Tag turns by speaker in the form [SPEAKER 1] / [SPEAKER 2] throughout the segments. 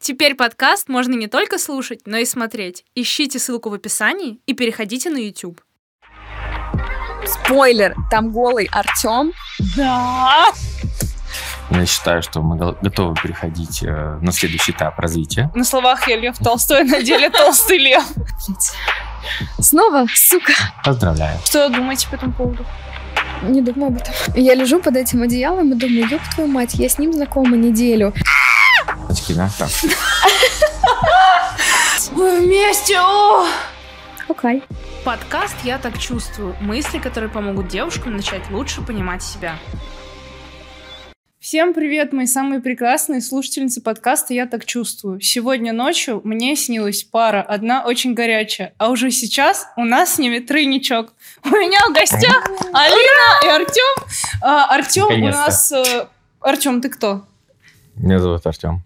[SPEAKER 1] Теперь подкаст можно не только слушать, но и смотреть. Ищите ссылку в описании и переходите на YouTube.
[SPEAKER 2] Спойлер, там голый Артем.
[SPEAKER 1] Да.
[SPEAKER 3] Я считаю, что мы го- готовы переходить э, на следующий этап развития.
[SPEAKER 1] На словах я Лев Толстой, на деле толстый Лев.
[SPEAKER 2] Снова, сука.
[SPEAKER 3] Поздравляю.
[SPEAKER 1] Что думаете по этому поводу?
[SPEAKER 2] Не думаю об этом. Я лежу под этим одеялом и думаю, ёб твою мать, я с ним знакома неделю.
[SPEAKER 3] Очки, да? Так.
[SPEAKER 1] Мы вместе! О!
[SPEAKER 2] Окей.
[SPEAKER 1] Подкаст «Я так чувствую». Мысли, которые помогут девушкам начать лучше понимать себя. Всем привет, мои самые прекрасные слушательницы подкаста «Я так чувствую». Сегодня ночью мне снилась пара, одна очень горячая, а уже сейчас у нас с ними тройничок. У меня в гостях Алина и Артем. А, Артем у нас... э, Артем, ты кто?
[SPEAKER 3] Меня зовут Артем.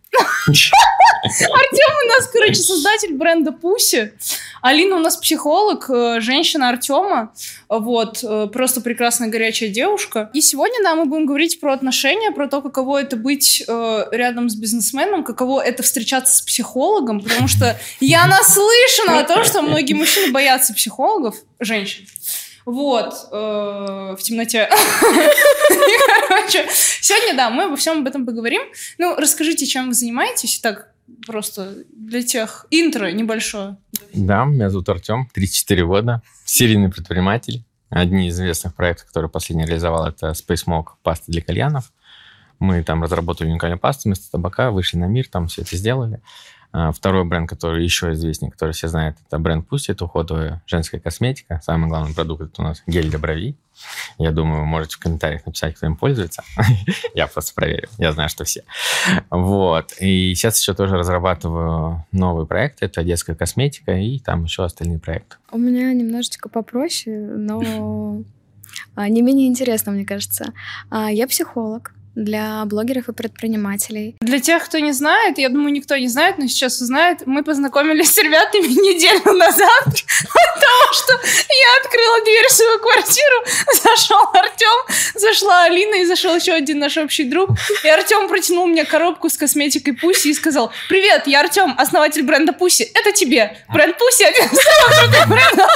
[SPEAKER 1] Артем у нас, короче, создатель бренда Пуси. Алина у нас психолог, э, женщина Артема. Вот, э, просто прекрасная горячая девушка. И сегодня, да, мы будем говорить про отношения, про то, каково это быть э, рядом с бизнесменом, каково это встречаться с психологом, потому что я наслышана о том, что многие мужчины боятся психологов, женщин. Вот, э, в темноте. Короче, сегодня, да, мы обо всем об этом поговорим. Ну, расскажите, чем вы занимаетесь, так просто для тех интро небольшое.
[SPEAKER 3] Да, меня зовут Артем, 34 года, серийный предприниматель. Одни из известных проектов, которые последний реализовал, это Space Smoke, паста для кальянов. Мы там разработали уникальную пасту вместо табака, вышли на мир, там все это сделали. А, Второй бренд, который еще известнее, который все знают, это бренд Pussy, это уходовая женская косметика. Самый главный продукт это у нас гель для бровей. Я думаю, вы можете в комментариях написать, кто им пользуется. Я просто проверю. Я знаю, что все. Вот. И сейчас еще тоже разрабатываю новый проект. Это детская косметика и там еще остальные проекты.
[SPEAKER 2] У меня немножечко попроще, но а, не менее интересно, мне кажется. А, Я психолог для блогеров и предпринимателей.
[SPEAKER 1] Для тех, кто не знает, я думаю, никто не знает, но сейчас узнает, мы познакомились с ребятами неделю назад от того, что я открыла дверь в свою квартиру, зашел Артем, зашла Алина и зашел еще один наш общий друг. И Артем протянул мне коробку с косметикой Пуси и сказал, привет, я Артем, основатель бренда Пуси, это тебе. Бренд Пуси один из самых крутых брендов.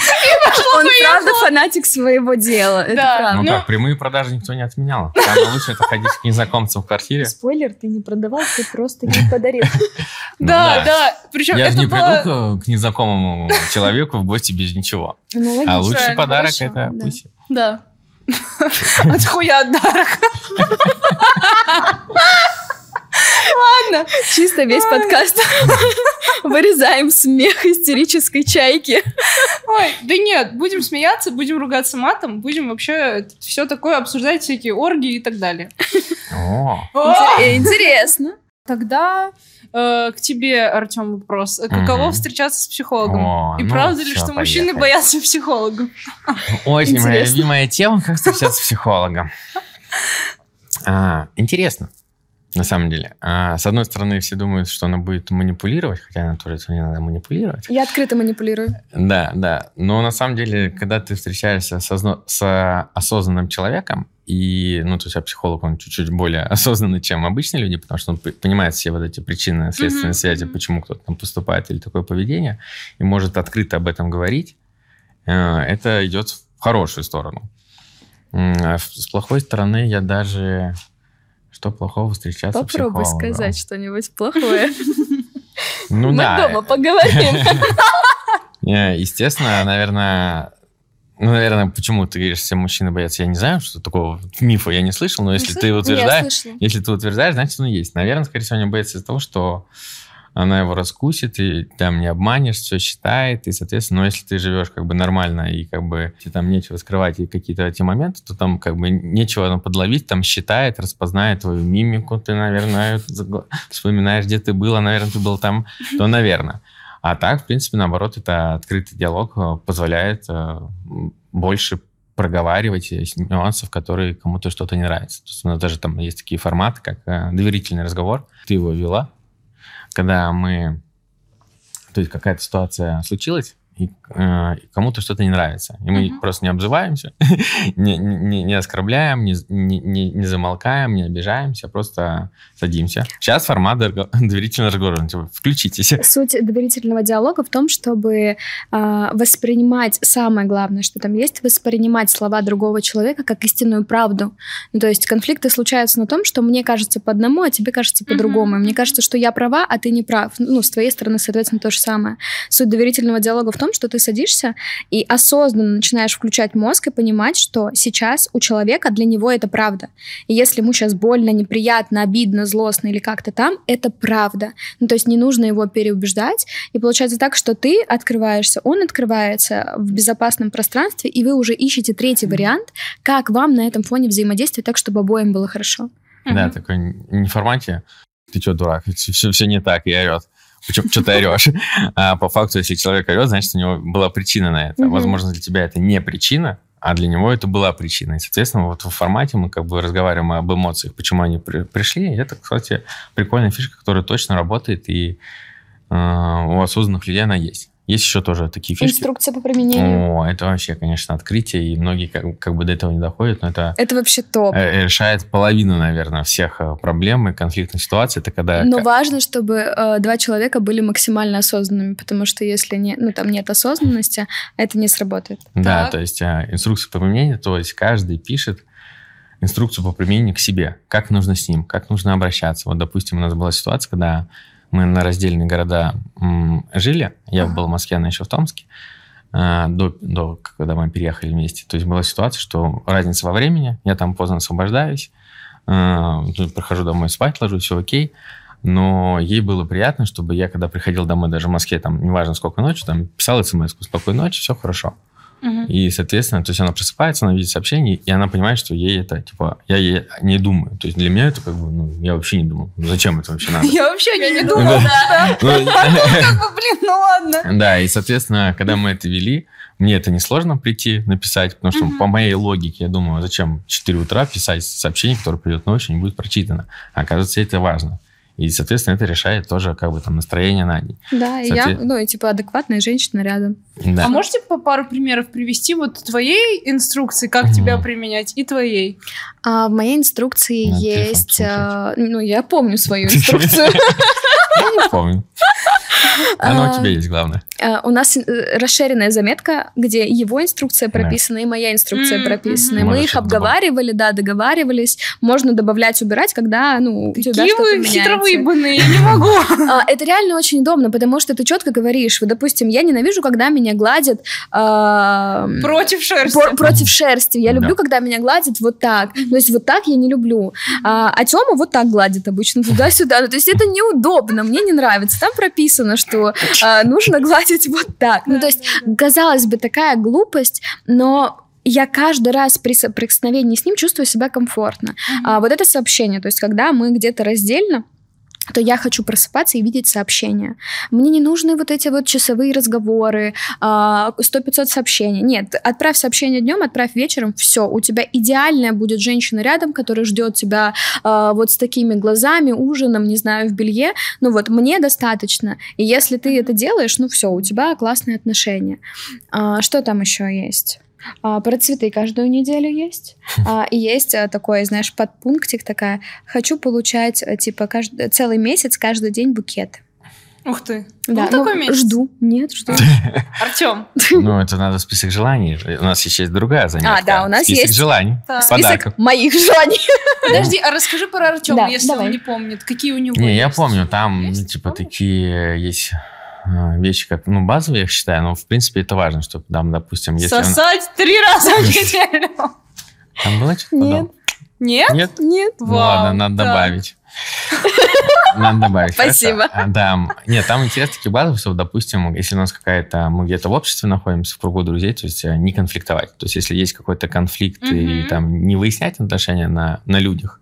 [SPEAKER 1] И пошло
[SPEAKER 2] Он
[SPEAKER 1] поехало.
[SPEAKER 2] правда фанатик своего дела, это
[SPEAKER 1] Да.
[SPEAKER 2] правда.
[SPEAKER 3] Ну
[SPEAKER 1] Ну-
[SPEAKER 3] как, прямые продажи никто не отменял. Самое лучшее это ходить к незнакомцам в квартире.
[SPEAKER 2] Спойлер, ты не продавал, ты просто не подарил.
[SPEAKER 3] Ну
[SPEAKER 1] Да, да. Причем
[SPEAKER 3] Я же
[SPEAKER 1] это
[SPEAKER 3] не
[SPEAKER 1] было...
[SPEAKER 3] приду к, к незнакомому человеку в гости без ничего.
[SPEAKER 2] Ну.
[SPEAKER 3] А лучший подарок это пусть.
[SPEAKER 1] Да. От хуя дарок. Ладно.
[SPEAKER 2] Чисто весь подкаст вырезаем смех истерической чайки.
[SPEAKER 1] Ой, да нет, будем смеяться, будем ругаться матом, будем вообще все такое обсуждать, всякие оргии и так далее.
[SPEAKER 3] О,
[SPEAKER 2] Интер- Интересно.
[SPEAKER 1] Тогда э, к тебе, Артем, вопрос. Каково
[SPEAKER 3] Мгм.
[SPEAKER 1] встречаться с психологом?
[SPEAKER 3] О,
[SPEAKER 1] И
[SPEAKER 3] ну
[SPEAKER 1] правда ли, что мужчины
[SPEAKER 3] поехали.
[SPEAKER 1] боятся психологов?
[SPEAKER 3] Очень моя
[SPEAKER 2] Интересно.
[SPEAKER 3] любимая тема, как встречаться с психологом. А, Интересно, на самом деле. А, С одной стороны, все думают, что она будет манипулировать, хотя она тоже не надо манипулировать.
[SPEAKER 2] Я открыто манипулирую.
[SPEAKER 3] Да, да. Но на самом деле, когда ты встречаешься с, озно- с осознанным человеком, и, ну, то есть, а психолог, он чуть-чуть более осознанный, чем обычные люди, потому что он понимает все вот эти причины, следственные
[SPEAKER 1] Мгм,
[SPEAKER 3] связи, почему кто-то там поступает или такое поведение, и может открыто об этом говорить, э, это идет в хорошую сторону. А с плохой стороны я даже... Что плохого встречаться с
[SPEAKER 2] Попробуй
[SPEAKER 3] психологом?
[SPEAKER 2] сказать что-нибудь плохое.
[SPEAKER 3] Ну
[SPEAKER 2] Мы
[SPEAKER 3] да.
[SPEAKER 2] дома поговорим.
[SPEAKER 3] Естественно, наверное, ну, наверное, почему ты говоришь, все мужчины боятся, я не знаю, что такого мифа я не слышал, но если ты утверждаешь, если ты утверждаешь, значит, он есть. Наверное, скорее всего, они боятся из-за того, что она его раскусит, и там не обманешь, все считает, и, соответственно, ну, если ты живешь как бы нормально, и как бы тебе там нечего скрывать, и какие-то эти моменты, то там как бы нечего ну, подловить, там считает, распознает твою мимику, ты, наверное, вспоминаешь, где ты была, наверное, ты был там, то, наверное. А так, в принципе, наоборот, это открытый диалог э, позволяет э, больше проговаривать нюансов, которые кому-то что-то не нравится. То есть у нас даже там есть такие форматы, как э, доверительный разговор. Ты его вела, когда мы... То есть какая-то ситуация случилась, и, э, кому-то что-то не нравится. И мы mm-hmm. просто не обзываемся, не, не, не оскорбляем, не, не, не замолкаем, не обижаемся, просто садимся. Сейчас формат доверительного разговора. Типа, включитесь.
[SPEAKER 2] Суть доверительного диалога в том, чтобы э, воспринимать, самое главное, что там есть, воспринимать слова другого человека как истинную правду. Ну, то есть конфликты случаются на том, что мне кажется по одному, а тебе кажется по-другому. Mm-hmm. Мне кажется, что я права, а ты не прав. Ну, с твоей стороны, соответственно, то же самое. Суть доверительного диалога в том, что ты садишься и осознанно начинаешь включать мозг и понимать, что сейчас у человека для него это правда. И если ему сейчас больно, неприятно, обидно, злостно или как-то там, это правда. Ну, то есть не нужно его переубеждать. И получается так, что ты открываешься, он открывается в безопасном пространстве, и вы уже ищете третий вариант, как вам на этом фоне взаимодействовать так, чтобы обоим было хорошо.
[SPEAKER 3] Да, угу. такой не в формате ты что, дурак, все, все не так, и орет. Почему что ты орешь? А по факту, если человек орет, значит, у него была причина на это. Возможно, для тебя это не причина, а для него это была причина. И, соответственно, вот в формате мы как бы разговариваем об эмоциях, почему они при, пришли. И это, кстати, прикольная фишка, которая точно работает, и э, у осознанных людей она есть. Есть еще тоже такие фишки.
[SPEAKER 2] Инструкция по применению.
[SPEAKER 3] О, это вообще, конечно, открытие, и многие как, как бы до этого не доходят, но это...
[SPEAKER 2] Это вообще топ.
[SPEAKER 3] Э, решает половину, наверное, всех э, проблем и конфликтных ситуаций. Это когда...
[SPEAKER 2] Но важно, чтобы э, два человека были максимально осознанными, потому что если не, ну, там нет осознанности, это не сработает.
[SPEAKER 3] Да, так. то есть э, инструкция по применению, то есть каждый пишет инструкцию по применению к себе, как нужно с ним, как нужно обращаться. Вот, допустим, у нас была ситуация, когда мы на раздельные города жили. Я был в Москве, она еще в Томске. А, до, до, когда мы переехали вместе. То есть была ситуация, что разница во времени, я там поздно освобождаюсь, а, прохожу домой спать, ложусь, все окей. Но ей было приятно, чтобы я, когда приходил домой, даже в Москве, там, неважно сколько ночи, там, писал смс спокойной ночи, все хорошо. Угу. И, соответственно, то есть она просыпается, она видит сообщение, и она понимает, что ей это, типа, я ей не думаю. То есть для меня это как бы, ну, я вообще не думал. Ну, зачем это вообще надо?
[SPEAKER 1] Я вообще не думал, да. Ну, ну, как бы, блин, ну ладно.
[SPEAKER 3] Да, и, соответственно, когда мы это вели, мне это несложно прийти, написать, потому что по моей логике, я думаю, зачем в 4 утра писать сообщение, которое придет ночью, не будет прочитано. А оказывается, это важно. И, соответственно, это решает тоже как бы там настроение на день.
[SPEAKER 2] Да, Соответ... я, ну, и типа адекватная женщина рядом.
[SPEAKER 1] Да. А можете по пару примеров привести вот твоей инструкции, как mm. тебя применять, и твоей?
[SPEAKER 2] А, в моей инструкции Надо есть... А, ну, я помню свою инструкцию.
[SPEAKER 3] Я не помню. Оно у тебя есть, главное.
[SPEAKER 2] А, у нас э, расширенная заметка, где его инструкция прописана и моя инструкция прописана. Мы их обговаривали, да, договаривались. Можно добавлять, убирать, когда, ну,
[SPEAKER 1] что-то меняется. хитровыебанные, я не могу.
[SPEAKER 2] А, это реально очень удобно, потому что ты четко говоришь, вот, допустим, я ненавижу, когда меня гладят...
[SPEAKER 1] Против шерсти.
[SPEAKER 2] Против шерсти. Я люблю, когда меня гладят вот так. То есть вот так я не люблю. А, а Тёма вот так гладит обычно, туда-сюда. Ну, то есть это неудобно, мне не нравится. Там прописано, что нужно гладить вот так. Ну, то есть, казалось бы, такая глупость, но я каждый раз при соприкосновении с ним чувствую себя комфортно. Mm-hmm. А, вот это сообщение, то есть когда мы где-то раздельно, то я хочу просыпаться и видеть сообщения. Мне не нужны вот эти вот часовые разговоры, 100-500 а, сообщений. Нет, отправь сообщение днем, отправь вечером, все, у тебя идеальная будет женщина рядом, которая ждет тебя а, вот с такими глазами, ужином, не знаю, в белье. Ну вот, мне достаточно. И если ты это делаешь, ну все, у тебя классные отношения. А, что там еще есть? А, про цветы каждую неделю есть. А, и есть а, такой, знаешь, подпунктик такая. Хочу получать, а, типа, каждый, целый месяц, каждый день букет.
[SPEAKER 1] Ух ты.
[SPEAKER 2] Да, ну, такой месяц. Жду. Нет, жду.
[SPEAKER 1] Артем.
[SPEAKER 3] Ну, это надо список желаний. У нас еще есть другая занятие.
[SPEAKER 2] А, да, у нас
[SPEAKER 3] список
[SPEAKER 2] есть.
[SPEAKER 3] желаний. Да.
[SPEAKER 2] Список моих желаний.
[SPEAKER 1] Подожди, а расскажи про Артема, если давай. он не помнит. Какие у него
[SPEAKER 3] Не, я помню, там, есть? типа, Помнишь? такие есть вещи, как, ну, базовые, я считаю, но, в принципе, это важно, чтобы там, допустим,
[SPEAKER 1] если... Сосать он... три раза в неделю!
[SPEAKER 3] Там было что-то
[SPEAKER 2] Нет.
[SPEAKER 1] Нет?
[SPEAKER 3] Нет?
[SPEAKER 2] Нет.
[SPEAKER 3] Ну, ладно, надо добавить. Надо добавить.
[SPEAKER 2] Спасибо.
[SPEAKER 3] А, да. Нет, там интересно такие базовые, что, допустим, если у нас какая-то, мы где-то в обществе находимся, в кругу друзей, то есть э, не конфликтовать. То есть если есть какой-то конфликт и там не выяснять отношения на, на людях,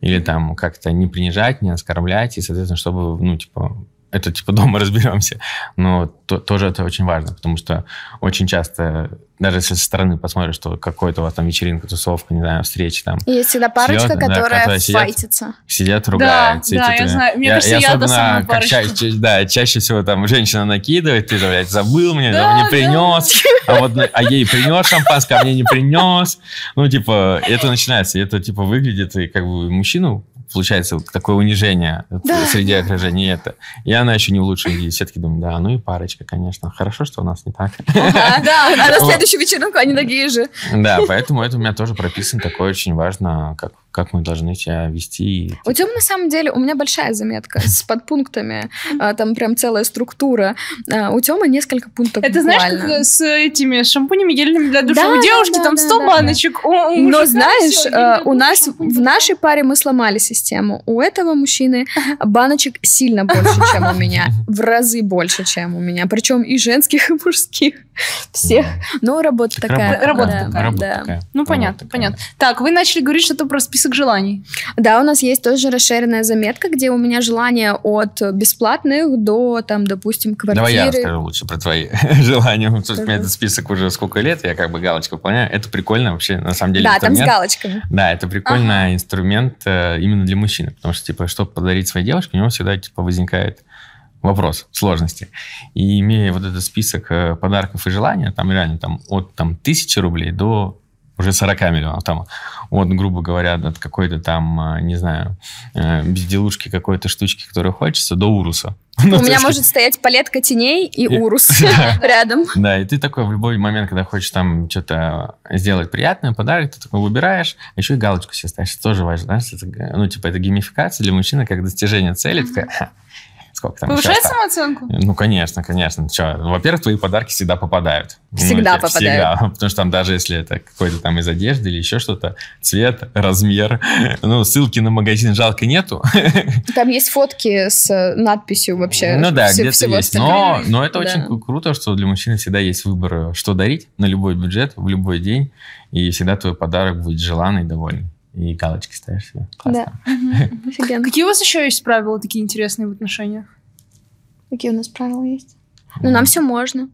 [SPEAKER 3] или там как-то не принижать, не оскорблять, и, соответственно, чтобы, ну, типа, это типа дома разберемся. Но то, тоже это очень важно, потому что очень часто, даже если со стороны посмотришь, что какой-то у вас там вечеринка, тусовка, не знаю, встреча там.
[SPEAKER 2] Есть всегда парочка, серьезно, которая, да, которая файтится.
[SPEAKER 3] Сидят, ругаются.
[SPEAKER 1] Да, да, я знаю. Мне я, кажется, я, я особенно, как чаще,
[SPEAKER 3] чаще, да, чаще всего там женщина накидывает, ты, блядь, забыл мне, да, не принес, да. а вот а ей принес шампанское, а мне не принес. Ну, типа, это начинается, это, типа, выглядит, и как бы мужчину получается такое унижение да. среди окружения это. И она еще не в лучшем виде. Все таки думают, да, ну и парочка, конечно. Хорошо, что у нас не так.
[SPEAKER 2] Ага, да, а на следующую вечеринку они такие же.
[SPEAKER 3] Да, поэтому это у меня тоже прописано такое очень важно, как как мы должны себя вести.
[SPEAKER 2] У тебя на самом деле, у меня большая заметка с подпунктами, а, там прям целая структура. А, у Тёмы несколько пунктов
[SPEAKER 1] Это знаешь, как с этими шампунями гельными для душа. у девушки там 100 баночек.
[SPEAKER 2] Но знаешь, а, у нас в нашей паре мы сломали систему. У этого мужчины баночек сильно больше, чем у меня. В разы больше, чем у меня. Причем и женских, и мужских. Всех. Но работа такая.
[SPEAKER 1] Работа такая. Ну, понятно, понятно. Так, вы начали говорить что-то про список список желаний.
[SPEAKER 2] Да, у нас есть тоже расширенная заметка, где у меня желания от бесплатных до, там, допустим, квартиры.
[SPEAKER 3] Давай я расскажу лучше про твои желания. У меня этот список уже сколько лет, я как бы галочку выполняю. Это прикольно вообще, на самом деле.
[SPEAKER 2] Да, там с галочками.
[SPEAKER 3] Да, это прикольный ага. инструмент э, именно для мужчины. Потому что, типа, чтобы подарить своей девушке, у него всегда, типа, возникает вопрос сложности. И имея вот этот список э, подарков и желания, там реально там от там, тысячи рублей до уже 40 миллионов. Там, вот, грубо говоря, от какой-то там, а, не знаю, э, безделушки какой-то штучки, которую хочется, до уруса.
[SPEAKER 2] У ну, меня может стоять палетка теней и урус рядом.
[SPEAKER 3] Да, и ты такой в любой момент, когда хочешь там что-то сделать приятное, подарок, ты такой выбираешь, а еще и галочку себе ставишь. Тоже важно, да? Ну, типа, это геймификация для мужчины, как достижение цели. Такая,
[SPEAKER 1] сколько там Повышает самооценку?
[SPEAKER 3] Ну, конечно, конечно. Че, во-первых, твои подарки всегда попадают.
[SPEAKER 2] Всегда ну, попадают. Всегда.
[SPEAKER 3] Потому что там даже если это какой-то там из одежды или еще что-то, цвет, размер, ну, ссылки на магазин жалко нету.
[SPEAKER 2] Там есть фотки с надписью вообще.
[SPEAKER 3] Ну да, где-то есть. Но, но это да. очень круто, что для мужчины всегда есть выбор, что дарить на любой бюджет, в любой день. И всегда твой подарок будет желанный и довольный и галочки ставишь себе.
[SPEAKER 2] Классно. Да. Офигенно.
[SPEAKER 1] Какие у вас еще есть правила такие интересные в отношениях?
[SPEAKER 2] Какие у нас правила есть? Ну, нам все можно.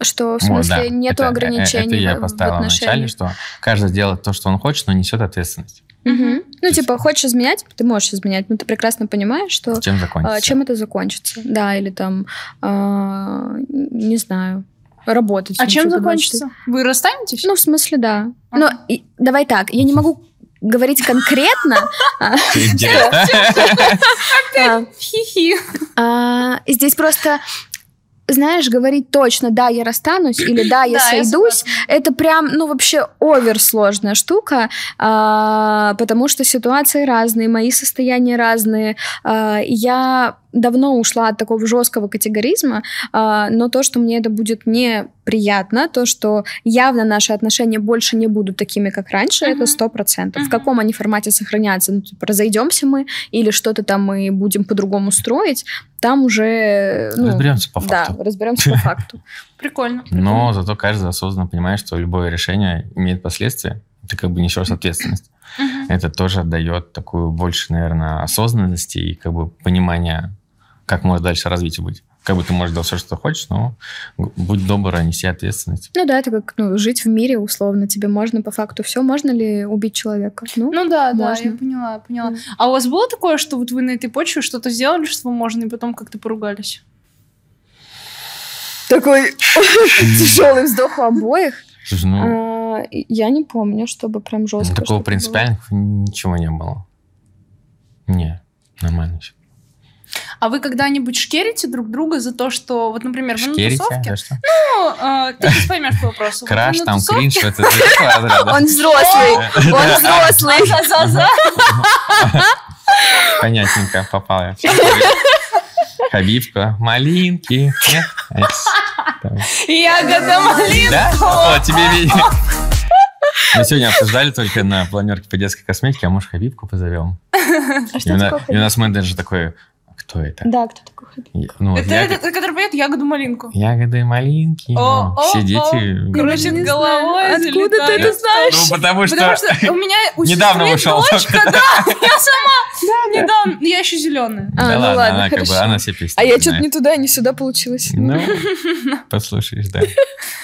[SPEAKER 2] Что, в смысле, да. нету это, ограничений это я поставила в
[SPEAKER 3] вначале, что каждый делает то, что он хочет, но несет ответственность.
[SPEAKER 2] Угу. Ну, есть... типа, хочешь изменять, ты можешь изменять, но ты прекрасно понимаешь, что...
[SPEAKER 3] Чем закончится.
[SPEAKER 2] А, чем это закончится. Да, или там, а, не знаю, работать.
[SPEAKER 1] А чем закончится? Вы расстанетесь?
[SPEAKER 2] Ну, в смысле, да. Ага. Но и, давай так, я не могу говорить конкретно.
[SPEAKER 1] Хи-хи.
[SPEAKER 2] А, здесь просто знаешь, говорить точно, да, я расстанусь или да, я сойдусь, это прям, ну, вообще овер сложная штука, а, потому что ситуации разные, мои состояния разные. А, я давно ушла от такого жесткого категоризма, а, но то, что мне это будет неприятно, то, что явно наши отношения больше не будут такими, как раньше, uh-huh. это сто процентов. Uh-huh. В каком они формате сохранятся? Ну, типа, разойдемся мы или что-то там мы будем по-другому строить, там уже...
[SPEAKER 3] Ну, разберемся по факту.
[SPEAKER 2] Да, разберемся по факту.
[SPEAKER 1] Прикольно.
[SPEAKER 3] Но зато каждый осознанно понимает, что любое решение имеет последствия. Ты как бы несешь ответственность. Это тоже отдает такую больше, наверное, осознанности и как бы понимания как может дальше развитие быть. Как бы ты можешь делать все, что хочешь, но будь добр, а неси ответственность.
[SPEAKER 2] Ну да, это как ну, жить в мире условно. Тебе можно по факту все. Можно ли убить человека?
[SPEAKER 1] Ну, ну да, можно. да, я поняла, поняла. Mm. А у вас было такое, что вот вы на этой почве что-то сделали, что можно, и потом как-то поругались?
[SPEAKER 2] Такой тяжелый вздох у обоих.
[SPEAKER 3] Слушай, ну...
[SPEAKER 2] а, я не помню, чтобы прям жестко.
[SPEAKER 3] Такого принципиального ничего не было. Не, нормально все.
[SPEAKER 1] А вы когда-нибудь шкерите друг друга за то, что, вот, например, вы
[SPEAKER 3] шкерите?
[SPEAKER 1] на тусовке...
[SPEAKER 3] Что?
[SPEAKER 1] Ну, э, ты не поймешь по вопросу.
[SPEAKER 3] Краш, там, кринж, это
[SPEAKER 2] Он взрослый, он взрослый. За-за-за.
[SPEAKER 3] Понятненько, попал я. Хабибка, малинки.
[SPEAKER 1] Ягода малинка.
[SPEAKER 3] Да? О, тебе видно. Мы сегодня обсуждали только на планерке по детской косметике, а может, Хабибку позовем?
[SPEAKER 2] А что и, у
[SPEAKER 3] нас, и у нас менеджер такой, Кто это?
[SPEAKER 2] Да, кто такой Хабиб?
[SPEAKER 3] Я- ну,
[SPEAKER 1] Это
[SPEAKER 3] ягод-
[SPEAKER 1] этот, который поет ягоду-малинку.
[SPEAKER 3] Ягоды малинки.
[SPEAKER 1] О,
[SPEAKER 3] ну, все
[SPEAKER 1] о,
[SPEAKER 3] дети.
[SPEAKER 1] Крутит
[SPEAKER 2] не
[SPEAKER 1] головой.
[SPEAKER 2] Откуда ты это знаешь?
[SPEAKER 3] Ну, потому что...
[SPEAKER 1] Потому что у меня у
[SPEAKER 3] Недавно вышел
[SPEAKER 1] дочка,
[SPEAKER 3] только.
[SPEAKER 1] да, я сама недавно, я еще зеленая.
[SPEAKER 2] А,
[SPEAKER 3] да
[SPEAKER 2] ну
[SPEAKER 3] ладно,
[SPEAKER 2] ладно,
[SPEAKER 3] она как бы,
[SPEAKER 2] хорошо.
[SPEAKER 3] она все песни
[SPEAKER 2] А я что-то не туда, не сюда получилось.
[SPEAKER 3] Ну, послушаешь, да.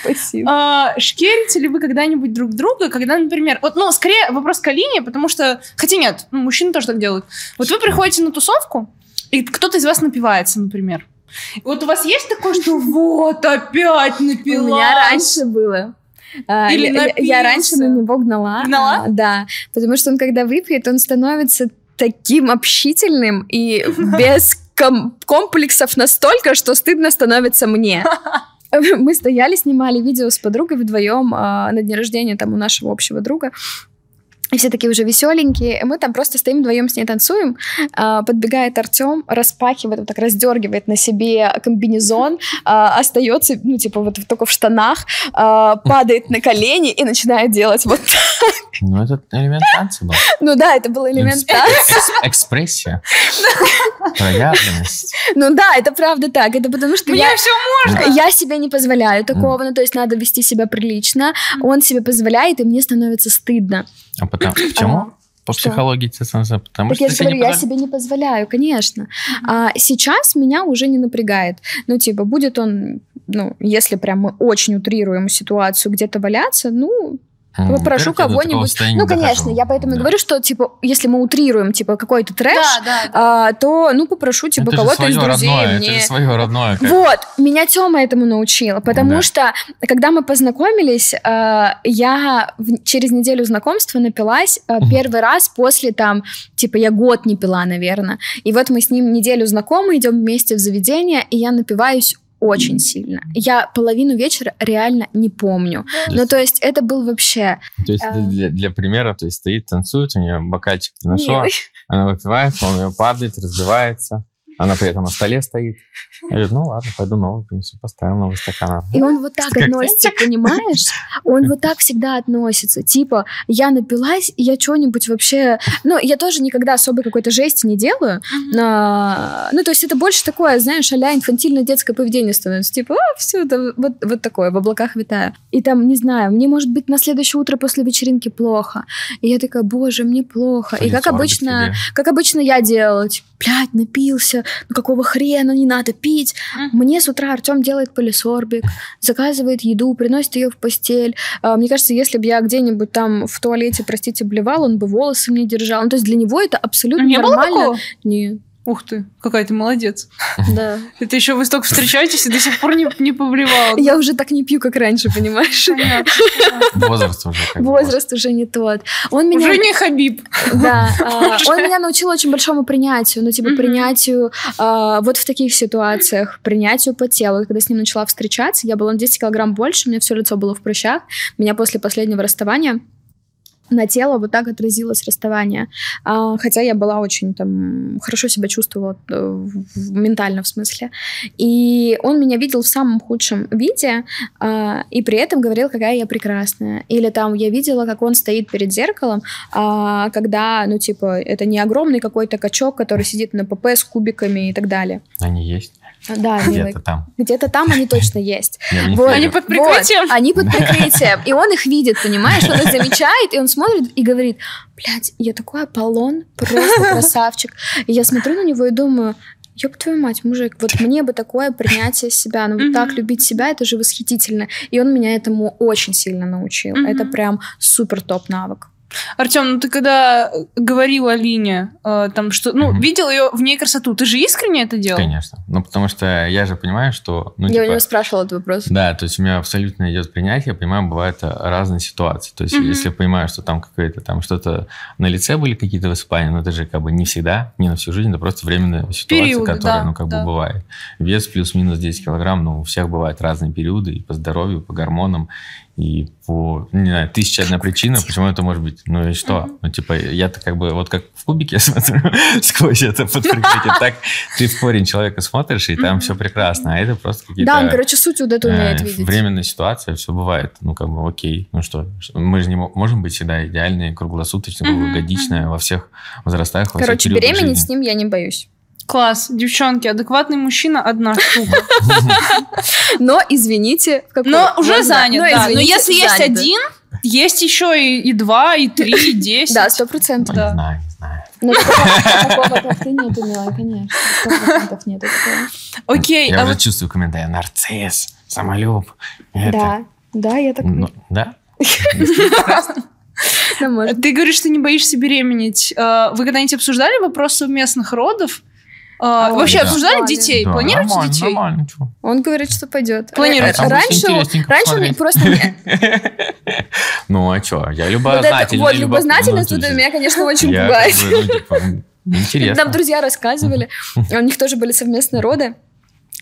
[SPEAKER 2] Спасибо.
[SPEAKER 1] А, шкерите ли вы когда-нибудь друг друга, когда, например, вот, ну, скорее вопрос к Алине, потому что, хотя нет, мужчины тоже так делают. Вот вы приходите на тусовку, и кто-то из вас напивается, например. И Вот у вас есть такое, что вот опять
[SPEAKER 2] У
[SPEAKER 1] напилась?
[SPEAKER 2] меня раньше было. А,
[SPEAKER 1] Или
[SPEAKER 2] я, я- раньше на него гнала.
[SPEAKER 1] Гнала?
[SPEAKER 2] А, да, потому что он, когда выпьет, он становится таким общительным и без ком- комплексов настолько, что стыдно становится мне. Мы стояли, снимали видео с подругой вдвоем а, на дне рождения там у нашего общего друга. И все такие уже веселенькие. Мы там просто стоим вдвоем с ней танцуем. А, подбегает Артем, распахивает, вот так раздергивает на себе комбинезон, а, остается, ну, типа, вот только в штанах, а, падает на колени и начинает делать вот так.
[SPEAKER 3] Ну, это элемент танца был.
[SPEAKER 2] Ну да, это был элемент танца.
[SPEAKER 3] экс- Экспрессия. Проявленность.
[SPEAKER 2] Ну да, это правда так. Это потому что
[SPEAKER 1] Мне
[SPEAKER 2] я...
[SPEAKER 1] все можно.
[SPEAKER 2] Я себе не позволяю такого, ну то есть надо вести себя прилично. Он себе позволяет, и мне становится стыдно.
[SPEAKER 3] А потому... Почему? По
[SPEAKER 2] Что?
[SPEAKER 3] психологии становится- Потому
[SPEAKER 2] Так
[SPEAKER 3] что
[SPEAKER 2] я же
[SPEAKER 3] себе
[SPEAKER 2] говорю,
[SPEAKER 3] не
[SPEAKER 2] я себе не позволяю, конечно. А сейчас меня уже не напрягает. Ну, типа, будет он, ну, если прям мы очень утрируем ситуацию, где-то валяться, ну, попрошу
[SPEAKER 3] такого
[SPEAKER 2] кого-нибудь. Ну,
[SPEAKER 3] не
[SPEAKER 2] конечно,
[SPEAKER 3] дохожу.
[SPEAKER 2] я поэтому и
[SPEAKER 3] Да.
[SPEAKER 2] говорю, что, типа, если мы утрируем, типа, какой-то трэш,
[SPEAKER 1] Да, да,
[SPEAKER 2] а, то, ну, попрошу, типа, кого-то из друзей
[SPEAKER 3] родное,
[SPEAKER 2] мне...
[SPEAKER 3] Это же свое родное. как-
[SPEAKER 2] Вот, меня Тёма этому научила, потому
[SPEAKER 3] Да.
[SPEAKER 2] что, когда мы познакомились, э, я через неделю знакомства напилась э, первый раз после, там, типа, я год не пила, наверное. И вот мы с ним неделю знакомы, идем вместе в заведение, и я напиваюсь очень сильно. Я половину вечера реально не помню. Ну, то есть это был вообще...
[SPEAKER 3] То есть
[SPEAKER 2] А.
[SPEAKER 3] для, для примера, то есть стоит, танцует, у нее бокальчик
[SPEAKER 2] Милый.
[SPEAKER 3] она выпивает, он ее падает, разбивается, она при этом на столе стоит. Я говорю, ну ладно, пойду новый принесу, поставил новый стакан.
[SPEAKER 2] И он вот так относится, понимаешь? Он вот так всегда относится. Типа, я напилась, и я что-нибудь вообще... Ну, я тоже никогда особой какой-то жести не делаю. А, Ну, то есть это больше такое, знаешь, а инфантильное детское поведение становится. Типа, а, все, это вот, вот такое, в облаках витаю. И там, не знаю, мне может быть на следующее утро после вечеринки плохо. И я такая, боже, мне плохо. И как обычно, как обычно я делала, типа, блядь, напился, ну какого хрена не надо пить. Мне с утра Артем делает полисорбик, заказывает еду, приносит ее в постель. А, Мне кажется, если бы я где-нибудь там в туалете, простите, блевал, он бы волосы мне держал. Ну, то есть для него это абсолютно
[SPEAKER 1] Не было
[SPEAKER 2] нормально.
[SPEAKER 1] такого?
[SPEAKER 2] Нет,
[SPEAKER 1] Ух ты, какая ты молодец.
[SPEAKER 2] да.
[SPEAKER 1] Это еще вы столько встречаетесь и до сих пор не, не повливала.
[SPEAKER 2] Я уже так не пью, как раньше, понимаешь?
[SPEAKER 3] Возраст уже.
[SPEAKER 2] Возраст уже не тот. Он меня...
[SPEAKER 1] Уже не Хабиб.
[SPEAKER 2] Да, а, он меня научил очень большому принятию, ну, типа, принятию а, вот в таких ситуациях, принятию по телу. Когда с ним начала встречаться, я была на 10 килограмм больше, у меня все лицо было в прыщах. Меня после последнего расставания на тело вот так отразилось расставание. А, хотя я была очень там хорошо себя чувствовала э, ментально в смысле. И он меня видел в самом худшем виде, а, и при этом говорил, какая я прекрасная. Или там я видела, как он стоит перед зеркалом, а, когда, ну, типа, это не огромный какой-то качок, который сидит на ПП с кубиками и так далее.
[SPEAKER 3] Они есть
[SPEAKER 2] Да, милый.
[SPEAKER 3] где-то там.
[SPEAKER 2] Где-то там они точно есть. Вот.
[SPEAKER 1] Они под прикрытием?
[SPEAKER 2] Вот, они под прикрытием. И он их видит, понимаешь? Он их замечает, и он смотрит и говорит, блядь, я такой Аполлон, просто красавчик. И я смотрю на него и думаю, Ёб твою мать, мужик, вот мне бы такое принятие себя, ну вот так любить себя, это же восхитительно. И он меня этому очень сильно научил. Это прям супер топ навык.
[SPEAKER 1] Артем, ну ты когда говорил Алине, э, там что, ну,
[SPEAKER 3] Мгм.
[SPEAKER 1] видел ее в ней красоту, ты же искренне это делал?
[SPEAKER 3] Конечно. Ну, потому что я же понимаю, что... Ну,
[SPEAKER 2] я у
[SPEAKER 3] типа,
[SPEAKER 2] него спрашивала этот вопрос.
[SPEAKER 3] Да, то есть у меня абсолютно идет принятие, я понимаю, бывают э, разные ситуации. То есть
[SPEAKER 1] Мгм.
[SPEAKER 3] если я понимаю, что там какое-то там что-то на лице были какие-то высыпания, но это же как бы не всегда, не на всю жизнь, это просто временная ситуация,
[SPEAKER 1] Периоды,
[SPEAKER 3] которая,
[SPEAKER 1] да,
[SPEAKER 3] ну, как
[SPEAKER 1] да.
[SPEAKER 3] бы бывает. Вес плюс-минус 10 килограмм, ну, у всех бывают разные периоды и по здоровью, и по гормонам, и по, не знаю, тысяча одна причина, почему это может быть. Ну и что?
[SPEAKER 1] Мгм.
[SPEAKER 3] Ну, типа, я-то как бы, вот как в кубике смотрю сквозь это под прикрытием, так ты в корень человека смотришь, и там все прекрасно, а это просто какие-то...
[SPEAKER 2] Да, он, короче, суть вот эту умеет
[SPEAKER 3] Э,
[SPEAKER 2] видеть.
[SPEAKER 3] Временная ситуация, все бывает. Ну, как бы, окей. Ну что, мы же не мо- можем быть всегда идеальные, круглосуточно,
[SPEAKER 1] Мгм,
[SPEAKER 3] круглогодичные во всех возрастах, во
[SPEAKER 2] Короче, беременеть с ним я не боюсь.
[SPEAKER 1] Класс. Девчонки, адекватный мужчина одна штука.
[SPEAKER 2] Но, извините,
[SPEAKER 1] Но уже занят,
[SPEAKER 2] но,
[SPEAKER 1] да. Но
[SPEAKER 2] извините,
[SPEAKER 1] если есть один, есть еще и, два, и три, и десять.
[SPEAKER 2] Да, сто процентов.
[SPEAKER 3] Ну. Не знаю, не знаю.
[SPEAKER 2] Но такого такого так ты нету, конечно. Сто процентов нету такого.
[SPEAKER 1] Окей,
[SPEAKER 3] Я
[SPEAKER 1] а
[SPEAKER 3] уже чувствую комментарий. Нарцисс, самолюб.
[SPEAKER 2] Да, да, я так...
[SPEAKER 3] Ну, да?
[SPEAKER 2] Может.
[SPEAKER 1] ты говоришь, что не боишься беременеть. А, Вы когда-нибудь обсуждали вопрос совместных родов? А,
[SPEAKER 2] Ой,
[SPEAKER 1] Вообще
[SPEAKER 3] да.
[SPEAKER 1] обсуждали детей?
[SPEAKER 3] Да,
[SPEAKER 1] Планируете
[SPEAKER 3] нормально,
[SPEAKER 1] детей?
[SPEAKER 3] Нормально, чё.
[SPEAKER 2] Он говорит, что пойдет.
[SPEAKER 1] Планирует.
[SPEAKER 3] Там будет
[SPEAKER 2] Раньше, раньше
[SPEAKER 3] посмотреть.
[SPEAKER 2] просто... не-
[SPEAKER 3] Ну, а что? Я любознательный.
[SPEAKER 2] вот
[SPEAKER 3] любо-
[SPEAKER 2] любознательность меня, конечно, очень пугает.
[SPEAKER 3] ну, типа, Интересно.
[SPEAKER 2] Нам друзья рассказывали, у них тоже были совместные роды.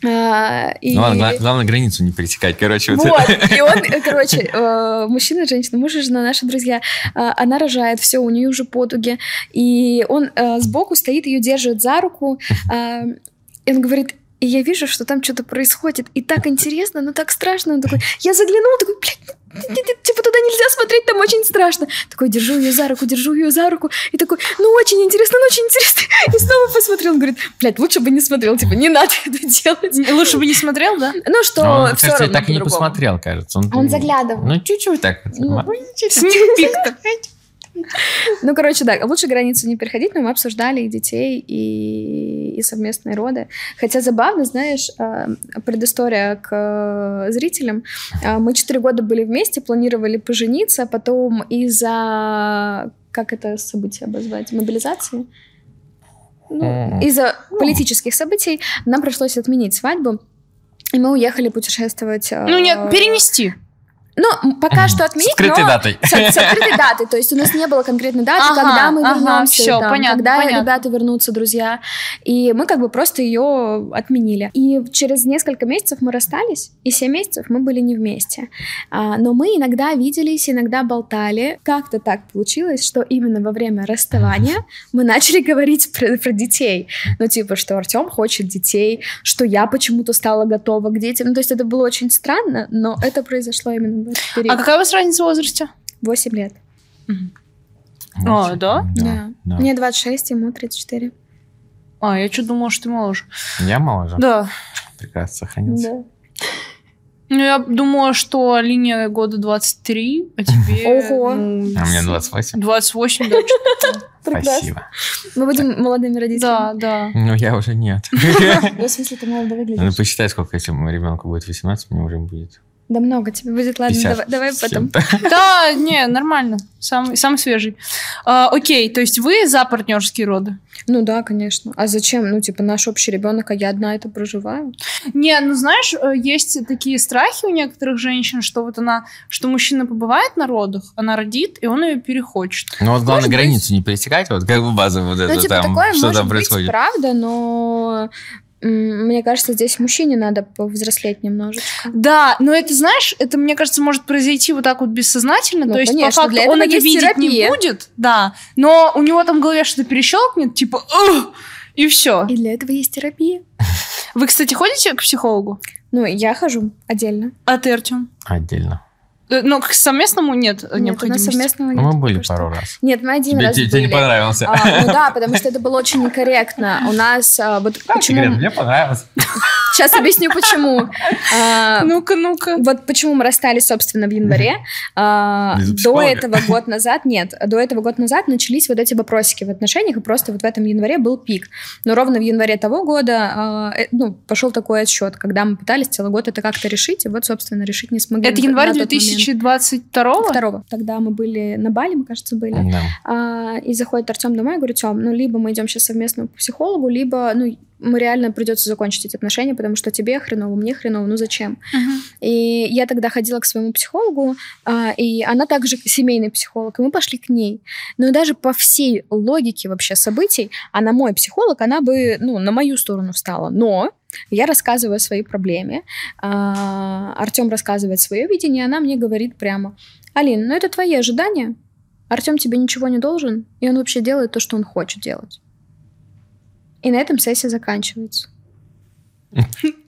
[SPEAKER 2] А, и-
[SPEAKER 3] Ну ладно, гла- главное границу не пересекать, короче. вот
[SPEAKER 2] Вот, и он, короче, э, мужчина женщина, муж и жена, наши друзья, э, она рожает, все, у нее уже потуги, и он э, сбоку стоит, ее держит за руку, э, и он говорит, и я вижу, что там что-то происходит, и так интересно, но так страшно, он такой, я заглянул, такой, блядь, т- типа туда нельзя смотреть, там очень страшно. Такой, держу ее за руку, держу ее за руку, и такой, ну очень интересно, ну очень интересно, и снова посмотрел, он говорит, блядь, лучше бы не смотрел, типа, не надо это делать.
[SPEAKER 1] Лучше бы не смотрел, да?
[SPEAKER 2] Ну что,
[SPEAKER 3] Но он,
[SPEAKER 2] все
[SPEAKER 3] кажется,
[SPEAKER 2] равно
[SPEAKER 3] так и не посмотрел, кажется.
[SPEAKER 2] Он заглядывал.
[SPEAKER 3] Ну, чуть-чуть так.
[SPEAKER 2] Ну,
[SPEAKER 1] Сникпик
[SPEAKER 2] Ну, короче, да, лучше границу не переходить, но мы обсуждали и детей, и, и совместные роды. Хотя забавно, знаешь, э, предыстория к э, зрителям. Э, Мы четыре года были вместе, планировали пожениться, а потом из-за... Как это событие обозвать? Мобилизации? Ну, из-за политических событий нам пришлось отменить свадьбу. И мы уехали путешествовать.
[SPEAKER 1] Ну нет, перенести.
[SPEAKER 2] Ну, пока что
[SPEAKER 3] С
[SPEAKER 2] отменить,
[SPEAKER 3] открытой
[SPEAKER 2] но
[SPEAKER 3] датой.
[SPEAKER 2] с, с открытой датой. То есть у нас не было конкретной даты,
[SPEAKER 1] Ага,
[SPEAKER 2] когда мы
[SPEAKER 1] ага,
[SPEAKER 2] вернемся,
[SPEAKER 1] всё,
[SPEAKER 2] там,
[SPEAKER 1] понятно,
[SPEAKER 2] когда
[SPEAKER 1] понятно.
[SPEAKER 2] ребята вернутся, друзья. И мы как бы просто ее отменили. И через несколько месяцев мы расстались, и 7 месяцев мы были не вместе. А, но мы иногда виделись, иногда болтали. Как-то так получилось, что именно во время расставания мы начали говорить про, про детей. Ну, типа, что Артем хочет детей, что я почему-то стала готова к детям. Ну, то есть это было очень странно, но это произошло именно в этот
[SPEAKER 1] А
[SPEAKER 2] период.
[SPEAKER 1] какая у вас разница в возрасте?
[SPEAKER 2] 8 лет.
[SPEAKER 1] А, да?
[SPEAKER 2] Да.
[SPEAKER 3] да.
[SPEAKER 2] Мне 26, ему 34.
[SPEAKER 1] А, я что думала, что ты моложе.
[SPEAKER 3] Я моложе.
[SPEAKER 1] Да.
[SPEAKER 3] Прекрасно сохранился.
[SPEAKER 1] Ну, я думала, что линия года 23, а тебе...
[SPEAKER 2] Ого.
[SPEAKER 1] ну,
[SPEAKER 3] А мне 28.
[SPEAKER 1] 28, да.
[SPEAKER 3] Спасибо.
[SPEAKER 2] Мы будем молодыми родителями.
[SPEAKER 1] Да, да.
[SPEAKER 3] Ну, я уже нет.
[SPEAKER 2] Да, в смысле, ты молодо выглядишь.
[SPEAKER 3] Ну, посчитай, сколько, если ребенку будет 18, мне уже будет
[SPEAKER 2] Да много тебе будет. Ладно,
[SPEAKER 3] 50
[SPEAKER 2] давай, давай потом.
[SPEAKER 1] Да, не, нормально. Самый, самый свежий. А, окей, то есть вы за партнерские роды?
[SPEAKER 2] Ну да, конечно. А зачем? Ну, типа, наш общий ребенок, а я одна это проживаю.
[SPEAKER 1] Не, ну знаешь, э, есть такие страхи у некоторых женщин, что вот она, что мужчина побывает на родах, она родит, и он ее перехочет.
[SPEAKER 3] Ну, вот главное
[SPEAKER 2] Может быть.
[SPEAKER 3] границу не пересекать, вот как бы базово вот
[SPEAKER 2] Ну,
[SPEAKER 3] это
[SPEAKER 2] типа,
[SPEAKER 3] там,
[SPEAKER 2] такое
[SPEAKER 3] что
[SPEAKER 2] может
[SPEAKER 3] там
[SPEAKER 2] быть,
[SPEAKER 3] происходит.
[SPEAKER 2] правда, но мне кажется, здесь мужчине надо повзрослеть немножечко.
[SPEAKER 1] Да, но это, знаешь, это, мне кажется, может произойти вот так вот бессознательно.
[SPEAKER 2] Ну,
[SPEAKER 1] то есть,
[SPEAKER 2] конечно,
[SPEAKER 1] по факту,
[SPEAKER 2] для этого
[SPEAKER 1] он это видеть не
[SPEAKER 2] терапия.
[SPEAKER 1] будет, да, но у него там в голове что-то перещелкнет, типа, и все.
[SPEAKER 2] И для этого есть терапия.
[SPEAKER 1] Вы, кстати, ходите к психологу?
[SPEAKER 2] Ну, я хожу отдельно.
[SPEAKER 1] А ты, Артем?
[SPEAKER 3] Отдельно.
[SPEAKER 1] Ну, к совместному нет
[SPEAKER 2] Нет, у нас
[SPEAKER 1] необходимости.
[SPEAKER 2] совместного нет.
[SPEAKER 3] Мы были
[SPEAKER 2] что.
[SPEAKER 3] пару раз.
[SPEAKER 2] Нет, мы один
[SPEAKER 3] Тебе,
[SPEAKER 2] раз
[SPEAKER 3] тебе- тебе не понравился.
[SPEAKER 2] А, ну да, потому что это было очень некорректно. У нас а, вот почему...
[SPEAKER 3] Игорь, мне понравилось.
[SPEAKER 2] Сейчас объясню, почему. А,
[SPEAKER 1] Ну-ка, ну-ка.
[SPEAKER 2] Вот почему мы расстались, собственно, в январе. А, до этого год назад, нет, до этого год назад начались вот эти вопросики в отношениях, и просто вот в этом январе был пик. Но ровно в январе того года, а, э, ну, пошел такой отсчет, когда мы пытались целый год это как-то решить, и вот, собственно, решить не смогли.
[SPEAKER 1] Это январь
[SPEAKER 2] на тот момент.
[SPEAKER 1] 2022
[SPEAKER 2] Второго. Тогда мы были на Бали, мы, кажется, были.
[SPEAKER 3] Да.
[SPEAKER 2] А, и заходит Артем домой и говорит, Тем, ну, либо мы идем сейчас совместно к психологу, либо, ну, мы реально придется закончить эти отношения, потому что тебе хреново, мне хреново, ну зачем? И я тогда ходила к своему психологу, а, и она также семейный психолог, и мы пошли к ней. Но даже по всей логике вообще событий, она мой психолог, она бы, ну, на мою сторону встала. Но я рассказываю о своей проблеме, а, Артем рассказывает свое видение, она мне говорит прямо, Алин, ну это твои ожидания, Артем тебе ничего не должен, и он вообще делает то, что он хочет делать. И на этом сессия заканчивается.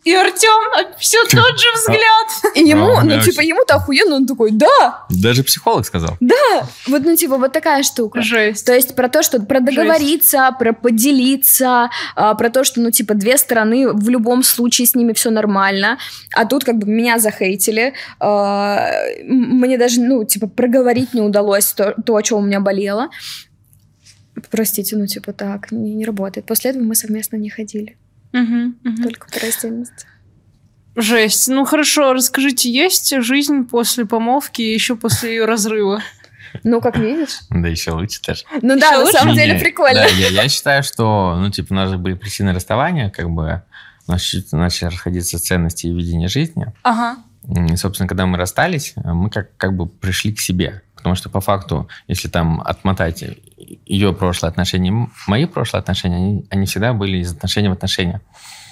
[SPEAKER 1] И Артем все тот же взгляд.
[SPEAKER 2] И ему,
[SPEAKER 3] А,
[SPEAKER 2] ну,
[SPEAKER 3] да,
[SPEAKER 2] типа, ему-то охуенно, он такой, да,
[SPEAKER 3] Даже психолог сказал.
[SPEAKER 2] да. Вот, ну, типа, вот такая штука.
[SPEAKER 1] Жесть.
[SPEAKER 2] То есть про то, что про договориться, про поделиться, а, про то, что, ну, типа, две стороны, в любом случае с ними все нормально. А тут как бы меня захейтили. а, мне даже, ну, типа, проговорить не удалось то, то, о чем у меня болело. Простите, ну, типа, так, не, не работает. После этого мы совместно не ходили. Только по раздельности.
[SPEAKER 1] Жесть. Ну хорошо, расскажите, есть жизнь после помолвки и еще после ее разрыва?
[SPEAKER 2] Ну, как видишь.
[SPEAKER 3] Да еще лучше даже.
[SPEAKER 2] Ну да,
[SPEAKER 1] Ещё
[SPEAKER 2] на
[SPEAKER 1] лучше?
[SPEAKER 2] самом деле
[SPEAKER 3] не,
[SPEAKER 2] прикольно.
[SPEAKER 3] Да, я, я считаю, что, ну, типа, у нас же были причины расставания, как бы, у нас начали расходиться ценности и видение жизни.
[SPEAKER 1] Ага.
[SPEAKER 3] И, собственно, когда мы расстались, мы как, как бы пришли к себе. Потому что, по факту, если там отмотать ее прошлые отношения, мои прошлые отношения, они, они всегда были из отношения в отношения.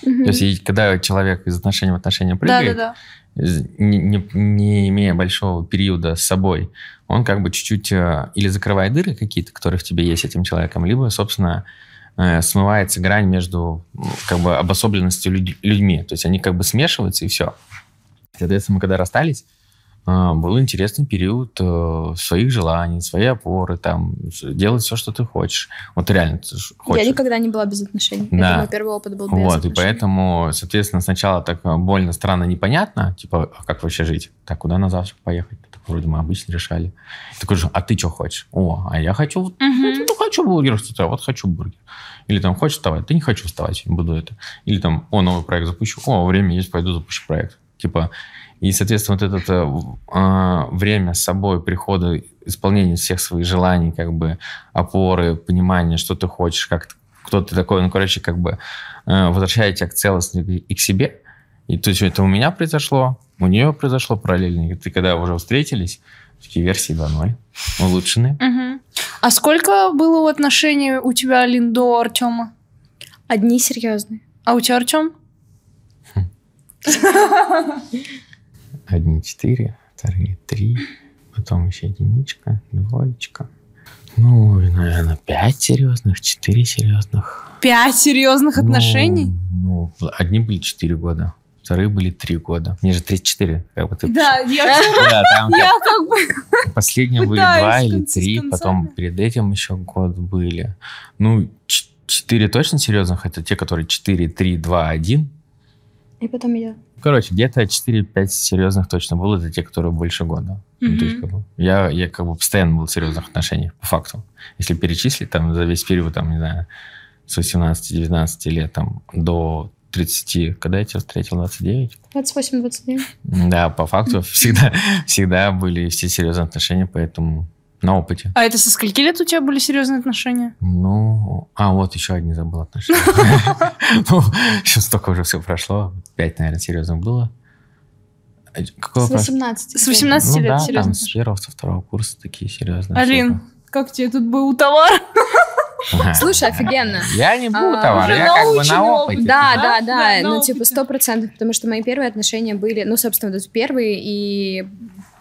[SPEAKER 2] Мгм.
[SPEAKER 3] То есть, когда человек из отношения в отношения
[SPEAKER 1] Да,
[SPEAKER 3] прыгает,
[SPEAKER 1] да, да.
[SPEAKER 3] из- не, не- не имея большого периода с собой, он как бы чуть-чуть э, или закрывает дыры какие-то, которые в тебе есть с этим человеком, либо, собственно, э, смывается грань между как бы обособленностью люд- людьми. То есть они как бы смешиваются, и все. Соответственно, мы когда расстались, был интересный период э, своих желаний, своей опоры, там, делать все, что ты хочешь. Вот реально ты хочешь.
[SPEAKER 2] Я никогда не была без отношений.
[SPEAKER 3] Да.
[SPEAKER 2] Это мой первый опыт был без
[SPEAKER 3] Вот, и
[SPEAKER 2] отношений.
[SPEAKER 3] поэтому, соответственно, сначала так э, больно, странно, непонятно, типа, а как вообще жить? Так, куда на завтрак поехать? Так, вроде мы обычно решали. Такой же, а ты что хочешь? О, а я хочу,
[SPEAKER 1] Мгм.
[SPEAKER 3] ну, хочу бургер, что-то, вот хочу бургер. Или там, хочешь вставать? Да не хочу вставать, буду это. Или там, о, новый проект запущу. О, время есть, пойду запущу проект. Типа, и, соответственно, вот это э, а, время с собой, прихода, исполнения всех своих желаний, как бы, опоры, понимания, что ты хочешь, как кто ты такой, ну, короче, как бы э, возвращает тебя к целостности и к себе. И то есть это у меня произошло, у нее произошло параллельно. И ты когда уже встретились, такие версии 2.0, улучшенные.
[SPEAKER 1] Мгм. А сколько было отношений у тебя, Алин, до Артема?
[SPEAKER 2] Одни серьезные.
[SPEAKER 1] А у тебя, Артем?
[SPEAKER 3] Одни четыре, вторые три, потом еще единичка, двоечка. Ну, наверное, пять серьезных, четыре серьезных.
[SPEAKER 1] Пять серьезных
[SPEAKER 3] Ну,
[SPEAKER 1] отношений?
[SPEAKER 3] Ну, одни были четыре года, вторые были три года. Мне же 34, как бы ты...
[SPEAKER 1] Да, я,
[SPEAKER 3] Да, там
[SPEAKER 1] я как бы...
[SPEAKER 3] Последние были два или три, потом перед этим еще год были. Ну, четыре точно серьезных, это те, которые 4, 3, 2, 1.
[SPEAKER 2] И потом я.
[SPEAKER 3] Короче, где-то 4-5 серьезных точно было, это те, которые больше года. Ну, то есть, как бы, я, я как бы постоянно был в серьезных отношениях, по факту. Если перечислить там за весь период, там, не знаю, с 18-19 лет там, до 30, когда я тебя встретил, 29,
[SPEAKER 2] 28-29.
[SPEAKER 3] да, по факту всегда, всегда были все серьезные отношения, поэтому на опыте.
[SPEAKER 1] А это со скольки лет у тебя были серьезные отношения?
[SPEAKER 3] Ну, а вот еще одни забыл отношения. Ну, сейчас столько уже все прошло. Пять, наверное, серьезно было. Какой
[SPEAKER 2] С
[SPEAKER 3] вопрос?
[SPEAKER 2] 18.
[SPEAKER 1] С 18
[SPEAKER 3] Ну
[SPEAKER 1] лет
[SPEAKER 3] да,
[SPEAKER 1] серьезные
[SPEAKER 3] там с первого, со второго курса такие серьезные.
[SPEAKER 1] Алин, как тебе тут был товар?
[SPEAKER 2] Слушай, офигенно.
[SPEAKER 3] Я не был
[SPEAKER 2] А,
[SPEAKER 3] товар, я как бы на
[SPEAKER 1] опыт.
[SPEAKER 3] опыте.
[SPEAKER 2] Да,
[SPEAKER 1] Да?
[SPEAKER 2] да, да,
[SPEAKER 1] Да,
[SPEAKER 2] ну типа сто процентов, потому что мои первые отношения были, ну, собственно, вот первые и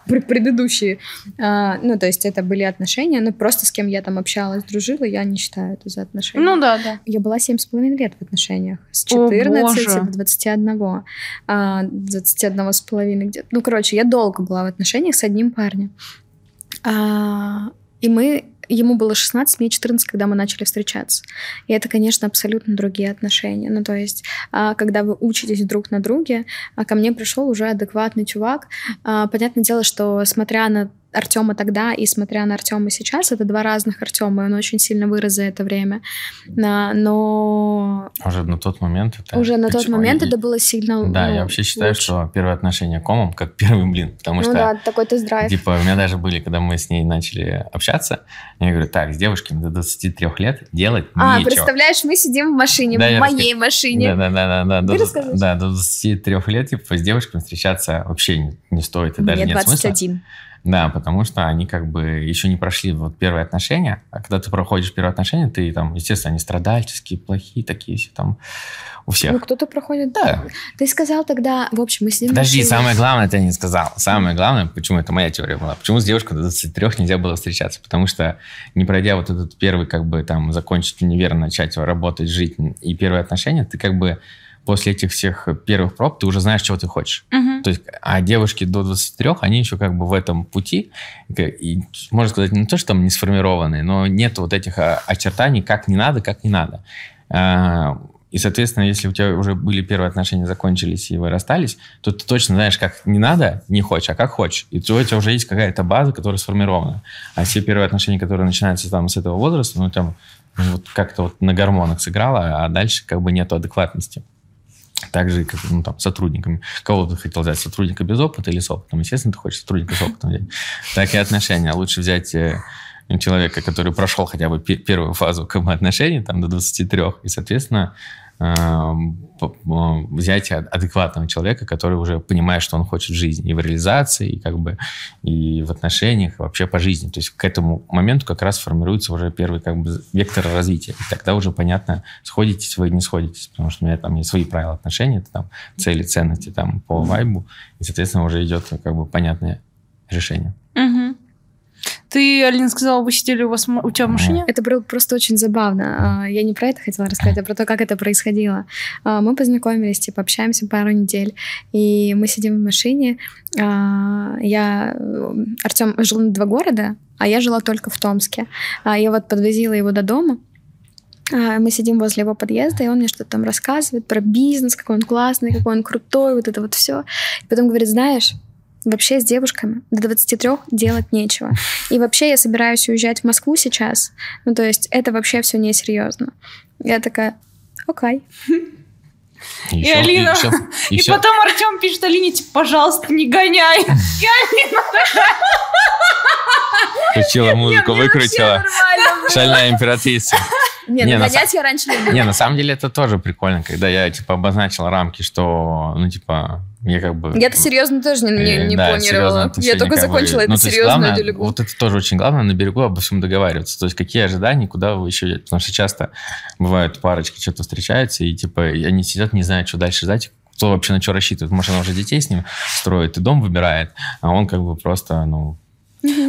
[SPEAKER 2] предыдущие, А, ну, то есть это были отношения, ну, просто с кем я там общалась, дружила, я не считаю это за отношения.
[SPEAKER 1] Ну да, да.
[SPEAKER 2] Я была семь с половиной лет в отношениях. С
[SPEAKER 1] О,
[SPEAKER 2] 14
[SPEAKER 1] боже.
[SPEAKER 2] до 21. А, 21 с половиной где-то. Ну, короче, я долго была в отношениях с одним парнем. А, и мы... Ему было 16, мне 14, когда мы начали встречаться. И это, конечно, абсолютно другие отношения. Ну, то есть, а, когда вы учитесь друг на друге, а ко мне пришел уже адекватный чувак. А, Понятное дело, что смотря на Артема тогда и смотря на Артема сейчас, это два разных Артема, и он очень сильно вырос за это время. А, Но
[SPEAKER 3] Уже на тот момент это...
[SPEAKER 2] уже на тот момент
[SPEAKER 3] и-
[SPEAKER 2] это было сильно
[SPEAKER 3] Да,
[SPEAKER 2] ну,
[SPEAKER 3] я вообще считаю,
[SPEAKER 2] лучше.
[SPEAKER 3] что первое отношение комом как первый блин, потому
[SPEAKER 2] Ну
[SPEAKER 3] что...
[SPEAKER 2] да, такой тест-драйв.
[SPEAKER 3] Типа, у меня даже были, когда мы с ней начали общаться, я говорю, так, с девушками до 23 лет делать
[SPEAKER 2] А,
[SPEAKER 3] нечего.
[SPEAKER 2] представляешь, мы сидим в машине,
[SPEAKER 3] Да,
[SPEAKER 2] в моей машине.
[SPEAKER 3] Да, да, да, да, да.
[SPEAKER 2] Ты
[SPEAKER 3] До,
[SPEAKER 2] расскажешь?
[SPEAKER 3] да, до 23 лет, типа, с девушками встречаться вообще не, не стоит, и даже
[SPEAKER 2] Мне
[SPEAKER 3] нет смысла.
[SPEAKER 2] 21.
[SPEAKER 3] Да, потому что они как бы еще не прошли вот первые отношения, а когда ты проходишь первые отношения, ты там, естественно, они страдальческие, плохие такие все там у всех.
[SPEAKER 2] Ну, кто-то проходит.
[SPEAKER 3] Да.
[SPEAKER 2] Ты сказал тогда, в общем, мы сидим в
[SPEAKER 3] Подожди,
[SPEAKER 2] машине.
[SPEAKER 3] самое главное ты не сказал. Самое главное, почему это моя теория была, почему с девушкой до 23 нельзя было встречаться, потому что не пройдя вот этот первый, как бы там, закончить универ, начать работать, жить и первые отношения, ты как бы после этих всех первых проб ты уже знаешь, чего ты хочешь.
[SPEAKER 1] Мгм.
[SPEAKER 3] То есть, а девушки до 23, они еще как бы в этом пути, и, можно сказать, не то, что там не сформированные, но нет вот этих а, очертаний, как не надо, как не надо. А, И, соответственно, если у тебя уже были первые отношения, закончились, и вы расстались, то ты точно знаешь, как не надо, не хочешь, а как хочешь. И у тебя уже есть какая-то база, которая сформирована. А все первые отношения, которые начинаются там с этого возраста, ну, там, ну, вот как-то вот на гормонах сыграло, а дальше как бы нету адекватности. Также как ну, там, сотрудниками. Кого ты хотел взять? Сотрудника без опыта или с опытом? Естественно, ты хочешь сотрудника с опытом взять. Так и отношения. Лучше взять э, человека, который прошел хотя бы пе- первую фазу бы, отношений, там, до 23, и, соответственно, взять а- адекватного человека, который уже понимает, что он хочет в жизни, и в реализации, и как бы и в отношениях, и вообще по жизни. То есть к этому моменту как раз формируется уже первый как бы вектор развития. И тогда уже понятно, сходитесь вы, не сходитесь, потому что у меня там есть свои правила отношений, это там цели, ценности там по вайбу, и, соответственно, уже идет как бы понятное решение.
[SPEAKER 1] Мгм. Ты, Алина, сказала, вы сидели у, вас, у тебя в машине?
[SPEAKER 2] Это было просто очень забавно. А, Я не про это хотела рассказать, а про то, как это происходило. А, Мы познакомились, типа, общаемся пару недель, и мы сидим в машине. А, Я... Артем жил на два города, а я жила только в Томске. Я вот подвозила его до дома, мы сидим возле его подъезда, и он мне что-то там рассказывает про бизнес, какой он классный, какой он крутой, вот это вот все. И потом говорит, знаешь, вообще с девушками до 23 делать нечего. И вообще я собираюсь уезжать в Москву сейчас. Ну, то есть это вообще все несерьезно. Я такая, окей.
[SPEAKER 3] И,
[SPEAKER 1] И
[SPEAKER 3] всё,
[SPEAKER 1] Алина-
[SPEAKER 3] всё, и
[SPEAKER 1] И,
[SPEAKER 3] всё.
[SPEAKER 1] потом Артем пишет Алине, типа, пожалуйста, не гоняй. И Алина
[SPEAKER 3] включила музыку,
[SPEAKER 2] Не,
[SPEAKER 3] выкрутила. Шальная императрица.
[SPEAKER 2] Не,
[SPEAKER 3] Не,
[SPEAKER 2] ну
[SPEAKER 3] на
[SPEAKER 2] я раньше любила.
[SPEAKER 3] Не, на самом деле это тоже прикольно, когда я, типа, обозначил рамки, что, ну, типа, я как бы...
[SPEAKER 2] Я-то серьезно тоже не, не-
[SPEAKER 3] э,
[SPEAKER 2] не
[SPEAKER 3] да,
[SPEAKER 2] планировала. Я только
[SPEAKER 3] бы,
[SPEAKER 2] закончила
[SPEAKER 3] ну,
[SPEAKER 2] эту
[SPEAKER 3] то есть
[SPEAKER 2] серьезную
[SPEAKER 3] главное,
[SPEAKER 2] делегу.
[SPEAKER 3] Вот это тоже очень главное, на берегу обо всем договариваться. То есть какие ожидания, куда вы еще идете. Потому что часто бывают парочки, что-то встречаются, и, типа, они сидят, не знают, что дальше ждать, кто вообще на что рассчитывает. Может, она уже детей с ним строит и дом выбирает, а он как бы просто, ну...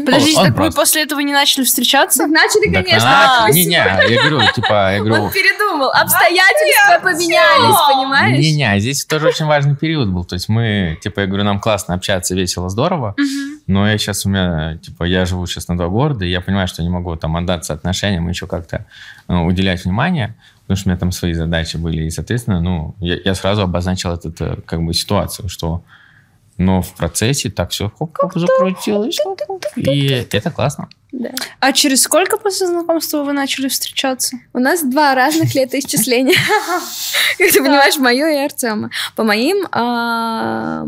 [SPEAKER 1] Подождите,
[SPEAKER 3] Он
[SPEAKER 1] так вы после этого не начали встречаться?
[SPEAKER 2] Начали, конечно.
[SPEAKER 3] а,
[SPEAKER 2] так
[SPEAKER 3] Не-не, я говорю, типа, я говорю...
[SPEAKER 2] Он передумал. Обстоятельства поменялись, понимаешь?
[SPEAKER 3] Не-не, здесь тоже очень важный период был. То есть мы, типа, я говорю, нам классно общаться, весело, здорово. Но я сейчас у меня, типа, я живу сейчас на два города, и я понимаю, что не могу там отдаться отношениям, еще как-то э, уделять внимание, потому что у меня там свои задачи были. И, соответственно, ну, я, я сразу обозначил эту, э, как бы, ситуацию, что но в процессе так все хоп-хоп закрутилось. хоп-хоп, И это классно.
[SPEAKER 2] Да.
[SPEAKER 1] А через сколько после знакомства вы начали встречаться?
[SPEAKER 2] У нас два разных летоисчисления. Как ты понимаешь, мое и Артема. По моим... а,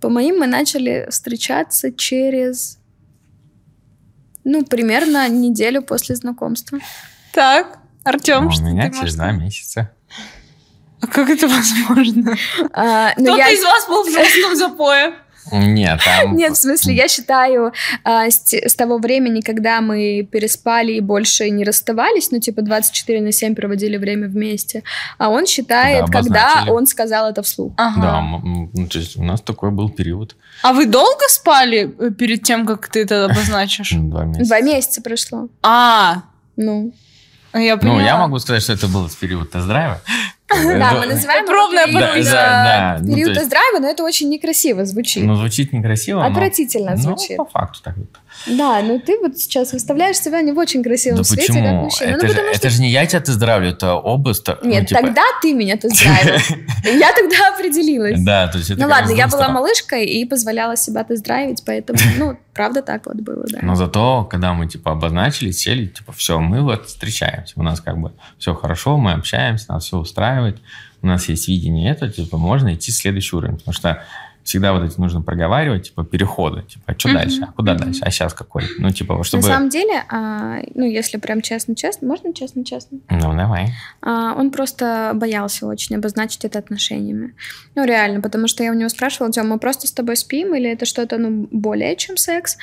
[SPEAKER 2] По моим мы начали встречаться через... Ну, примерно неделю после знакомства.
[SPEAKER 1] Так, Артем,
[SPEAKER 3] Ну, у
[SPEAKER 1] что
[SPEAKER 3] меня
[SPEAKER 1] ты
[SPEAKER 3] через два месяца.
[SPEAKER 1] А как это возможно?
[SPEAKER 2] А, ну,
[SPEAKER 1] Кто-то
[SPEAKER 2] я-
[SPEAKER 1] из вас был в жестком запое.
[SPEAKER 3] Нет, там...
[SPEAKER 2] Нет, в смысле, я считаю, а, с, с того времени, когда мы переспали и больше не расставались, ну, типа 24 на 7 проводили время вместе, а он считает,
[SPEAKER 3] Когда
[SPEAKER 2] когда он сказал это вслух.
[SPEAKER 1] Ага.
[SPEAKER 3] Да, ну, то есть у нас такой был период.
[SPEAKER 1] А вы долго спали э, перед тем, как ты это обозначишь?
[SPEAKER 3] Два месяца.
[SPEAKER 2] Два месяца прошло.
[SPEAKER 1] А,
[SPEAKER 2] Ну,
[SPEAKER 1] я поняла.
[SPEAKER 3] Ну, я могу сказать, что это был период тест-драйва.
[SPEAKER 2] Да,
[SPEAKER 3] Это-
[SPEAKER 2] мы называем
[SPEAKER 1] Пробная
[SPEAKER 2] период,
[SPEAKER 1] подписка.
[SPEAKER 2] э,
[SPEAKER 3] ну,
[SPEAKER 2] период тест-драйва, но это очень некрасиво звучит.
[SPEAKER 3] Ну, звучит некрасиво, но...
[SPEAKER 2] Отвратительно
[SPEAKER 3] Ну,
[SPEAKER 2] звучит.
[SPEAKER 3] по факту так.
[SPEAKER 2] Да, но ты вот сейчас выставляешь себя не в очень красивом
[SPEAKER 3] Да
[SPEAKER 2] свете, как
[SPEAKER 3] почему?
[SPEAKER 2] мужчина.
[SPEAKER 3] Это,
[SPEAKER 2] ну,
[SPEAKER 3] же,
[SPEAKER 2] потому что...
[SPEAKER 3] это же не я тебя тест-драйвлю, это оба... ну,
[SPEAKER 2] Нет,
[SPEAKER 3] типа-
[SPEAKER 2] тогда ты меня тест-драйвил. Я тогда определилась.
[SPEAKER 3] Да, то есть это
[SPEAKER 2] Ну
[SPEAKER 3] как
[SPEAKER 2] ладно, я была малышкой и позволяла себя тест-драйвить, поэтому, ну, правда так вот было, да.
[SPEAKER 3] Но зато, когда мы, типа, обозначили, сели, типа, все, мы вот встречаемся. У нас как бы все хорошо, мы общаемся, нас все устраивает. У нас есть видение этого, типа, можно идти в следующий уровень. Потому что всегда вот эти нужно проговаривать, типа, переходы. Типа, а что
[SPEAKER 1] Мгм,
[SPEAKER 3] дальше? А куда
[SPEAKER 1] мгм.
[SPEAKER 3] дальше? А сейчас какой? Ну, типа, чтобы...
[SPEAKER 2] На самом деле, а, ну, если прям честно-честно, можно честно-честно?
[SPEAKER 3] Ну, давай.
[SPEAKER 2] А, он просто боялся очень обозначить это отношениями. Ну, реально, потому что я у него спрашивала, Тём, мы просто с тобой спим или это что-то, ну, более чем секс?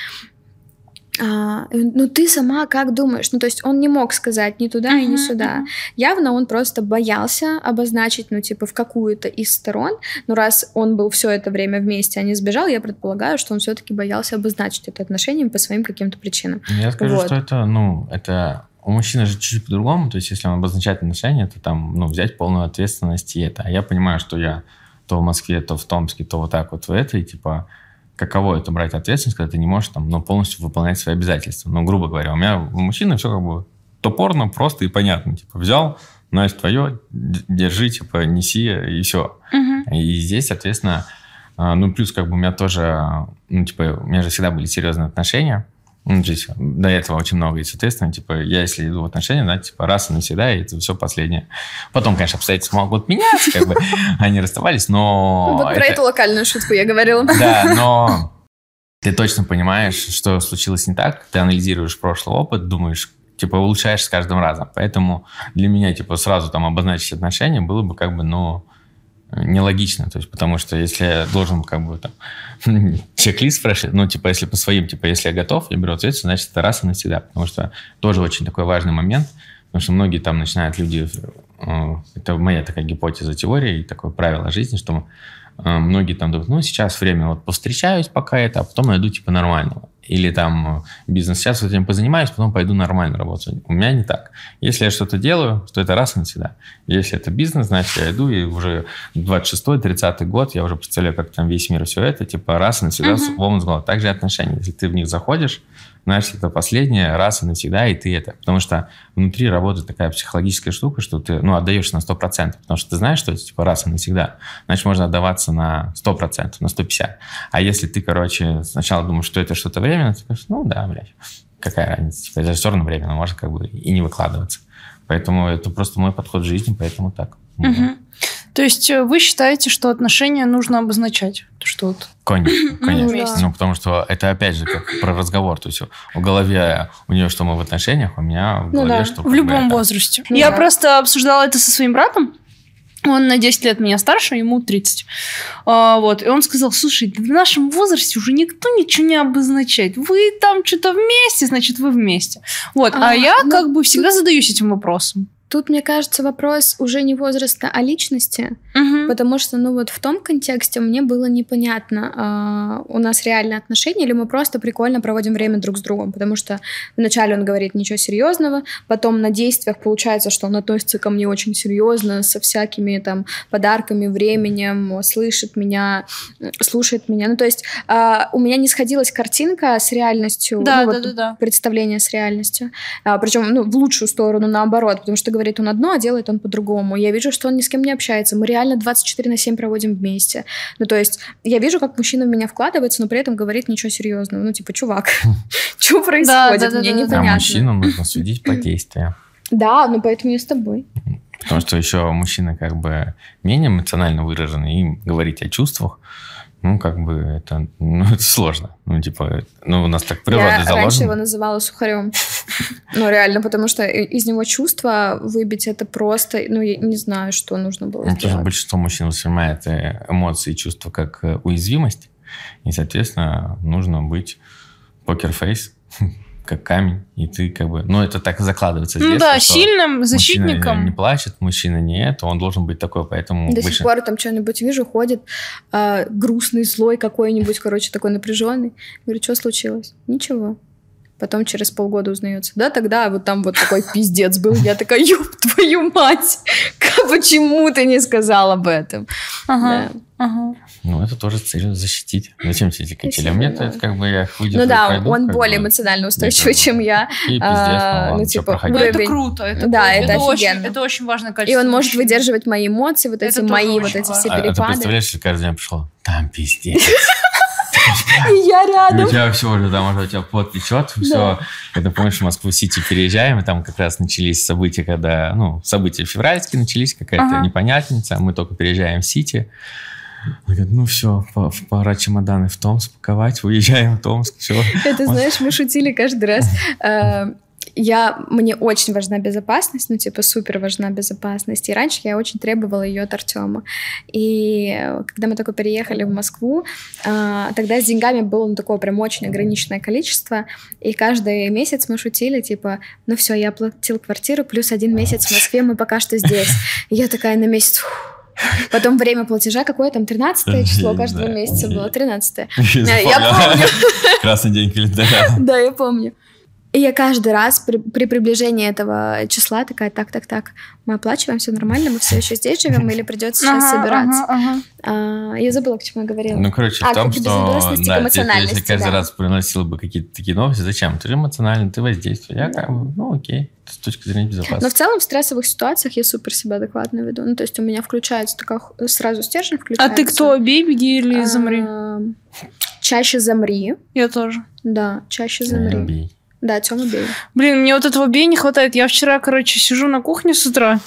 [SPEAKER 2] А, он, ну, ты сама как думаешь? Ну, то есть он не мог сказать ни туда и ни сюда.
[SPEAKER 1] мгм.
[SPEAKER 2] Явно он просто боялся обозначить, ну, типа, в какую-то из сторон. Но раз он был все это время вместе, а не сбежал, я предполагаю, что он все-таки боялся обозначить это отношениями по своим каким-то причинам.
[SPEAKER 3] Я скажу,
[SPEAKER 2] Вот.
[SPEAKER 3] что это, ну, это у мужчины же чуть-чуть по-другому, то есть если он обозначает отношения, то там, ну, взять полную ответственность и это. А я понимаю, что я то в Москве, то в Томске, то вот так вот в этой, типа, каково это брать ответственность, когда ты не можешь там, ну, полностью выполнять свои обязательства. Ну, грубо говоря, у меня у мужчины все как бы топорно, просто и понятно. Типа, взял, значит, твое, держи, типа, неси, и все.
[SPEAKER 1] Мгм.
[SPEAKER 3] И здесь, соответственно, а, ну, плюс как бы у меня тоже, ну, типа, у меня же всегда были серьезные отношения. Ну, здесь до этого очень много, и, соответственно, типа, я если иду в отношения, да, типа, раз и навсегда, и это все последнее. Потом, конечно, обстоятельства могут меняться, как бы, они расставались, но...
[SPEAKER 2] Ну, вот про эту локальную шутку я говорила.
[SPEAKER 3] да, но ты точно понимаешь, что случилось не так, ты анализируешь прошлый опыт, думаешь, типа, улучшаешь с каждым разом. Поэтому для меня, типа, сразу там обозначить отношения было бы как бы, ну, нелогично. То есть, потому что если я должен как бы там чек-лист спрашивать, ну, типа, если по своим, типа, если я готов, я беру ответственность, значит, это раз и навсегда. Потому что тоже очень такой важный момент, потому что многие там начинают люди, э, это моя такая гипотеза, теория и такое правило жизни, что э, многие там думают, ну, сейчас время, вот повстречаюсь пока это, а потом найду, типа, нормального. Или там э, бизнес, сейчас вот этим позанимаюсь, потом пойду нормально работать. У меня не так. Если я что-то делаю, то это раз и навсегда. Если это бизнес, значит, я иду, и уже 26-30 год, я уже представляю, как там весь мир, все это, типа, раз и навсегда, умом с головой. Также отношения. Если ты в них заходишь, значит, это последнее, раз и навсегда, и ты это. Потому что внутри работает такая психологическая штука, что ты, ну, отдаешься на 100%, потому что ты знаешь, что это, типа, раз и навсегда. Значит, можно отдаваться на 100%, на 150%. А если ты, короче, сначала думаешь, что это что-то временно, ты говоришь, ну, да, блядь, какая разница, типа, это все равно временно, можно как бы и не выкладываться. Поэтому это просто мой подход в жизни, поэтому так.
[SPEAKER 1] Мгм. То есть э, вы считаете, что отношения нужно обозначать? То, Что вот
[SPEAKER 3] Конечно, конечно.
[SPEAKER 1] вместе.
[SPEAKER 3] Ну, потому что это опять же как про разговор. То есть в голове у нее, что мы в отношениях, у меня в
[SPEAKER 2] Ну
[SPEAKER 3] голове,
[SPEAKER 2] да,
[SPEAKER 3] что
[SPEAKER 1] в любом
[SPEAKER 3] это-
[SPEAKER 1] возрасте.
[SPEAKER 2] Ну
[SPEAKER 1] Я
[SPEAKER 2] да.
[SPEAKER 1] просто обсуждала это со своим братом. Он на 10 лет меня старше, ему 30. А, вот. И он сказал, слушай, в нашем возрасте уже никто ничего не обозначает. Вы там что-то вместе, значит, вы вместе. Вот. А,
[SPEAKER 2] А,
[SPEAKER 1] я
[SPEAKER 2] ну,
[SPEAKER 1] как бы всегда задаюсь этим вопросом.
[SPEAKER 2] Тут, мне кажется, вопрос уже не возраста, а личности.
[SPEAKER 1] Мгм.
[SPEAKER 2] Потому что, ну вот в том контексте мне было непонятно, а, у нас реальные отношения или мы просто прикольно проводим время друг с другом. Потому что вначале он говорит ничего серьезного, потом на действиях получается, что он относится ко мне очень серьезно, со всякими там подарками, временем, слышит меня, слушает меня. Ну то есть а, у меня не сходилась картинка с реальностью.
[SPEAKER 1] Да,
[SPEAKER 2] ну,
[SPEAKER 1] да,
[SPEAKER 2] вот
[SPEAKER 1] да, да.
[SPEAKER 2] представление с реальностью. А, причем, ну, в лучшую сторону, наоборот, потому что говорит он одно, а делает он по-другому. Я вижу, что он ни с кем не общается. Мы реально 24 на 7 проводим вместе. Ну, то есть, я вижу, как мужчина в меня вкладывается, но при этом говорит ничего серьезного. Ну, типа, чувак, что происходит? Мне
[SPEAKER 1] да.
[SPEAKER 3] А
[SPEAKER 2] непонятно.
[SPEAKER 3] мужчину нужно судить по действиям.
[SPEAKER 2] Да, ну поэтому я с тобой.
[SPEAKER 3] Потому что еще мужчины как бы менее эмоционально выражены, им говорить о чувствах, ну, как бы это, ну, это сложно. Ну, типа, ну, у нас так природа
[SPEAKER 2] я раньше его
[SPEAKER 3] заложена.
[SPEAKER 2] называла сухарем. Ну, реально, потому что из него чувства выбить это просто, ну, я не знаю, что нужно было
[SPEAKER 3] Ну, Тоже
[SPEAKER 2] сделать.
[SPEAKER 3] большинство мужчин воспринимает э, эмоции и чувства как э, уязвимость. И, соответственно, нужно быть покерфейс, как камень. И ты как бы... Ну, это так и закладывается
[SPEAKER 1] Ну
[SPEAKER 3] детства,
[SPEAKER 1] да,
[SPEAKER 3] что
[SPEAKER 1] сильным
[SPEAKER 3] Мужчина
[SPEAKER 1] защитником.
[SPEAKER 3] не плачет, мужчина не это, он должен быть такой, поэтому...
[SPEAKER 2] До сих
[SPEAKER 3] больше-
[SPEAKER 2] пор там что-нибудь вижу, ходит а, грустный, злой какой-нибудь, короче, такой напряженный. Говорю, что случилось? Ничего. Потом через полгода узнается. Да, тогда вот там вот такой пиздец был. Я такая, ёб твою мать! Как- Почему ты не сказал об этом?
[SPEAKER 1] Ага,
[SPEAKER 2] Да.
[SPEAKER 1] ага.
[SPEAKER 3] Ну, это тоже с целью защитить. Зачем тебе эти качели? А мне-то
[SPEAKER 2] да.
[SPEAKER 3] это как бы я выйду,
[SPEAKER 2] Ну да,
[SPEAKER 3] пойду,
[SPEAKER 2] он более
[SPEAKER 3] бы,
[SPEAKER 2] эмоционально устойчивый,
[SPEAKER 3] это-
[SPEAKER 2] чем я.
[SPEAKER 3] И пиздец,
[SPEAKER 2] А,
[SPEAKER 3] ну
[SPEAKER 2] ну, типа.
[SPEAKER 1] Ну, это круто. Это,
[SPEAKER 2] Да, это
[SPEAKER 1] очень,
[SPEAKER 2] офигенно.
[SPEAKER 1] это очень важное
[SPEAKER 2] И
[SPEAKER 1] качество.
[SPEAKER 2] он может выдерживать мои эмоции, вот
[SPEAKER 1] Это
[SPEAKER 2] эти мои
[SPEAKER 1] очень
[SPEAKER 2] вот эти все
[SPEAKER 1] важно.
[SPEAKER 3] А, а ты
[SPEAKER 2] перепады.
[SPEAKER 3] представляешь, что каждый день пришел, там пиздец.
[SPEAKER 2] И я
[SPEAKER 3] У
[SPEAKER 2] рядом.
[SPEAKER 3] тебя все уже, там уже у тебя пот течет, все. Это помнишь, в Москву-Сити переезжаем, и там как раз начались события, когда, ну, события февральские начались, какая-то непонятница, мы только переезжаем в Сити. Он говорит, ну все, пора чемоданы в Томск паковать, уезжаем в Томск, все.
[SPEAKER 2] Это, знаешь, мы шутили каждый раз. Э, Я, мне очень важна безопасность, ну, типа, супер важна безопасность. И раньше я очень требовала ее от Артема. И э, когда мы только переехали в Москву, а, тогда с деньгами было ну, такое прям очень ограниченное количество. И каждый месяц мы шутили, типа, ну все, я оплатил квартиру, плюс один месяц в Москве, мы пока что здесь. И я такая на месяц... фух. Потом время платежа, какое там, 13 число каждого месяца было, 13
[SPEAKER 3] Я
[SPEAKER 2] Я помню.
[SPEAKER 3] Красный день календаря.
[SPEAKER 2] Да, я помню. И я каждый раз при, при приближении этого числа такая, так, так, так, мы оплачиваем, все нормально, мы все еще здесь живем, или придется сейчас
[SPEAKER 1] Ага,
[SPEAKER 2] собираться.
[SPEAKER 1] ага, ага.
[SPEAKER 2] А, я забыла, к чему я говорила.
[SPEAKER 3] Ну, короче,
[SPEAKER 2] А,
[SPEAKER 3] в том,
[SPEAKER 2] как
[SPEAKER 3] что да, если каждый
[SPEAKER 2] да.
[SPEAKER 3] раз приносил бы какие-то такие новости, зачем? Ты же эмоциональный, ты воздействуешь. Я как бы, ну окей, с точки зрения
[SPEAKER 2] Но в
[SPEAKER 3] безопасности.
[SPEAKER 2] целом в стрессовых ситуациях я супер себя адекватно веду. Ну, то есть у меня включается такая сразу стержень
[SPEAKER 1] А
[SPEAKER 2] включается.
[SPEAKER 1] ты кто, бей, беги или замри?
[SPEAKER 2] А, Чаще замри.
[SPEAKER 1] Я тоже.
[SPEAKER 2] Да, чаще
[SPEAKER 3] Не
[SPEAKER 2] замри. Да, Тёма бей.
[SPEAKER 1] Блин, мне вот этого бей не хватает. Я вчера, короче, сижу на кухне с утра.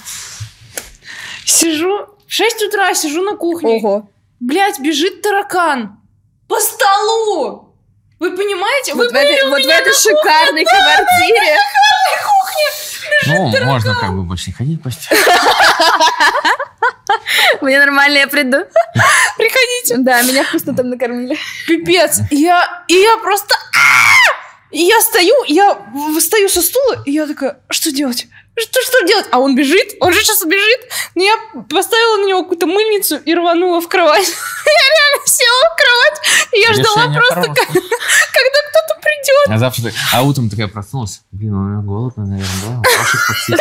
[SPEAKER 1] Сижу, в 6 утра сижу на кухне.
[SPEAKER 2] Ого.
[SPEAKER 1] Блять, бежит таракан. По столу! Вы понимаете? Вы
[SPEAKER 2] Вот в этой, вот в этой шикарной квартире.
[SPEAKER 3] Ну, можно как бы больше не ходить почти.
[SPEAKER 2] Мне нормально, я приду.
[SPEAKER 1] приходите.
[SPEAKER 2] Да, меня вкусно там накормили.
[SPEAKER 1] Пипец. Я, и я просто... И я стою, я встаю со стула, и я такая, что делать? Что, что делать? А он бежит, он же сейчас убежит. Но я поставила на него какую-то мыльницу и рванула в кровать. Я реально села в кровать, и я ждала просто, когда кто-то придет.
[SPEAKER 3] А завтра, а утром такая проснулась. Блин, у меня голодно, наверное, да?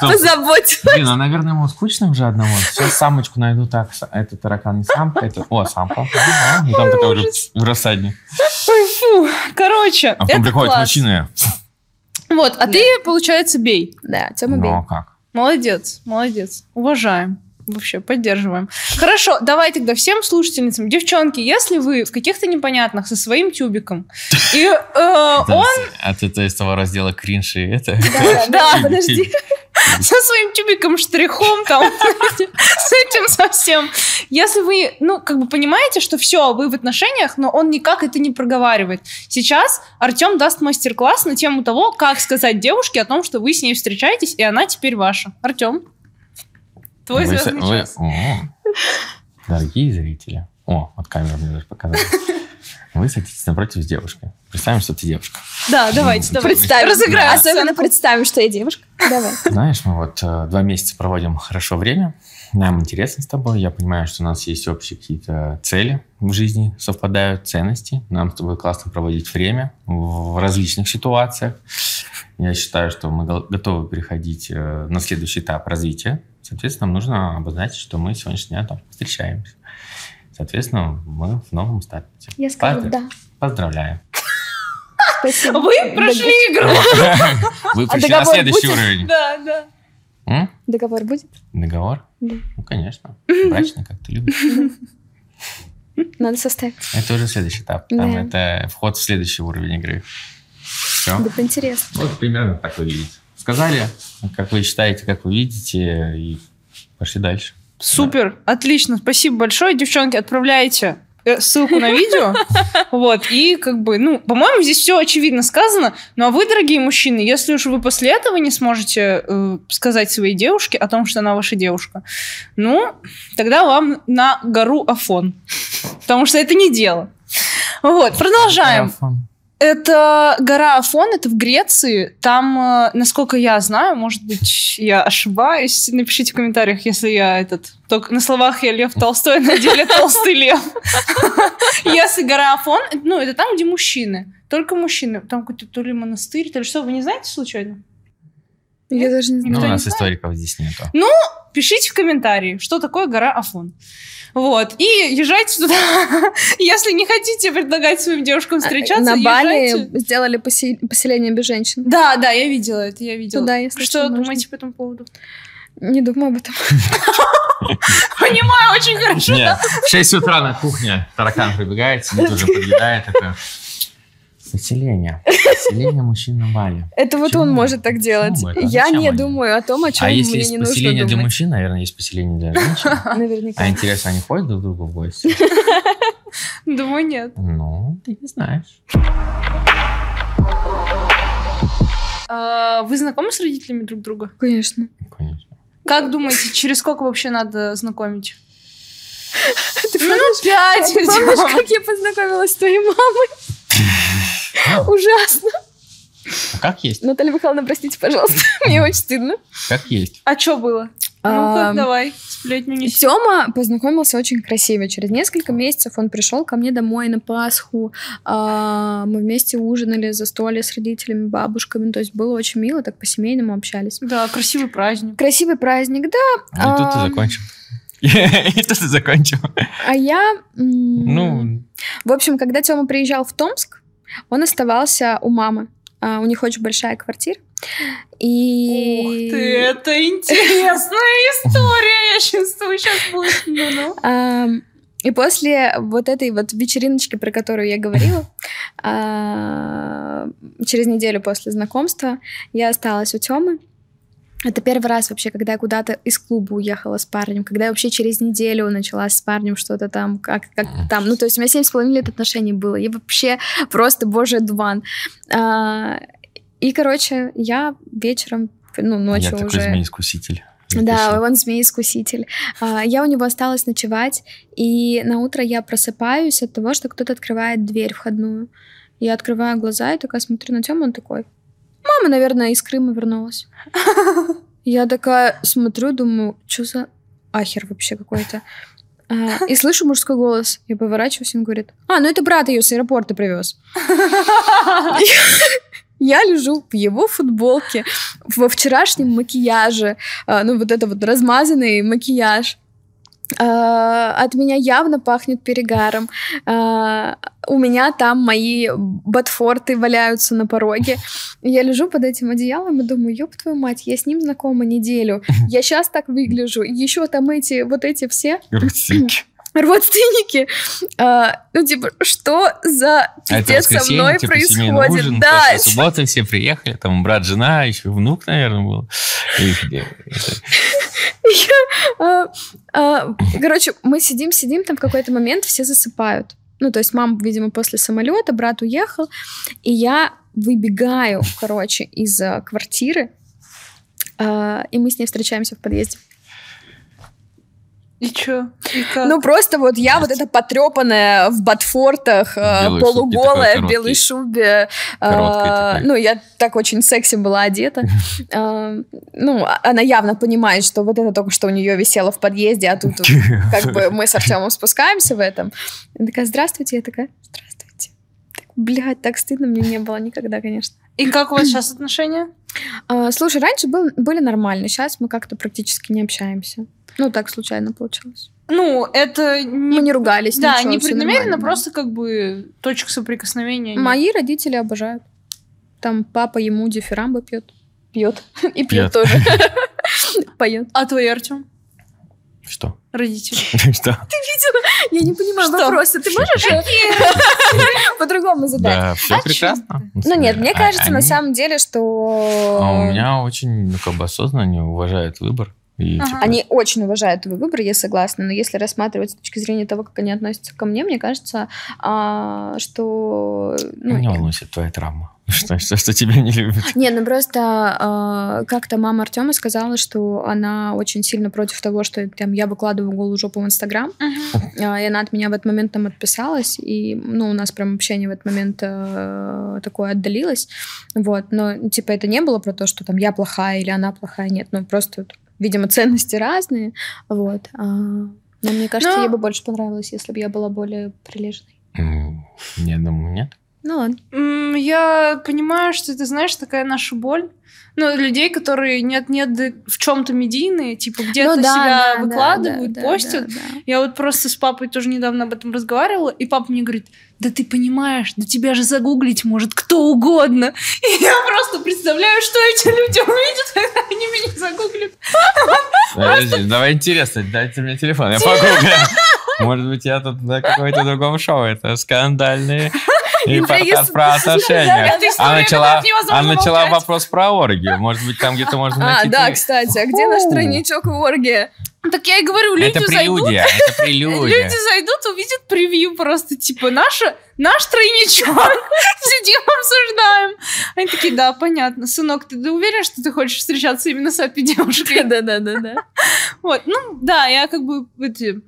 [SPEAKER 2] Позаботь.
[SPEAKER 3] Блин, а, наверное, ему скучно уже одному. Сейчас самочку найду так. Это таракан не самка, это... О, самка. Ага. И там такая уже в рассадник.
[SPEAKER 1] Ой, фу. Короче,
[SPEAKER 3] А потом приходит
[SPEAKER 1] класс.
[SPEAKER 3] мужчина.
[SPEAKER 1] Вот, а ты, получается, бей.
[SPEAKER 2] Да, Тёма бей.
[SPEAKER 3] Ну, а как?
[SPEAKER 1] Молодец, молодец. Уважаем. Вообще, поддерживаем. Хорошо, давай тогда всем слушательницам. Девчонки, если вы в каких-то непонятных со своим тюбиком, и э, он
[SPEAKER 3] А ты из того раздела кринж и это?
[SPEAKER 2] Да, да, подожди.
[SPEAKER 1] со своим тюбиком, штрихом, там, с этим совсем. Если вы, ну, как бы понимаете, что все, вы в отношениях, но он никак это не проговаривает. Сейчас Артем даст мастер-класс на тему того, как сказать девушке о том, что вы с ней встречаетесь, и она теперь ваша. Артем, твой
[SPEAKER 3] Вы
[SPEAKER 1] звездный
[SPEAKER 3] вы-
[SPEAKER 1] час.
[SPEAKER 3] О, Дорогие зрители. О, вот камера мне даже показала. Вы садитесь напротив с девушкой. Представим, что ты девушка.
[SPEAKER 1] Да, давайте,
[SPEAKER 3] Ну,
[SPEAKER 1] давайте.
[SPEAKER 2] Представим.
[SPEAKER 1] Разыграем
[SPEAKER 2] Особенно
[SPEAKER 1] сценку.
[SPEAKER 2] представим, что я девушка. Давай.
[SPEAKER 3] Знаешь, мы вот э, два месяца проводим хорошо время. Нам интересно с тобой. Я понимаю, что у нас есть общие какие-то цели в жизни, совпадают ценности. Нам с тобой классно проводить время в различных ситуациях. Я считаю, что мы го- готовы переходить э, на следующий этап развития. Соответственно, нам нужно обозначить, что мы сегодняшний дня там встречаемся. Соответственно, мы в новом статусе.
[SPEAKER 2] Я скажу
[SPEAKER 3] Поздравляю.
[SPEAKER 2] да.
[SPEAKER 3] Поздравляю.
[SPEAKER 2] Спасибо.
[SPEAKER 1] Вы прошли игру.
[SPEAKER 3] Вы пришли на следующий уровень.
[SPEAKER 1] Да, да.
[SPEAKER 3] М?
[SPEAKER 2] Договор будет?
[SPEAKER 3] Договор?
[SPEAKER 2] Да.
[SPEAKER 3] Ну, конечно. Брачный, как ты любишь.
[SPEAKER 2] Надо составить.
[SPEAKER 3] Это уже следующий этап. Там
[SPEAKER 2] Да.
[SPEAKER 3] это вход в следующий уровень игры. Все.
[SPEAKER 2] Да, интересно.
[SPEAKER 3] Вот примерно так выглядит. Сказали, как вы считаете, как вы видите, и пошли дальше.
[SPEAKER 1] Супер, отлично, спасибо большое, девчонки, отправляйте э, ссылку на видео, вот, и как бы, ну, по-моему, здесь все очевидно сказано, ну, а вы, дорогие мужчины, если уж вы после этого не сможете э, сказать своей девушке о том, что она ваша девушка, ну, тогда вам на гору Афон, потому что это не дело. Вот, продолжаем.
[SPEAKER 3] Марафон.
[SPEAKER 1] Это гора Афон, это в Греции. Там, э, насколько я знаю, может быть, я ошибаюсь. Напишите в комментариях, если я этот... Только на словах я Лев Толстой, на деле Толстый Лев. Если гора Афон, ну, это там, где мужчины. Только мужчины. Там какой-то то ли монастырь, то ли что, вы не знаете случайно?
[SPEAKER 2] Я даже не
[SPEAKER 3] Ну,
[SPEAKER 1] Никто
[SPEAKER 3] у нас историков здесь нету.
[SPEAKER 1] Пишите в комментарии, что такое гора Афон. Вот. И езжайте туда. Если не хотите предлагать своим девушкам встречаться,
[SPEAKER 2] На Бали сделали посе- поселение без женщин.
[SPEAKER 1] Да, да, я видела это, я видела.
[SPEAKER 2] Туда, если
[SPEAKER 1] что
[SPEAKER 2] можно.
[SPEAKER 1] думаете по этому поводу?
[SPEAKER 2] Не думаю об этом.
[SPEAKER 1] Понимаю очень хорошо.
[SPEAKER 3] Нет, в 6 утра на кухне таракан прибегает, сидит уже подъедает. Поселение. Поселение мужчин на Бали.
[SPEAKER 2] Это вот
[SPEAKER 3] Почему?
[SPEAKER 2] он может так делать. Я
[SPEAKER 3] Зачем
[SPEAKER 2] не
[SPEAKER 3] они?
[SPEAKER 2] думаю о том, о чем
[SPEAKER 3] А если
[SPEAKER 2] мне
[SPEAKER 3] есть
[SPEAKER 2] не нужно
[SPEAKER 3] поселение для мужчин, наверное, есть поселение для женщин.
[SPEAKER 2] Наверняка.
[SPEAKER 3] А интересно, они ходят друг к другу в гости?
[SPEAKER 1] Думаю, нет.
[SPEAKER 3] Ну, ты не знаешь.
[SPEAKER 1] А, Вы знакомы с родителями друг друга?
[SPEAKER 2] Конечно.
[SPEAKER 3] Конечно.
[SPEAKER 1] Как думаете, через сколько вообще надо знакомить?
[SPEAKER 2] Ты
[SPEAKER 1] Ну, пять.
[SPEAKER 2] Помнишь,
[SPEAKER 1] идём.
[SPEAKER 2] как я познакомилась с твоей мамой? Ужасно.
[SPEAKER 3] А как есть?
[SPEAKER 2] Наталья Михайловна, простите, пожалуйста. Мне очень стыдно.
[SPEAKER 3] Как есть.
[SPEAKER 1] А что было? Ну-ка, давай, сплетню неси.
[SPEAKER 2] Тёма познакомился очень красиво. Через несколько месяцев он пришел ко мне домой на Пасху. А, мы вместе ужинали за столе с родителями, бабушками. То есть было очень мило, так по-семейному общались.
[SPEAKER 1] Да, красивый праздник.
[SPEAKER 2] Красивый праздник, да.
[SPEAKER 3] Ну, тут ты закончил. И тут ты закончил.
[SPEAKER 2] А я...
[SPEAKER 3] Ну,
[SPEAKER 2] В общем, когда Тёма приезжал в Томск, он оставался у мамы. А, у них очень большая квартира. И...
[SPEAKER 1] Ух ты, это интересная история, я чувствую, сейчас будет.
[SPEAKER 2] Ам, И после вот этой вот вечериночки, про которую я говорила, а, через неделю после знакомства я осталась у Тёмы. Это первый раз вообще, когда я куда-то из клуба уехала с парнем, когда я вообще через неделю начала с парнем что-то там, как, как там. Ну, то есть у меня семь с половиной лет отношений было. Я вообще просто божий дуван. А, И, короче, я вечером, ну,
[SPEAKER 3] я
[SPEAKER 2] ночью
[SPEAKER 3] такой
[SPEAKER 2] уже...
[SPEAKER 3] змей-искуситель.
[SPEAKER 2] Да,
[SPEAKER 3] Запиши.
[SPEAKER 2] он змей-искуситель. А, Я у него осталась ночевать, и на утро я просыпаюсь от того, что кто-то открывает дверь входную. Я открываю глаза и такая смотрю на Тему, он такой, мама, наверное, из Крыма вернулась. Я такая смотрю, думаю, что за ахер вообще какой-то. А, И слышу мужской голос. Я поворачиваюсь, он говорит, а, ну это брат ее с аэропорта привез. Я лежу в его футболке, во вчерашнем макияже, а, ну вот это вот размазанный макияж. А, От меня явно пахнет перегаром. А, У меня там мои ботфорты валяются на пороге. Я лежу под этим одеялом и думаю, ёб твою мать, я с ним знакома неделю. Я сейчас так выгляжу. Еще там эти, вот эти все
[SPEAKER 3] Родственники.
[SPEAKER 2] Родственники. А, ну, типа, что за
[SPEAKER 3] А
[SPEAKER 2] пиздец со мной
[SPEAKER 3] типа,
[SPEAKER 2] происходит?
[SPEAKER 3] ужин,
[SPEAKER 2] да,
[SPEAKER 3] субботы все приехали, там брат, жена, еще внук, наверное, был.
[SPEAKER 2] А, а, Короче, мы сидим, сидим, там в какой-то момент все засыпают. Ну, то есть мама, видимо, после самолета, брат уехал, и я выбегаю, короче, из квартиры, и мы с ней встречаемся в подъезде.
[SPEAKER 1] И чё? И как?
[SPEAKER 2] Ну, просто вот я вот эта потрепанная в ботфортах, а,
[SPEAKER 3] белой
[SPEAKER 2] полуголая,
[SPEAKER 3] такой
[SPEAKER 2] в белой шубе. а,
[SPEAKER 3] такой.
[SPEAKER 2] Ну, я так очень секси была одета. А, Ну, она явно понимает, что вот это только что у нее висело в подъезде, а тут как бы мы с Артемом спускаемся в этом. Она такая, здравствуйте, я такая, здравствуйте. Так, блядь, так стыдно мне не было никогда, конечно.
[SPEAKER 1] И как у вас сейчас отношения?
[SPEAKER 2] А, слушай, раньше был, были нормально, сейчас мы как-то практически не общаемся. Ну, так случайно получилось.
[SPEAKER 1] Ну, это
[SPEAKER 2] Мы
[SPEAKER 1] не...
[SPEAKER 2] не ругались,
[SPEAKER 1] Да,
[SPEAKER 2] ничего,
[SPEAKER 1] не преднамеренно, просто как бы точка соприкосновения. нет.
[SPEAKER 2] Мои родители обожают. Там папа ему дифирамбы пьет. Пьет. И
[SPEAKER 3] Пьет.
[SPEAKER 2] пьет тоже. Поет.
[SPEAKER 1] А твой Артем?
[SPEAKER 3] Что?
[SPEAKER 1] Родители.
[SPEAKER 3] Что?
[SPEAKER 2] Я не понимаю
[SPEAKER 1] Что?
[SPEAKER 2] вопроса. Ты можешь по-другому задать?
[SPEAKER 3] Да, все
[SPEAKER 2] А
[SPEAKER 3] прекрасно.
[SPEAKER 2] Ну нет, мне
[SPEAKER 3] А-
[SPEAKER 2] кажется, на самом деле, что...
[SPEAKER 3] А у меня очень, ну, как бы осознанно они уважают выбор. И,
[SPEAKER 1] Ага.
[SPEAKER 3] типа,
[SPEAKER 2] Они очень уважают твой выбор, я согласна, но если рассматривать с точки зрения того, как они относятся ко мне, мне кажется, а, что... ну,
[SPEAKER 3] меня волнует твоя травма. Что, что, что тебя не любят.
[SPEAKER 2] Не, ну просто а, как-то мама Артема сказала, что она очень сильно против того, что там я выкладываю голую жопу в Инстаграм, А, и она от меня в этот момент там отписалась, и, ну, у нас прям общение в этот момент э, такое отдалилось, вот, но, типа, это не было про то, что там я плохая или она плохая, нет, ну, просто, видимо, ценности разные, вот, а, но мне кажется,
[SPEAKER 1] Но-
[SPEAKER 2] ей бы больше понравилось, если бы я была более прилежной.
[SPEAKER 3] Я думаю, нет.
[SPEAKER 2] Ну, ладно.
[SPEAKER 1] Я понимаю, что это, знаешь, такая наша боль. Ну, людей, которые нет-нет, в чем-то медийные, типа где-то
[SPEAKER 2] Ну, да,
[SPEAKER 1] себя
[SPEAKER 2] да,
[SPEAKER 1] выкладывают,
[SPEAKER 2] да, да,
[SPEAKER 1] постят.
[SPEAKER 2] да, да.
[SPEAKER 1] Я вот просто с папой тоже недавно об этом разговаривала, и папа мне говорит, да ты понимаешь, да тебя же загуглить может кто угодно. И я просто представляю, что эти люди увидят, когда они меня загуглят.
[SPEAKER 3] Подожди, давай интересно, дайте мне телефон, я погуглю. Может быть, я тут на каком-то другом шоу. Это скандальные
[SPEAKER 2] с-
[SPEAKER 3] про отношения. А начала, а начала вопрос про оргию. Может быть, там где-то можно
[SPEAKER 2] А,
[SPEAKER 3] найти...
[SPEAKER 2] да,
[SPEAKER 3] при-
[SPEAKER 2] кстати, а где наш тройничок и оргия?
[SPEAKER 1] Так я и говорю, люди
[SPEAKER 3] Это
[SPEAKER 1] зайдут,
[SPEAKER 3] прелюдия, это прелюдия.
[SPEAKER 1] Люди зайдут, увидят превью просто, типа, наша, наш тройничок. Сидим, обсуждаем. Они такие, да, понятно. Сынок, ты да уверен, что ты хочешь встречаться именно с этой девушкой?
[SPEAKER 2] Да-да-да-да.
[SPEAKER 1] Вот, ну, да, я как бы эти...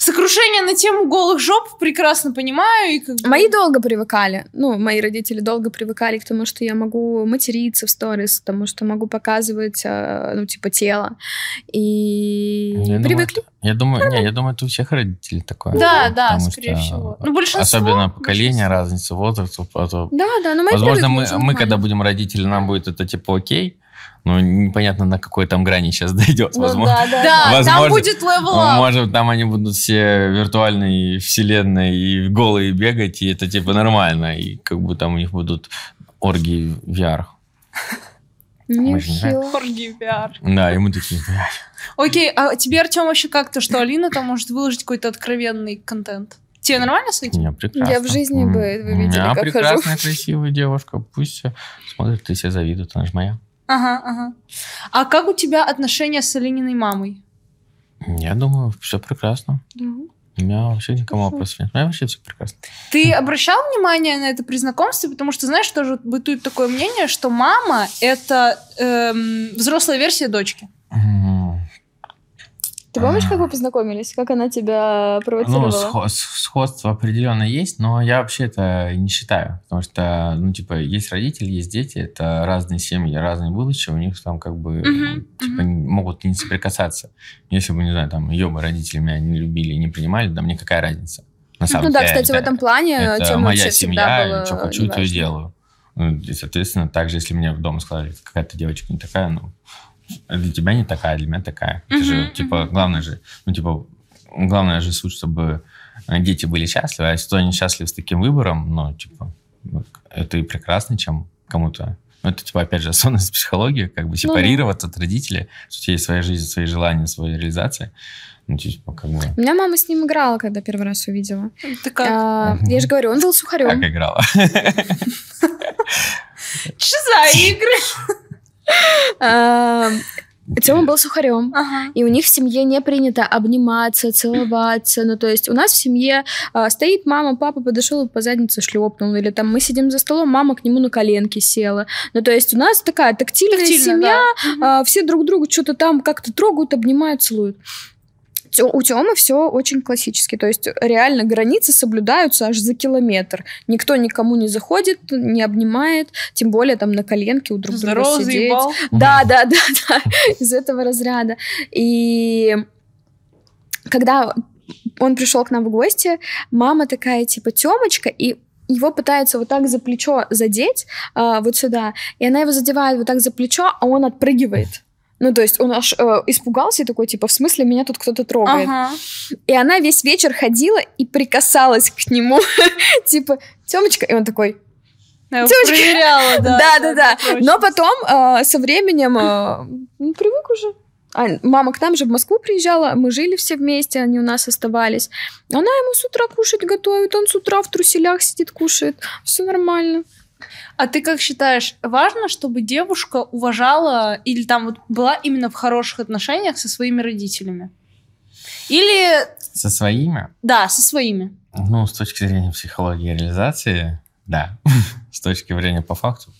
[SPEAKER 1] Сокрушение на тему голых жоп прекрасно понимаю. И как бы...
[SPEAKER 2] Мои долго привыкали. Ну, мои родители долго привыкали к тому, что я могу материться в сторис, к тому, что могу показывать, э, ну, типа, тело. И
[SPEAKER 3] Я
[SPEAKER 2] привыкли.
[SPEAKER 3] Думаю, я думаю, не, я думаю, это у всех родителей такое.
[SPEAKER 1] Да, да, скорее
[SPEAKER 3] что
[SPEAKER 1] всего. Ну, большинство.
[SPEAKER 3] Особенно поколение,
[SPEAKER 1] большинство.
[SPEAKER 3] разница возраста. а то-
[SPEAKER 2] Да, да, но мои
[SPEAKER 3] Возможно, мы, мы, когда будем родители, нам будет это типа окей, но непонятно, на какой там грани сейчас дойдет.
[SPEAKER 2] Ну,
[SPEAKER 3] Возможно,
[SPEAKER 2] да, да,
[SPEAKER 1] Да,
[SPEAKER 3] Возможно.
[SPEAKER 1] там будет level up.
[SPEAKER 3] Может, там они будут все виртуальные вселенной и голые бегать, и это типа нормально, и как бы там у них будут оргии VR.
[SPEAKER 1] Оргии VR.
[SPEAKER 3] Да, и мы такие, блядь.
[SPEAKER 1] Окей, а тебе, Артем, вообще как-то, что Алина там может выложить какой-то откровенный контент? Тебе нормально с этим?
[SPEAKER 3] Я прекрасно.
[SPEAKER 2] Я в жизни бы- вы видели,
[SPEAKER 3] меня
[SPEAKER 2] как
[SPEAKER 3] прекрасная, красивая девушка. Пусть смотрит, ты себе завидует, она же моя.
[SPEAKER 1] Ага, ага. А как у тебя отношения с Алининой мамой?
[SPEAKER 3] Я думаю, все прекрасно. У меня вообще никому вопросов нет. У меня вообще все прекрасно.
[SPEAKER 1] Ты обращал внимание на это при знакомстве? Потому что, знаешь, тоже бытует такое мнение, что мама — это эм, взрослая версия дочки.
[SPEAKER 3] М,
[SPEAKER 2] Ты помнишь, как вы познакомились? Как она тебя
[SPEAKER 3] Ну,
[SPEAKER 2] провоцировала?
[SPEAKER 3] схо- с- сходство определенно есть, но я вообще это не считаю. Потому что, ну, типа, есть родители, есть дети, это разные семьи, разные будущее, у них там как бы,
[SPEAKER 1] Мгм,
[SPEAKER 3] типа, не- могут не соприкасаться. Если бы, не знаю, там, ее бы родители меня не любили и не принимали, да мне какая разница? На самом
[SPEAKER 2] Ну да, кстати, в
[SPEAKER 3] это-
[SPEAKER 2] этом плане
[SPEAKER 3] это
[SPEAKER 2] тема
[SPEAKER 3] моя
[SPEAKER 2] вообще всегда
[SPEAKER 3] семья,
[SPEAKER 2] была
[SPEAKER 3] что хочу, то и делаю. Ну, и, соответственно, также, если мне дома сказали, какая-то девочка не такая, ну, для тебя не такая, для меня такая. Это же, типа, главное же, ну, типа, главное же суть, чтобы э, дети были счастливы, а если они счастливы с таким выбором, ну, типа, ну, это и прекрасно, чем кому-то. Ну, это, типа, опять же, особенность психологии, как бы
[SPEAKER 2] да.
[SPEAKER 3] сепарироваться от родителей, что у тебя есть своя жизнь, свои желания, своя реализация. Ну, типа, как бы,
[SPEAKER 2] У меня мама с ним играла, когда первый раз увидела.
[SPEAKER 1] Ты как?
[SPEAKER 2] А, я же говорю, он был сухарем.
[SPEAKER 3] как играла.
[SPEAKER 1] Что за игры?
[SPEAKER 2] А, Тёма был сухарем.
[SPEAKER 1] Ага.
[SPEAKER 2] И у них в семье не принято обниматься, целоваться. Ну, то есть у нас в семье а, стоит мама, папа подошел и по заднице шлепнул. Или там мы сидим за столом, мама к нему на коленки села. Ну, то есть у нас такая тактильная
[SPEAKER 1] Тактильно,
[SPEAKER 2] семья.
[SPEAKER 1] да.
[SPEAKER 2] А, все друг друга что-то там как-то трогают, обнимают, целуют. У Тёмы все очень классически. То есть реально границы соблюдаются аж за километр. Никто никому не заходит, не обнимает. Тем более там на коленке у друг друга
[SPEAKER 1] Здорово,
[SPEAKER 2] сидеть.
[SPEAKER 1] заебал.
[SPEAKER 2] Да, да, да, да, из этого разряда. И когда он пришел к нам в гости, мама такая, типа, Темочка, и его пытается вот так за плечо задеть, а, вот сюда, и она его задевает вот так за плечо, а он отпрыгивает. Ну, то есть он аж э, испугался и такой, типа, в смысле, меня тут кто-то трогает.
[SPEAKER 1] Ага.
[SPEAKER 2] И она весь вечер ходила и прикасалась к нему, типа, Темочка, и он такой, Девочки.
[SPEAKER 1] проверяла, да.
[SPEAKER 2] да, да, да. Но потом э, со временем э, ну, привык уже. А, мама к нам же в Москву приезжала, мы жили все вместе, они у нас оставались. Она ему с утра кушать готовит, он с утра в труселях сидит, кушает. Все нормально.
[SPEAKER 1] А ты как считаешь, важно, чтобы девушка уважала или там вот была именно в хороших отношениях со своими родителями? Или,
[SPEAKER 3] Со своими
[SPEAKER 1] да, со своими.
[SPEAKER 3] Ну, с точки зрения психологии и реализации, да. С точки зрения по факту.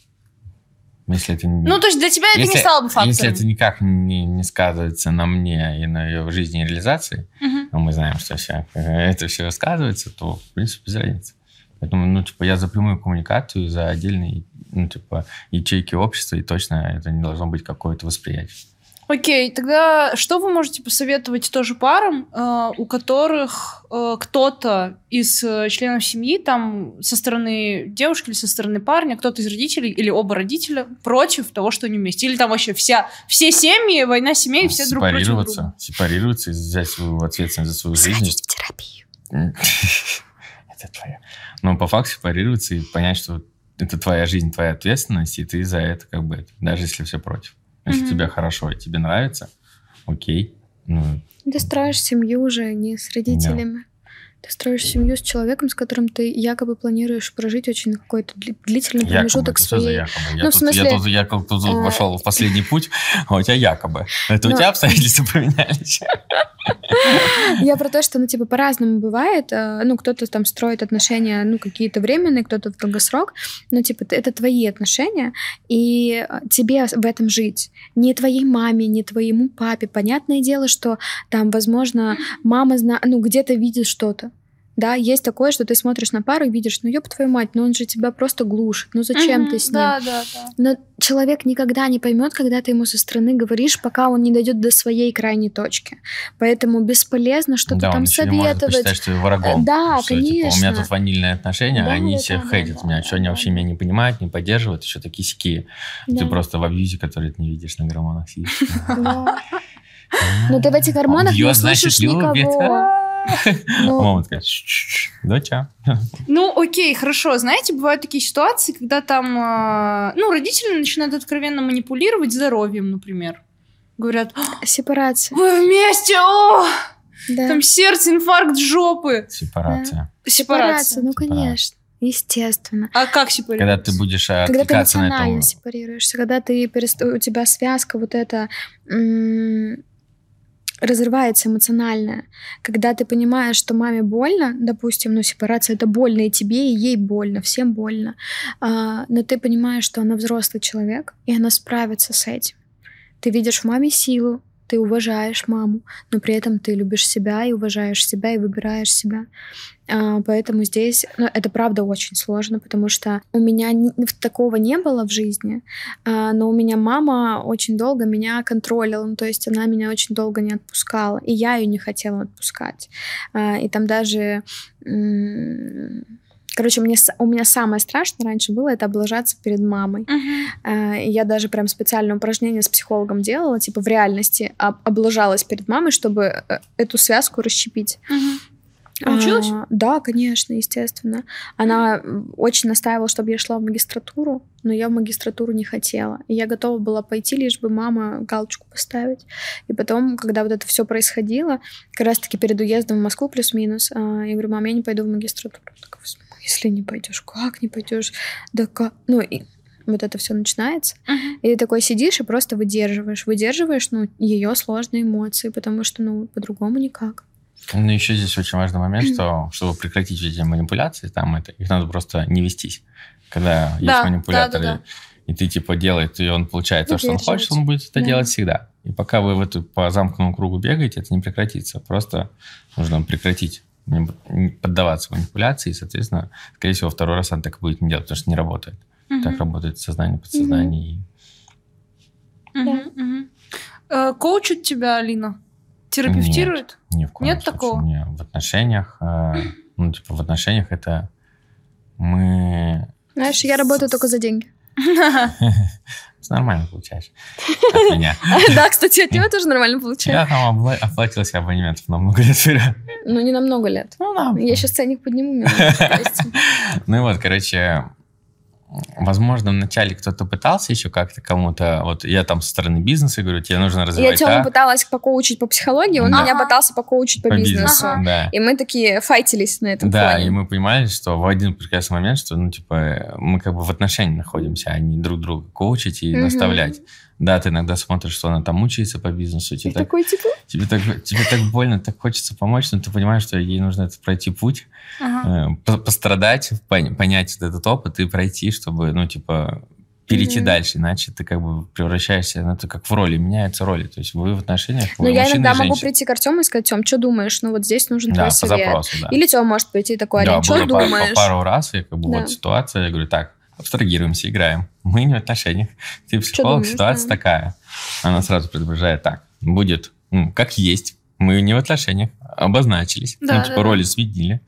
[SPEAKER 3] Если это не...
[SPEAKER 1] Ну, то есть для тебя это не
[SPEAKER 3] Если-
[SPEAKER 1] стало бы фактором.
[SPEAKER 3] Если это никак не, не сказывается на мне и на ее жизни и реализации,
[SPEAKER 1] Мгм.
[SPEAKER 3] а мы знаем, что все, это все сказывается, то, в принципе, без разницы. Поэтому, ну, типа, я за прямую коммуникацию, за отдельные, ну, типа, ячейки общества, и точно это не должно быть какое-то восприятие.
[SPEAKER 1] Окей, тогда что вы можете посоветовать тоже парам, э, у которых э, кто-то из э, членов семьи, там со стороны девушки или со стороны парня, кто-то из родителей или оба родителя против того, что они вместе? Или там вообще вся, все семьи, война семей, все друг против
[SPEAKER 3] сепарироваться,
[SPEAKER 1] друга?
[SPEAKER 3] сепарироваться и взять свою ответственность за свою жизнь.
[SPEAKER 2] Сходить в терапию.
[SPEAKER 3] Это твоя. Но по факту сепарироваться и понять, что это твоя жизнь, твоя ответственность, и ты за это как бы, даже если все против. Если
[SPEAKER 1] Мгм.
[SPEAKER 3] тебе хорошо и тебе нравится, окей. Ну,
[SPEAKER 2] Ты строишь семью уже не с родителями. Ты строишь семью с человеком, с которым ты якобы планируешь прожить очень какой-то дли- длительный
[SPEAKER 3] якобы,
[SPEAKER 2] промежуток
[SPEAKER 3] это что за
[SPEAKER 2] своей...
[SPEAKER 3] якобы? Я,
[SPEAKER 2] Ну, в
[SPEAKER 3] тут,
[SPEAKER 2] смысле,
[SPEAKER 3] я тут, я как тут
[SPEAKER 2] э,
[SPEAKER 3] вошел в последний путь, а у тебя якобы. Это у
[SPEAKER 2] ну,
[SPEAKER 3] тебя обстоятельства поменялись?
[SPEAKER 2] Я про то, что, ну, типа, по-разному бывает. Э, ну, кто-то там строит отношения, ну, какие-то временные, кто-то в долгосрок. Но, типа, это твои отношения, и э, тебе в этом жить. Не твоей маме, не твоему папе. Понятное дело, что там, возможно, мама, зна... ну, где-то видит что-то. Да, есть такое, что ты смотришь на пару и видишь, ну ёб твою мать, ну он же тебя просто глушит, ну зачем
[SPEAKER 1] Мгм,
[SPEAKER 2] ты с ним?
[SPEAKER 1] Да, да, да.
[SPEAKER 2] Но человек никогда не поймет, когда ты ему со стороны говоришь, пока он не дойдет до своей крайней точки. Поэтому бесполезно что-то
[SPEAKER 3] да,
[SPEAKER 2] там
[SPEAKER 3] может
[SPEAKER 2] советовать.
[SPEAKER 3] посчитать, что ты врагом.
[SPEAKER 2] Да,
[SPEAKER 3] Что, типа, у меня
[SPEAKER 2] конечно.
[SPEAKER 3] тут ванильные отношения,
[SPEAKER 2] Да,
[SPEAKER 3] они все хейтят
[SPEAKER 2] да,
[SPEAKER 3] меня.
[SPEAKER 2] да,
[SPEAKER 3] что они
[SPEAKER 2] да,
[SPEAKER 3] вообще
[SPEAKER 2] да.
[SPEAKER 3] меня не понимают, не поддерживают, еще такие сики.
[SPEAKER 2] Да.
[SPEAKER 3] Ты просто в абьюзе, который ты не видишь на гормонах сидишь.
[SPEAKER 2] Но ты в этих гормонах не слышишь никого. Ну,
[SPEAKER 3] Мама такая, «Ш-ш-ш, доча.
[SPEAKER 1] Ну, окей, хорошо. Знаете, бывают такие ситуации, когда там, а, ну, родители начинают откровенно манипулировать здоровьем, например. Говорят, «А,
[SPEAKER 2] Сепарация.
[SPEAKER 1] вы вместе, о,
[SPEAKER 2] Да.
[SPEAKER 1] там сердце, инфаркт жопы.
[SPEAKER 3] Сепарация.
[SPEAKER 2] Сепарация,
[SPEAKER 1] Сепарация.
[SPEAKER 2] ну конечно. Естественно.
[SPEAKER 1] А как сепарироваться?
[SPEAKER 3] Когда ты будешь э,
[SPEAKER 2] Когда ты
[SPEAKER 3] отвлекаться на
[SPEAKER 2] эмоционально
[SPEAKER 3] это.
[SPEAKER 2] сепарируешься, когда ты перест... у тебя связка вот эта м, разрывается эмоциональная, когда ты понимаешь, что маме больно, допустим, ну сепарация это больно и тебе, и ей больно, всем больно, а, но ты понимаешь, что она взрослый человек, и она справится с этим. Ты видишь в маме силу, ты уважаешь маму, но при этом ты любишь себя и уважаешь себя и выбираешь себя. А, поэтому здесь, ну, это правда очень сложно, потому что у меня такого не было в жизни, а, но у меня мама очень долго меня контролила, ну, то есть она меня очень долго не отпускала, и я ее не хотела отпускать. А, и там даже... Короче, мне, у меня самое страшное раньше было это облажаться перед мамой. И Я даже прям специальное упражнение с психологом делала, типа в реальности об- облажалась перед мамой, чтобы э, эту связку расщепить.
[SPEAKER 1] Мгм. Получилось?
[SPEAKER 2] А, да, конечно, естественно. Она м, очень настаивала, чтобы я шла в магистратуру, но я в магистратуру не хотела. И я готова была пойти, лишь бы мама галочку поставить. И потом, когда вот это все происходило, как раз-таки перед уездом в Москву плюс-минус, я говорю, мам, я не пойду в магистратуру. Такая, «В смысле не пойдешь? Как не пойдешь? Да как? Ну, и вот это все начинается.
[SPEAKER 1] Мгм.
[SPEAKER 2] И ты такой сидишь и просто выдерживаешь. Выдерживаешь, ну, ее сложные эмоции, потому что, ну, по-другому никак.
[SPEAKER 3] Ну, еще здесь очень важный момент, что чтобы прекратить эти манипуляции, там это, их надо просто не вестись. Когда есть
[SPEAKER 1] Да,
[SPEAKER 3] манипуляторы,
[SPEAKER 1] да, да,
[SPEAKER 3] и ты типа делает, и он получает то, что он хочет, он будет это
[SPEAKER 2] Да.
[SPEAKER 3] делать всегда. И пока вы в эту по замкнутому кругу бегаете, это не прекратится. Просто нужно прекратить не- поддаваться манипуляции, и, соответственно, скорее всего, второй раз он так и будет не делать, потому что не работает.
[SPEAKER 1] Мгм.
[SPEAKER 3] Так работает сознание, подсознание. и-
[SPEAKER 1] Мгм. Мгм. Э, Коучит тебя, Алина? Терапевтирует?
[SPEAKER 3] Ни в коем
[SPEAKER 1] Нет
[SPEAKER 3] случае.
[SPEAKER 1] такого?
[SPEAKER 3] Не, в отношениях, э, ну, типа, в отношениях это мы...
[SPEAKER 2] Знаешь, я работаю только за деньги.
[SPEAKER 3] Ты нормально получаешь от меня.
[SPEAKER 2] Да, кстати, от него тоже нормально получаю.
[SPEAKER 3] Я там оплатил себе абонементов на много лет вперед.
[SPEAKER 2] Ну, не на много лет.
[SPEAKER 3] Ну, да.
[SPEAKER 2] Я сейчас ценник подниму.
[SPEAKER 3] Ну и вот, короче, возможно, вначале кто-то пытался еще как-то кому-то... Вот я там со стороны бизнеса говорю, тебе нужно
[SPEAKER 2] Я
[SPEAKER 3] развивать
[SPEAKER 2] Тему
[SPEAKER 3] а,
[SPEAKER 2] пыталась покоучить по психологии, он
[SPEAKER 3] Да.
[SPEAKER 2] меня пытался покоучить по,
[SPEAKER 3] по
[SPEAKER 2] бизнесу.
[SPEAKER 3] бизнесу.
[SPEAKER 1] Ага.
[SPEAKER 3] Да.
[SPEAKER 2] И мы такие файтились на этом
[SPEAKER 3] Да,
[SPEAKER 2] фоне.
[SPEAKER 3] и мы понимали, что в один прекрасный момент, что, ну, типа, мы как бы в отношениях находимся, а не друг друга коучить и
[SPEAKER 2] Мгм.
[SPEAKER 3] наставлять. Да, ты иногда смотришь, что она там мучается по бизнесу, тебе так,
[SPEAKER 2] такой, типа,
[SPEAKER 3] тебе, так, тебе так больно, так хочется помочь, но ты понимаешь, что ей нужно это пройти путь,
[SPEAKER 1] Ага.
[SPEAKER 3] э, по- пострадать, пон- понять этот опыт и пройти, чтобы, ну, типа, перейти
[SPEAKER 2] Мгм.
[SPEAKER 3] дальше, иначе ты как бы превращаешься, ну, это как в роли, меняются роли. То есть вы в отношениях,
[SPEAKER 2] ну
[SPEAKER 3] вы
[SPEAKER 2] я
[SPEAKER 3] мужчина
[SPEAKER 2] иногда могу прийти к Артему и сказать, Тем, что думаешь? Ну вот здесь нужен
[SPEAKER 3] Да,
[SPEAKER 2] твой совет.
[SPEAKER 3] запросу, да.
[SPEAKER 2] Или Тем может прийти такой,
[SPEAKER 3] Да,
[SPEAKER 2] что думаешь?
[SPEAKER 3] по пару раз, я как бы
[SPEAKER 2] Да.
[SPEAKER 3] вот ситуация, я говорю, так, абстрагируемся, играем. Мы не в отношениях. Ты психолог,
[SPEAKER 2] думаешь,
[SPEAKER 3] ситуация
[SPEAKER 2] да.
[SPEAKER 3] такая. Она сразу предупреждает, так, будет, ну, как есть. Мы не в отношениях, обозначились.
[SPEAKER 1] Да,
[SPEAKER 3] ну, типа,
[SPEAKER 1] да, да.
[SPEAKER 3] роли сменили.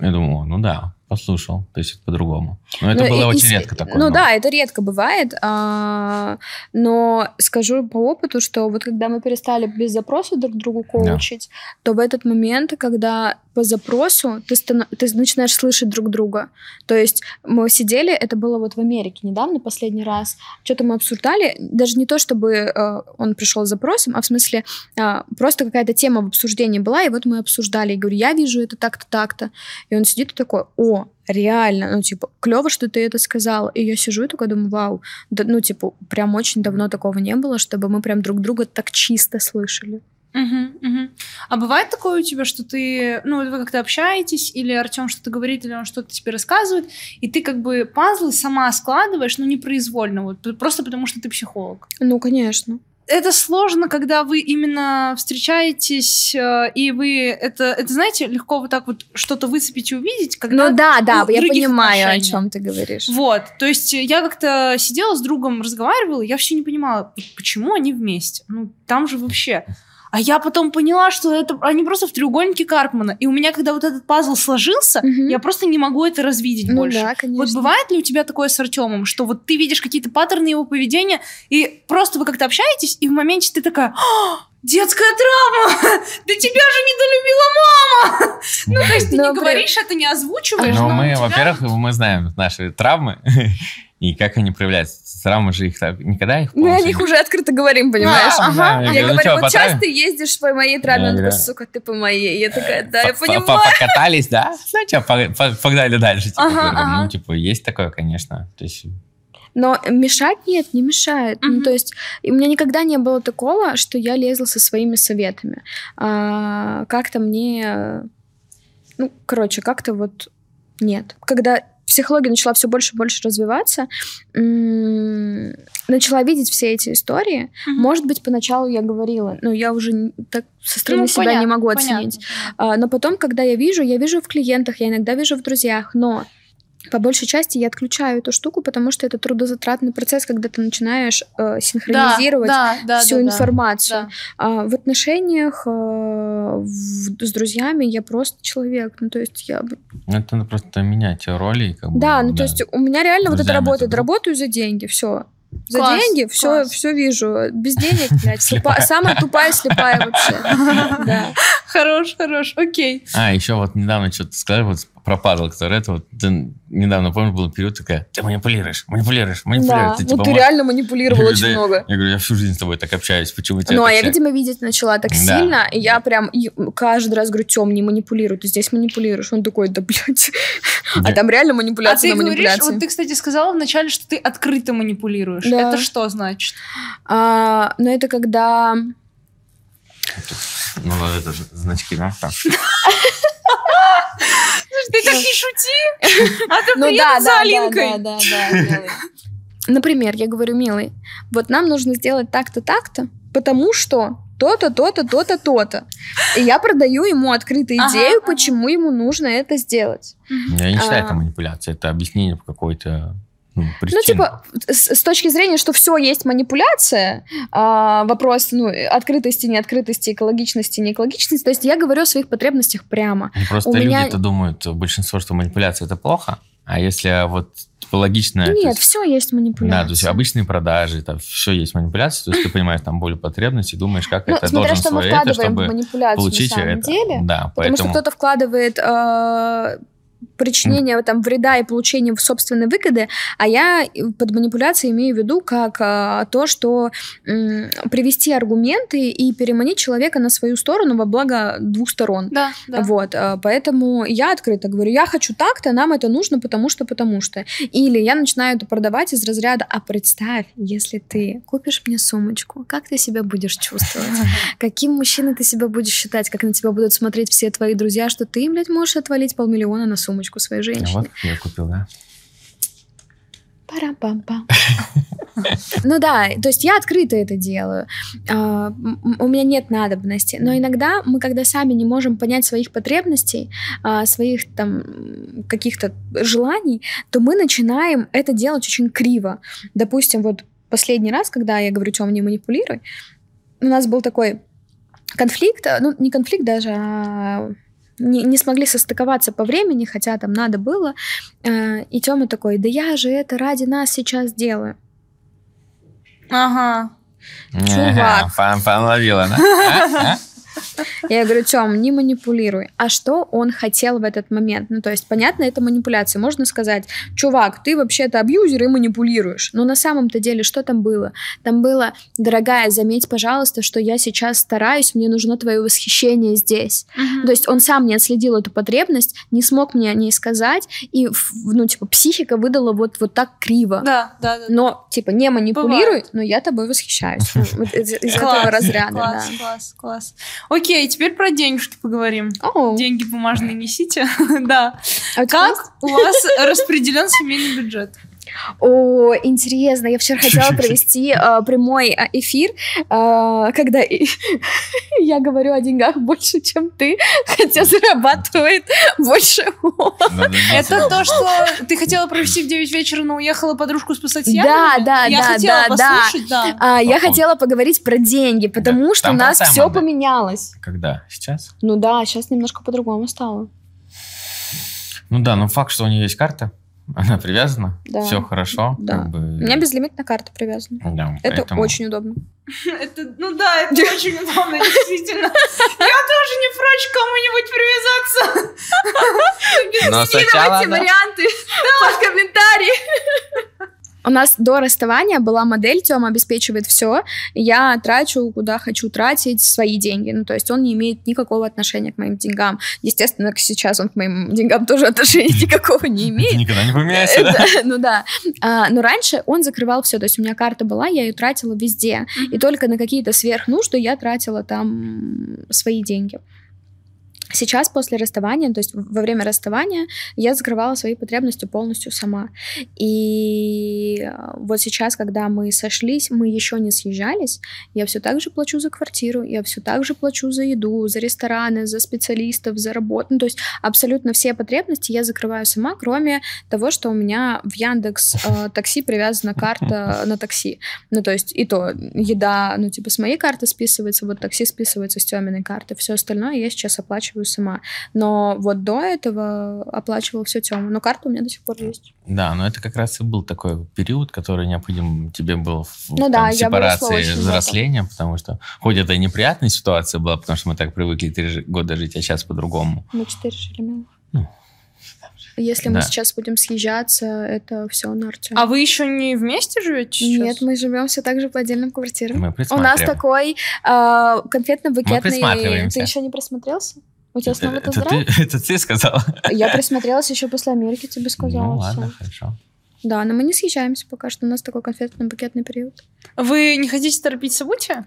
[SPEAKER 3] Я думаю, ну да, послушал. То есть по-другому. Но это
[SPEAKER 2] Ну,
[SPEAKER 3] было
[SPEAKER 2] и-
[SPEAKER 3] очень
[SPEAKER 2] и
[SPEAKER 3] редко такое.
[SPEAKER 2] Ну
[SPEAKER 3] но-
[SPEAKER 2] да, это редко бывает, а, но скажу по опыту, что вот когда мы перестали без запроса друг другу коучить, то в этот момент, когда по запросу ты, ты начинаешь слышать друг друга. То есть мы сидели, это было вот в Америке недавно, последний раз, что-то мы обсуждали, даже не то, чтобы э, он пришел с запросом, а в смысле а, просто какая-то тема в обсуждении была, и вот мы обсуждали, и говорю, я вижу это так-то, так-то. И он сидит и такой, о, реально, ну, типа, клево, что ты это сказала. И я сижу и такая думаю, вау, да, ну, типа, прям очень давно такого не было, чтобы мы прям друг друга так чисто слышали.
[SPEAKER 1] Мгм, мгм. А бывает такое у тебя, что ты, ну, вы как-то общаетесь, или Артем что-то говорит, или он что-то тебе рассказывает, и ты как бы пазлы сама складываешь, но непроизвольно, вот просто потому что ты психолог.
[SPEAKER 2] Ну, конечно.
[SPEAKER 1] Это сложно, когда вы именно встречаетесь, э, и вы это, это знаете, легко вот так вот что-то выцепить и увидеть, когда
[SPEAKER 2] Ну да, да, я понимаю, о чем ты говоришь.
[SPEAKER 1] Вот, то есть я как-то сидела с другом, разговаривала, я вообще не понимала, почему они вместе. Ну, там же вообще. А я потом поняла, что это они просто в треугольнике Карпмана. И у меня, когда вот этот пазл сложился,
[SPEAKER 2] Мгм.
[SPEAKER 1] я просто не могу это развидеть
[SPEAKER 2] Ну
[SPEAKER 1] больше.
[SPEAKER 2] да, конечно.
[SPEAKER 1] Вот бывает ли у тебя такое с Артемом, что вот ты видишь какие-то паттерны его поведения, и просто вы как-то общаетесь, и в моменте ты такая, «А, детская травма, да тебя же недолюбила мама. Ну, то есть ты
[SPEAKER 2] Ну,
[SPEAKER 1] не
[SPEAKER 2] при-
[SPEAKER 1] говоришь это, не озвучиваешь.
[SPEAKER 3] Ну,
[SPEAKER 1] но
[SPEAKER 3] мы,
[SPEAKER 1] тебя-
[SPEAKER 3] во-первых, мы знаем наши травмы и как они проявляются. Травмы же их так, никогда их
[SPEAKER 2] Мы о них уже открыто говорим, понимаешь?
[SPEAKER 3] Да, да,
[SPEAKER 2] Я,
[SPEAKER 3] я говорю, ну чё,
[SPEAKER 2] вот сейчас ты ездишь по моей травме. Он такой, сука, ты по моей. Я такая, да, я
[SPEAKER 3] По- по-
[SPEAKER 2] понимаю.
[SPEAKER 3] Покатались, да? Знаете, по- по- погнали дальше. типа,
[SPEAKER 1] Ага, ага.
[SPEAKER 3] Ну, типа, есть такое, конечно. То есть,
[SPEAKER 2] Но мешать нет, не мешает. Ну,
[SPEAKER 1] Мгм.
[SPEAKER 2] то есть у меня никогда не было такого, что я лезла со своими советами. А, как-то мне... Ну, короче, как-то вот нет. Когда психология начала все больше и больше развиваться, м, начала видеть все эти истории.
[SPEAKER 1] Мгм.
[SPEAKER 2] Может быть, поначалу я говорила, но я уже так со стороны
[SPEAKER 1] Ну,
[SPEAKER 2] себя
[SPEAKER 1] понятно,
[SPEAKER 2] не могу оценить.
[SPEAKER 1] понятно.
[SPEAKER 2] А, но потом, когда я вижу, я вижу в клиентах, я иногда вижу в друзьях, но по большей части я отключаю эту штуку, потому что это трудозатратный процесс, когда ты начинаешь э, синхронизировать
[SPEAKER 1] да, да,
[SPEAKER 2] всю
[SPEAKER 1] да, да,
[SPEAKER 2] информацию.
[SPEAKER 1] да.
[SPEAKER 2] А в отношениях э, в- с друзьями я просто человек. Ну, то есть я...
[SPEAKER 3] ну, это надо просто менять роли. Как бы,
[SPEAKER 2] Да, ну, то есть у меня реально вот это
[SPEAKER 3] Друзьями это
[SPEAKER 2] работает.
[SPEAKER 3] друг.
[SPEAKER 2] Работаю за деньги, все. За
[SPEAKER 1] Класс,
[SPEAKER 2] деньги все,
[SPEAKER 1] класс.
[SPEAKER 2] все вижу. Без денег, блядь, слепа- самая тупая слепая вообще. Да.
[SPEAKER 1] Хорош, хорош, окей.
[SPEAKER 3] А, еще вот недавно что-то сказали вот про пазл, который это вот, ты недавно, помнишь, был период такая, ты манипулируешь, манипулируешь, манипулируешь.
[SPEAKER 2] Да,
[SPEAKER 3] Ты,
[SPEAKER 2] ну
[SPEAKER 3] типа,
[SPEAKER 2] ты
[SPEAKER 3] можешь-
[SPEAKER 2] реально манипулировал очень много.
[SPEAKER 3] Я говорю, я всю жизнь с тобой так общаюсь, почему тебя
[SPEAKER 2] Ну, а я,
[SPEAKER 3] все-
[SPEAKER 2] видимо, видеть начала так
[SPEAKER 3] Да.
[SPEAKER 2] сильно, и я прям и каждый раз говорю, Тём, не манипулируй, ты здесь манипулируешь. Он такой, да, блядь. А там реально
[SPEAKER 1] А
[SPEAKER 2] манипуляция
[SPEAKER 1] ты
[SPEAKER 2] на
[SPEAKER 1] говоришь, вот ты, кстати, сказала вначале, что ты открыто манипулируешь.
[SPEAKER 2] Да.
[SPEAKER 1] Это что значит?
[SPEAKER 2] А, но это когда...
[SPEAKER 3] Ну, это же значки, да? Так.
[SPEAKER 1] Ты так не шути! А то
[SPEAKER 2] Ну
[SPEAKER 1] приеду
[SPEAKER 2] да,
[SPEAKER 1] за Алинкой.
[SPEAKER 2] да, да, да, милый. Например, я говорю, милый, вот нам нужно сделать так-то, так-то, потому что то-то, то-то, то-то, то-то. И я продаю ему открытую
[SPEAKER 1] Ага,
[SPEAKER 2] идею,
[SPEAKER 1] ага.
[SPEAKER 2] почему ему нужно это сделать.
[SPEAKER 3] Я не считаю
[SPEAKER 2] А.
[SPEAKER 3] это манипуляцией, это объяснение по какой-то ну, причине.
[SPEAKER 2] Ну, типа, с, с точки зрения, что все есть манипуляция, а, вопрос, ну, открытости, неоткрытости, экологичности, неэкологичности, то есть я говорю о своих потребностях прямо.
[SPEAKER 3] Ну, Просто
[SPEAKER 2] у меня-
[SPEAKER 3] люди-то думают, большинство, что манипуляция это плохо, а если вот логично...
[SPEAKER 2] Нет,
[SPEAKER 3] есть-
[SPEAKER 2] все есть манипуляция.
[SPEAKER 3] Да, то есть обычные продажи, там все есть манипуляция, то есть ты понимаешь там боль потребности, думаешь, как
[SPEAKER 2] Ну,
[SPEAKER 3] это
[SPEAKER 2] смотря
[SPEAKER 3] должен
[SPEAKER 2] что мы
[SPEAKER 3] свое это,
[SPEAKER 2] вкладываем в
[SPEAKER 3] чтобы
[SPEAKER 2] манипуляцию
[SPEAKER 3] получить
[SPEAKER 2] на самом
[SPEAKER 3] это.
[SPEAKER 2] деле.
[SPEAKER 3] Да,
[SPEAKER 2] Потому
[SPEAKER 3] поэтому...
[SPEAKER 2] что кто-то вкладывает э, причинение там вреда и получение собственной выгоды, а я под манипуляцией имею в виду как э, то, что м, привести аргументы и переманить человека на свою сторону во благо двух сторон.
[SPEAKER 1] Да, да.
[SPEAKER 2] Вот, э, поэтому я открыто говорю, я хочу так-то, нам это нужно, потому что, потому что. Или я начинаю это продавать из разряда, а представь, если ты купишь мне сумочку, как ты себя будешь чувствовать? Каким мужчиной ты себя будешь считать? Как на тебя будут смотреть все твои друзья, что ты, блядь, можешь отвалить полмиллиона на сумочку своей
[SPEAKER 3] А
[SPEAKER 2] женщине?
[SPEAKER 3] Вот я купил, да?
[SPEAKER 2] Пара-пам-пам. Ну да, то есть я открыто это делаю. А, У меня нет надобности. Но иногда мы, когда сами не можем понять своих потребностей, а, своих там каких-то желаний, то мы начинаем это делать очень криво. Допустим, вот последний раз, когда я говорю, Тём, не манипулируй, у нас был такой конфликт, а, ну не конфликт даже, а не, не смогли состыковаться по времени, хотя там надо было. Э, И Тёма такой, да я же это ради нас сейчас делаю.
[SPEAKER 1] Ага.
[SPEAKER 2] Чувак.
[SPEAKER 3] Ага, Половила, да?
[SPEAKER 2] Я говорю, Тём, не манипулируй. А что он хотел в этот момент? Ну, то есть, понятно, это манипуляция. Можно сказать, чувак, ты вообще-то абьюзер и манипулируешь. Но на самом-то деле, что там было? Там было, дорогая, заметь, пожалуйста, что я сейчас стараюсь, мне нужно твое восхищение здесь.
[SPEAKER 1] Мгм.
[SPEAKER 2] То есть он сам не отследил эту потребность, не смог мне о ней сказать, и, ну, типа, психика выдала вот, вот так криво.
[SPEAKER 1] Да, да, да.
[SPEAKER 2] Но, типа, не манипулируй, но я тобой восхищаюсь. Вот из, из этого разряда,
[SPEAKER 1] класс, класс, класс. Окей, теперь про денежки поговорим.
[SPEAKER 2] О,
[SPEAKER 1] Деньги бумажные несите, да.
[SPEAKER 2] а?
[SPEAKER 1] Как у вас распределен семейный бюджет?
[SPEAKER 2] О, интересно, я вчера хотела провести э, прямой э, эфир, э, когда я говорю о деньгах больше, чем ты, хотя зарабатывает больше.
[SPEAKER 3] Да-да-да,
[SPEAKER 1] Это то, что ты хотела провести в 9 вечера, но уехала подружку спасать с
[SPEAKER 2] Да, да,
[SPEAKER 1] Я
[SPEAKER 2] да,
[SPEAKER 1] хотела
[SPEAKER 2] да, да.
[SPEAKER 1] послушать, да.
[SPEAKER 2] А, я хотела поговорить про деньги, потому
[SPEAKER 3] Да,
[SPEAKER 2] что у нас все поменялось.
[SPEAKER 3] Когда? Сейчас?
[SPEAKER 2] Ну да, сейчас немножко по-другому стало.
[SPEAKER 3] Ну да, но факт, что у нее есть карта, она привязана,
[SPEAKER 2] Да.
[SPEAKER 3] все хорошо.
[SPEAKER 2] Да.
[SPEAKER 3] как бы-
[SPEAKER 2] У меня безлимитная карта привязана.
[SPEAKER 3] Да,
[SPEAKER 2] Это
[SPEAKER 3] поэтому-
[SPEAKER 2] очень удобно.
[SPEAKER 1] Это, ну да, это очень удобно, действительно. Я тоже не прочь кому-нибудь привязаться.
[SPEAKER 3] Но сначала, да.
[SPEAKER 2] варианты под комментарии. У нас до расставания была модель, Тёма обеспечивает все, я трачу куда хочу тратить свои деньги. Ну, то есть он не имеет никакого отношения к моим деньгам. Естественно, сейчас он к моим деньгам тоже отношения никакого не имеет.
[SPEAKER 3] Никогда не поменяйся, да?
[SPEAKER 2] Это- ну да. А, но раньше он закрывал все. То есть у меня карта была, я ее тратила везде. И только на какие-то сверхнужды я тратила там свои деньги. Сейчас, после расставания, то есть во время расставания, я закрывала свои потребности полностью сама. И э, вот сейчас, когда мы сошлись, мы еще не съезжались, я все так же плачу за квартиру, я все так же плачу за еду, за рестораны, за специалистов, за работу. Ну, то есть абсолютно все потребности я закрываю сама, кроме того, что у меня в Яндекс э, такси привязана карта на такси. Ну, то есть и то еда, ну, типа, с моей карты списывается, вот такси списывается с Тёминой карты. Все остальное я сейчас оплачиваю сама. Но вот до этого оплачивала все Тёма. Но карта у меня до сих пор есть.
[SPEAKER 3] Да, но это как раз и был такой период, который необходим тебе был в
[SPEAKER 2] Ну
[SPEAKER 3] там,
[SPEAKER 2] да,
[SPEAKER 3] сепарации,
[SPEAKER 2] в
[SPEAKER 3] взросления, потому что хоть это и неприятная ситуация была, потому что мы так привыкли три года жить, а сейчас по-другому.
[SPEAKER 2] Мы четыре жили, мило.
[SPEAKER 3] Ну,
[SPEAKER 2] Если мы
[SPEAKER 3] да.
[SPEAKER 2] сейчас будем съезжаться, это все на Артёме.
[SPEAKER 1] А вы еще не вместе живете сейчас?
[SPEAKER 2] Нет, мы живем все так же по отдельным квартирам.
[SPEAKER 3] Мы
[SPEAKER 2] У нас такой э, конфетно-букетный...
[SPEAKER 3] присматриваемся.
[SPEAKER 2] Ты еще не присмотрелся? У тебя
[SPEAKER 3] Это,
[SPEAKER 2] снова
[SPEAKER 3] это
[SPEAKER 2] тест-драйв?
[SPEAKER 3] ты, это ты сказала?
[SPEAKER 2] Я присмотрелась еще после Америки, тебе сказала.
[SPEAKER 3] Ну ладно, хорошо.
[SPEAKER 2] Да, но мы не съезжаемся пока что. У нас такой конфетно-букетный период.
[SPEAKER 1] Вы не хотите торопить события?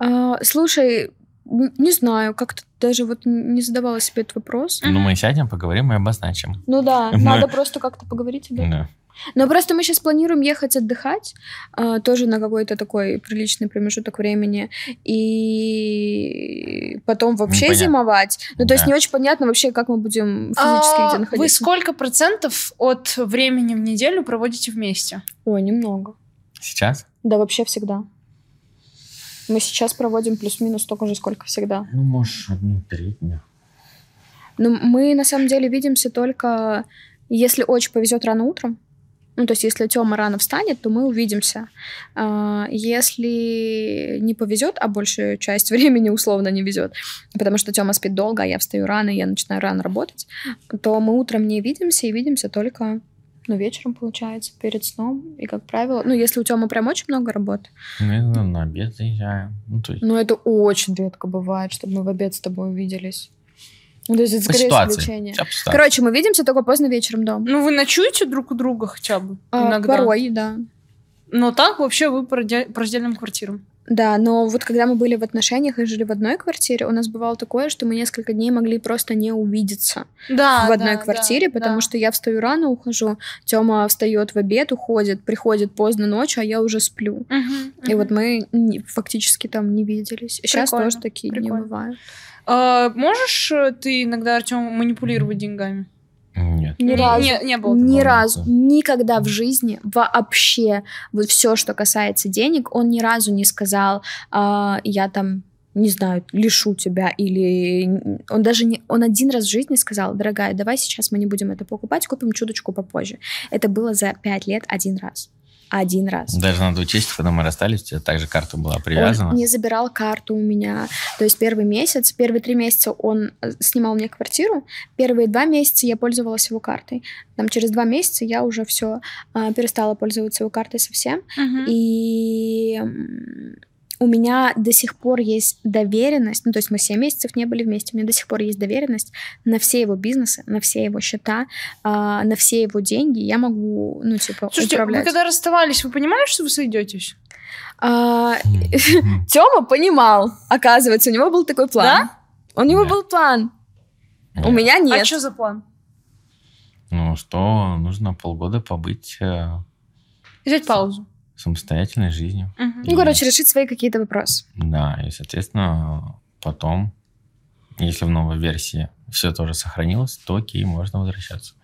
[SPEAKER 2] А, слушай, не знаю, как-то даже вот не задавала себе этот вопрос.
[SPEAKER 3] Ну мы сядем, поговорим и обозначим.
[SPEAKER 2] Ну да,
[SPEAKER 3] Мы-
[SPEAKER 2] надо просто как-то поговорить об этом.
[SPEAKER 3] Да.
[SPEAKER 2] Но просто мы сейчас планируем ехать отдыхать, а, тоже на какой-то такой приличный промежуток времени, и потом вообще
[SPEAKER 3] Непонятно.
[SPEAKER 2] зимовать. Ну, то есть
[SPEAKER 3] Да.
[SPEAKER 2] не очень понятно вообще, как мы будем физически
[SPEAKER 1] А,
[SPEAKER 2] где находиться.
[SPEAKER 1] Вы сколько процентов от времени в неделю проводите вместе?
[SPEAKER 2] Ой, немного.
[SPEAKER 3] Сейчас?
[SPEAKER 2] Да, вообще всегда. Мы сейчас проводим плюс-минус столько же, сколько всегда.
[SPEAKER 3] Ну, можешь одну треть дня.
[SPEAKER 2] Но мы на самом деле видимся только, если очень повезет рано утром. Ну, то есть, если Тёма рано встанет, то мы увидимся. А, Если не повезет, а большую часть времени условно не везет, потому что Тёма спит долго, а я встаю рано, и я начинаю рано работать, то мы утром не видимся и видимся только ну, вечером, получается, перед сном. И, как правило, ну, если у Тёмы прям очень много работы,
[SPEAKER 3] Ну, я знаю, на обед заезжаем. Ну, то есть,
[SPEAKER 2] но это очень редко бывает, чтобы мы в обед с тобой увиделись. Ну, то есть, это
[SPEAKER 3] по
[SPEAKER 2] скорее
[SPEAKER 3] ситуации.
[SPEAKER 2] исключение. Короче, мы видимся только поздно вечером дома.
[SPEAKER 1] Ну, вы ночуете друг у друга хотя бы
[SPEAKER 2] А,
[SPEAKER 1] иногда?
[SPEAKER 2] Порой, да.
[SPEAKER 1] Но так вообще вы по раздельным квартирам.
[SPEAKER 2] Да, но вот когда мы были в отношениях и жили в одной квартире, у нас бывало такое, что мы несколько дней могли просто не увидеться
[SPEAKER 1] Да,
[SPEAKER 2] в одной
[SPEAKER 1] да,
[SPEAKER 2] квартире,
[SPEAKER 1] да,
[SPEAKER 2] потому
[SPEAKER 1] да.
[SPEAKER 2] что я встаю рано, ухожу, Тёма встает в обед, уходит, приходит поздно ночью, а я уже сплю.
[SPEAKER 1] Мгм,
[SPEAKER 2] И
[SPEAKER 1] мгм.
[SPEAKER 2] вот мы не- фактически там не виделись. Сейчас
[SPEAKER 1] Прикольно,
[SPEAKER 2] тоже такие
[SPEAKER 1] прикольно.
[SPEAKER 2] бывают.
[SPEAKER 1] А, можешь э, ты иногда, Артем, манипулировать деньгами?
[SPEAKER 3] Нет.
[SPEAKER 2] Ни
[SPEAKER 1] Не-
[SPEAKER 2] разу.
[SPEAKER 1] Не, не было
[SPEAKER 2] Ни разу, никогда в жизни, вообще, вот все, что касается денег, он ни разу не сказал, «А, я там, не знаю, лишу тебя, или он даже не, он один раз в жизни сказал, дорогая, давай сейчас мы не будем это покупать, купим чуточку попозже. Это было за пять лет один раз. Один раз.
[SPEAKER 3] Даже надо учесть, когда мы расстались, у тебя также карта была привязана.
[SPEAKER 2] Он не забирал карту у меня. То есть первый месяц, первые три месяца он э, снимал мне квартиру, первые два месяца я пользовалась его картой. Там через два месяца я уже все э, перестала пользоваться его картой совсем.
[SPEAKER 1] Мгм.
[SPEAKER 2] И у меня до сих пор есть доверенность, ну то есть мы 7 месяцев не были вместе, у меня до сих пор есть доверенность на все его бизнесы, на все его счета, а, на все его деньги. Я могу, ну типа,
[SPEAKER 1] Слушайте, вы
[SPEAKER 2] управлять.
[SPEAKER 1] когда расставались, вы понимали, что вы сойдетесь?
[SPEAKER 2] А. Тёма понимал, оказывается, у него был такой план. У него
[SPEAKER 3] Да.
[SPEAKER 2] был план. У меня нет.
[SPEAKER 1] А что за план?
[SPEAKER 3] Ну что, нужно полгода побыть э,
[SPEAKER 1] Взять паузу.
[SPEAKER 3] Самостоятельной жизнью.
[SPEAKER 1] Мгм.
[SPEAKER 2] Ну, короче, решить свои какие-то вопросы.
[SPEAKER 3] Да, и, соответственно, потом, если в новой версии все тоже сохранилось, то окей, можно возвращаться.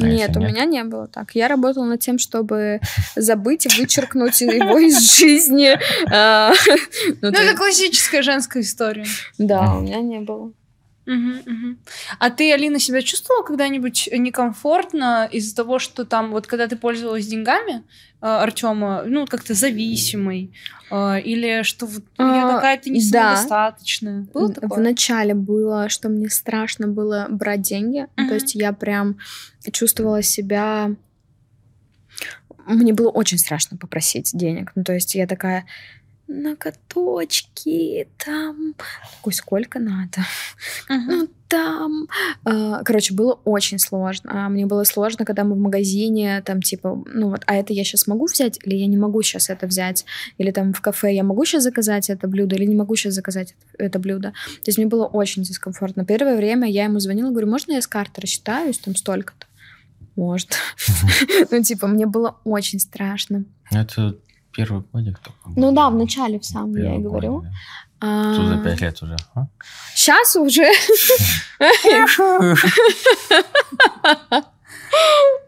[SPEAKER 3] А
[SPEAKER 2] нет, у меня не было так. Я работала над тем, чтобы забыть и вычеркнуть его из жизни. А, ну,
[SPEAKER 1] Ну,
[SPEAKER 2] то
[SPEAKER 1] это классическая женская история.
[SPEAKER 2] Да, у меня не было.
[SPEAKER 1] Мгм, мгм. А ты, Алина, себя чувствовала когда-нибудь некомфортно из-за того, что там, вот когда ты пользовалась деньгами Артема, ну, как-то зависимой, э, или что вот я
[SPEAKER 2] А,
[SPEAKER 1] какая-то не
[SPEAKER 2] да.
[SPEAKER 1] самодостаточная? Было такое?
[SPEAKER 2] начале было, что мне страшно было брать деньги. Ну,
[SPEAKER 1] Мгм.
[SPEAKER 2] То есть я прям чувствовала себя... Мне было очень страшно попросить денег. Ну, то есть я такая, ноготочки, там... Ой, сколько надо?
[SPEAKER 1] Мгм.
[SPEAKER 2] Ну, там... А, Короче, было очень сложно. А Мне было сложно, когда мы в магазине, там, типа, ну вот, а это я сейчас могу взять, или я не могу сейчас это взять? Или там в кафе я могу сейчас заказать это блюдо, или не могу сейчас заказать это блюдо? То есть мне было очень дискомфортно. Первое время я ему звонила, говорю, можно я с карты рассчитаюсь, там, столько-то? Можно. Ну, типа, мне было очень страшно.
[SPEAKER 3] Это первый годик только. был.
[SPEAKER 2] Ну да, в начале в самом, я
[SPEAKER 3] Первый
[SPEAKER 2] и говорю.
[SPEAKER 3] годик, да. Что за пять лет уже? а?
[SPEAKER 2] Сейчас уже...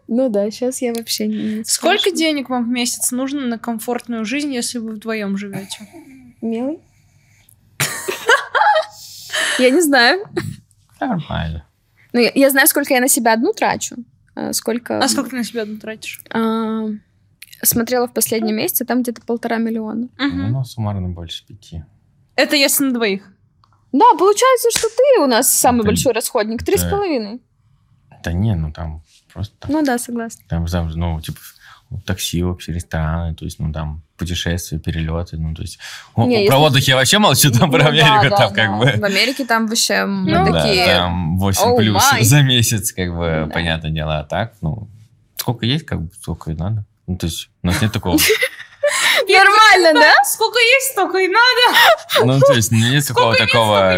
[SPEAKER 2] Ну да, сейчас я вообще не...
[SPEAKER 1] Сколько денег вам в месяц нужно на комфортную жизнь, если вы вдвоем живете?
[SPEAKER 2] Милый? Я не знаю.
[SPEAKER 3] Нормально.
[SPEAKER 2] Ну, я, я знаю, сколько я на себя одну трачу. а Сколько...
[SPEAKER 1] А сколько ты на себя одну тратишь?
[SPEAKER 2] Смотрела в последнем месяце, там где-то полтора миллиона.
[SPEAKER 1] Мгм.
[SPEAKER 3] Ну, суммарно больше пяти.
[SPEAKER 1] Это если на двоих.
[SPEAKER 2] Да, получается, что ты у нас самый
[SPEAKER 3] Да.
[SPEAKER 2] большой расходник. Три с
[SPEAKER 3] Да.
[SPEAKER 2] половиной.
[SPEAKER 3] Да не, ну там просто...
[SPEAKER 2] Ну да, согласна.
[SPEAKER 3] Там, там, ну, типа, такси вообще, рестораны, то есть, ну, там, путешествия, перелеты, ну, то есть... о,
[SPEAKER 2] Не,
[SPEAKER 3] про
[SPEAKER 2] если-
[SPEAKER 3] отдых я вообще молчу, там про
[SPEAKER 2] Ну
[SPEAKER 3] Америку,
[SPEAKER 2] да,
[SPEAKER 3] там
[SPEAKER 2] да,
[SPEAKER 3] как
[SPEAKER 2] да.
[SPEAKER 3] бы...
[SPEAKER 2] В Америке там вообще мы
[SPEAKER 1] Ну
[SPEAKER 3] да,
[SPEAKER 2] такие...
[SPEAKER 3] там 8
[SPEAKER 2] Оу,
[SPEAKER 3] плюс
[SPEAKER 2] май.
[SPEAKER 3] за месяц, как бы,
[SPEAKER 2] Да.
[SPEAKER 3] понятное дело. А так, ну, сколько есть, как бы, столько и надо. Ну, то есть, у нас нет такого...
[SPEAKER 2] Нормально, да?
[SPEAKER 1] Сколько есть, столько и надо.
[SPEAKER 3] Ну, то есть, нет такого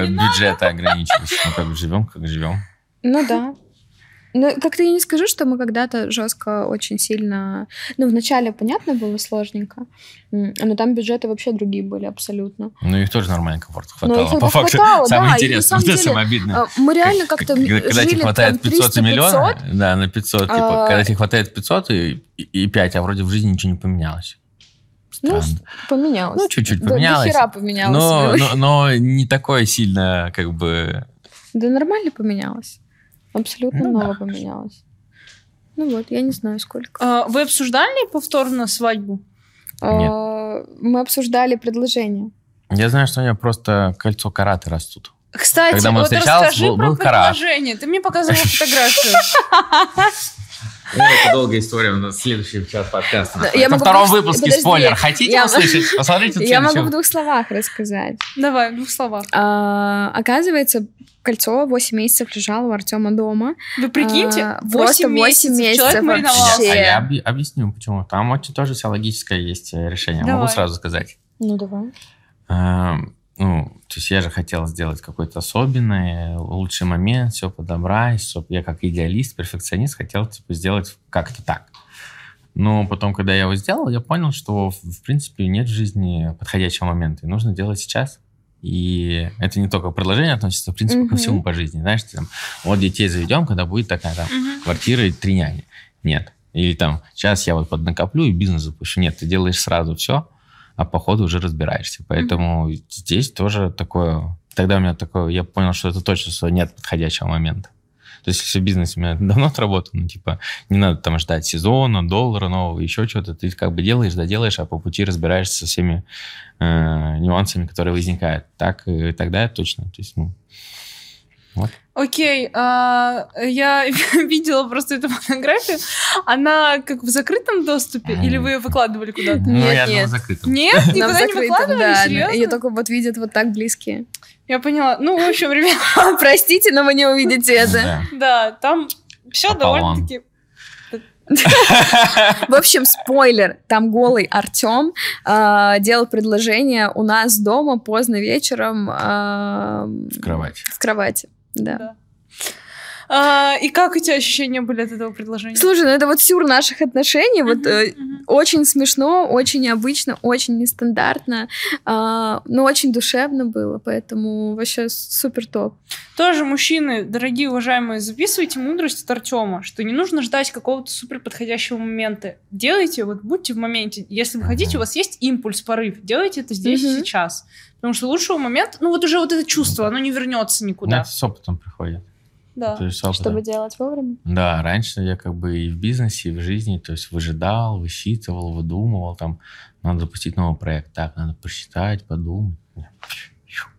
[SPEAKER 3] бюджета ограничивающего. Ну, как живем, как живем.
[SPEAKER 2] Ну да. Ну, как-то я не скажу, что мы когда-то жестко очень сильно... Ну, вначале, понятно, было сложненько, но там бюджеты вообще другие были абсолютно.
[SPEAKER 3] Ну, их тоже нормально комфорта
[SPEAKER 2] Ну, их
[SPEAKER 3] хватало. По
[SPEAKER 2] иногда
[SPEAKER 3] факту,
[SPEAKER 2] хватало,
[SPEAKER 3] самое
[SPEAKER 2] да, и
[SPEAKER 3] интересное, вот это самое обидное.
[SPEAKER 2] А, Мы реально
[SPEAKER 3] Как-
[SPEAKER 2] как-то
[SPEAKER 3] когда, когда тебе
[SPEAKER 2] жили
[SPEAKER 3] хватает
[SPEAKER 2] там
[SPEAKER 3] 500
[SPEAKER 2] 300-500,
[SPEAKER 3] миллионов, да, на 500, типа,
[SPEAKER 2] А-
[SPEAKER 3] когда тебе хватает 500 и, и, и 5, а вроде в жизни ничего не поменялось.
[SPEAKER 2] Ну,
[SPEAKER 3] Странно.
[SPEAKER 2] поменялось.
[SPEAKER 3] Ну, чуть-чуть
[SPEAKER 2] Да- до
[SPEAKER 3] поменялось.
[SPEAKER 2] хера поменялось.
[SPEAKER 3] но, но, но не такое сильно, как бы...
[SPEAKER 2] Да нормально поменялось. Абсолютно
[SPEAKER 3] Ну
[SPEAKER 2] много
[SPEAKER 3] да.
[SPEAKER 2] поменялось. Ну вот, я не знаю, сколько.
[SPEAKER 1] А, Вы обсуждали повторно свадьбу?
[SPEAKER 3] Нет.
[SPEAKER 2] А, Мы обсуждали предложение.
[SPEAKER 3] Я знаю, что у меня просто кольцо караты растут.
[SPEAKER 1] Кстати,
[SPEAKER 3] Когда мы
[SPEAKER 1] вот расскажи
[SPEAKER 3] был-
[SPEAKER 1] про
[SPEAKER 3] был карат.
[SPEAKER 1] предложение. Ты мне показывала фотографию.
[SPEAKER 3] Ну, это долгая история, у нас следующий час подкаста.
[SPEAKER 2] Да, я могу
[SPEAKER 3] втором выпуске
[SPEAKER 2] подожди,
[SPEAKER 3] спойлер. Хотите
[SPEAKER 2] я-
[SPEAKER 3] услышать? Посмотрите
[SPEAKER 2] Я могу в двух словах рассказать.
[SPEAKER 1] Давай, в двух словах.
[SPEAKER 2] А, Оказывается, кольцо 8 месяцев лежало у Артема дома.
[SPEAKER 1] Вы прикиньте,
[SPEAKER 2] А,
[SPEAKER 1] 8
[SPEAKER 2] просто восемь
[SPEAKER 1] месяцев
[SPEAKER 2] месяцев
[SPEAKER 1] человек мариновался.
[SPEAKER 3] Я, а я объ- объясню, почему. Там очень тоже вся логическое есть э, решение. Могу сразу сказать.
[SPEAKER 2] Ну, давай.
[SPEAKER 3] Ну, то есть я же хотел сделать какой-то особенный, лучший момент, все подобрать, чтоб я как идеалист, перфекционист хотел типа сделать как-то так. Но потом, когда я его сделал, я понял, что в принципе нет в жизни подходящего момента, и нужно делать сейчас. И это не только к предложению относится, в принципе, ко
[SPEAKER 2] Мгм.
[SPEAKER 3] всему по жизни. Знаешь, там, вот детей заведем, когда будет такая там
[SPEAKER 1] Мгм.
[SPEAKER 3] квартира и три няни. Нет. Или там, сейчас я вот поднакоплю и бизнес запущу. Нет, ты делаешь сразу все, а по ходу уже разбираешься. Поэтому здесь тоже такое... Тогда у меня такое... Я понял, что это точно, что нет подходящего момента. То есть, если в бизнесе у меня давно отработано, ну, типа, не надо там ждать сезона, доллара нового, еще что-то. Ты как бы делаешь, доделаешь, а по пути разбираешься со всеми э, нюансами, которые возникают. Так, и тогда точно. То есть, ну, вот.
[SPEAKER 1] Окей, а, я видела просто эту фотографию. Она как в закрытом доступе или вы ее выкладывали куда-то?
[SPEAKER 3] Ну,
[SPEAKER 2] Нет,
[SPEAKER 3] я думаю,
[SPEAKER 2] нет.
[SPEAKER 3] закрытым.
[SPEAKER 1] Нет,
[SPEAKER 2] Нам
[SPEAKER 1] никуда не
[SPEAKER 2] закрытым,
[SPEAKER 1] выкладывали?
[SPEAKER 2] да.
[SPEAKER 1] Серьезно?
[SPEAKER 2] Ее только вот видят вот так близкие.
[SPEAKER 1] Я поняла. Ну, в общем, ребят,
[SPEAKER 2] Простите, но вы не увидите это.
[SPEAKER 3] Да.
[SPEAKER 1] там все довольно-таки...
[SPEAKER 2] В общем, спойлер. Там голый Артем делал предложение у нас дома поздно вечером а,
[SPEAKER 3] В кровати.
[SPEAKER 2] в кровати. Да.
[SPEAKER 1] Да. А, и как у тебя ощущения были от этого предложения?
[SPEAKER 2] Слушай, ну это вот сюр наших отношений. Вот э,
[SPEAKER 1] Мгм.
[SPEAKER 2] очень смешно, очень необычно, очень нестандартно, а, но очень душевно было, поэтому вообще супер топ.
[SPEAKER 1] Тоже, мужчины, дорогие, уважаемые, записывайте мудрость от Артема, что не нужно ждать какого-то супер подходящего момента. Делайте, вот будьте в моменте. Если вы хотите, у вас есть импульс, порыв, делайте это здесь и
[SPEAKER 2] Мгм.
[SPEAKER 1] сейчас. Потому что лучшего момента, ну вот уже вот это чувство, оно не вернется
[SPEAKER 3] Ну,
[SPEAKER 1] никуда.
[SPEAKER 3] это с опытом приходит.
[SPEAKER 1] Да.
[SPEAKER 3] То есть с опытом.
[SPEAKER 2] Чтобы делать вовремя.
[SPEAKER 3] Да, раньше я как бы и в бизнесе, и в жизни, то есть выжидал, высчитывал, выдумывал, там, надо запустить новый проект, так, надо посчитать, подумать.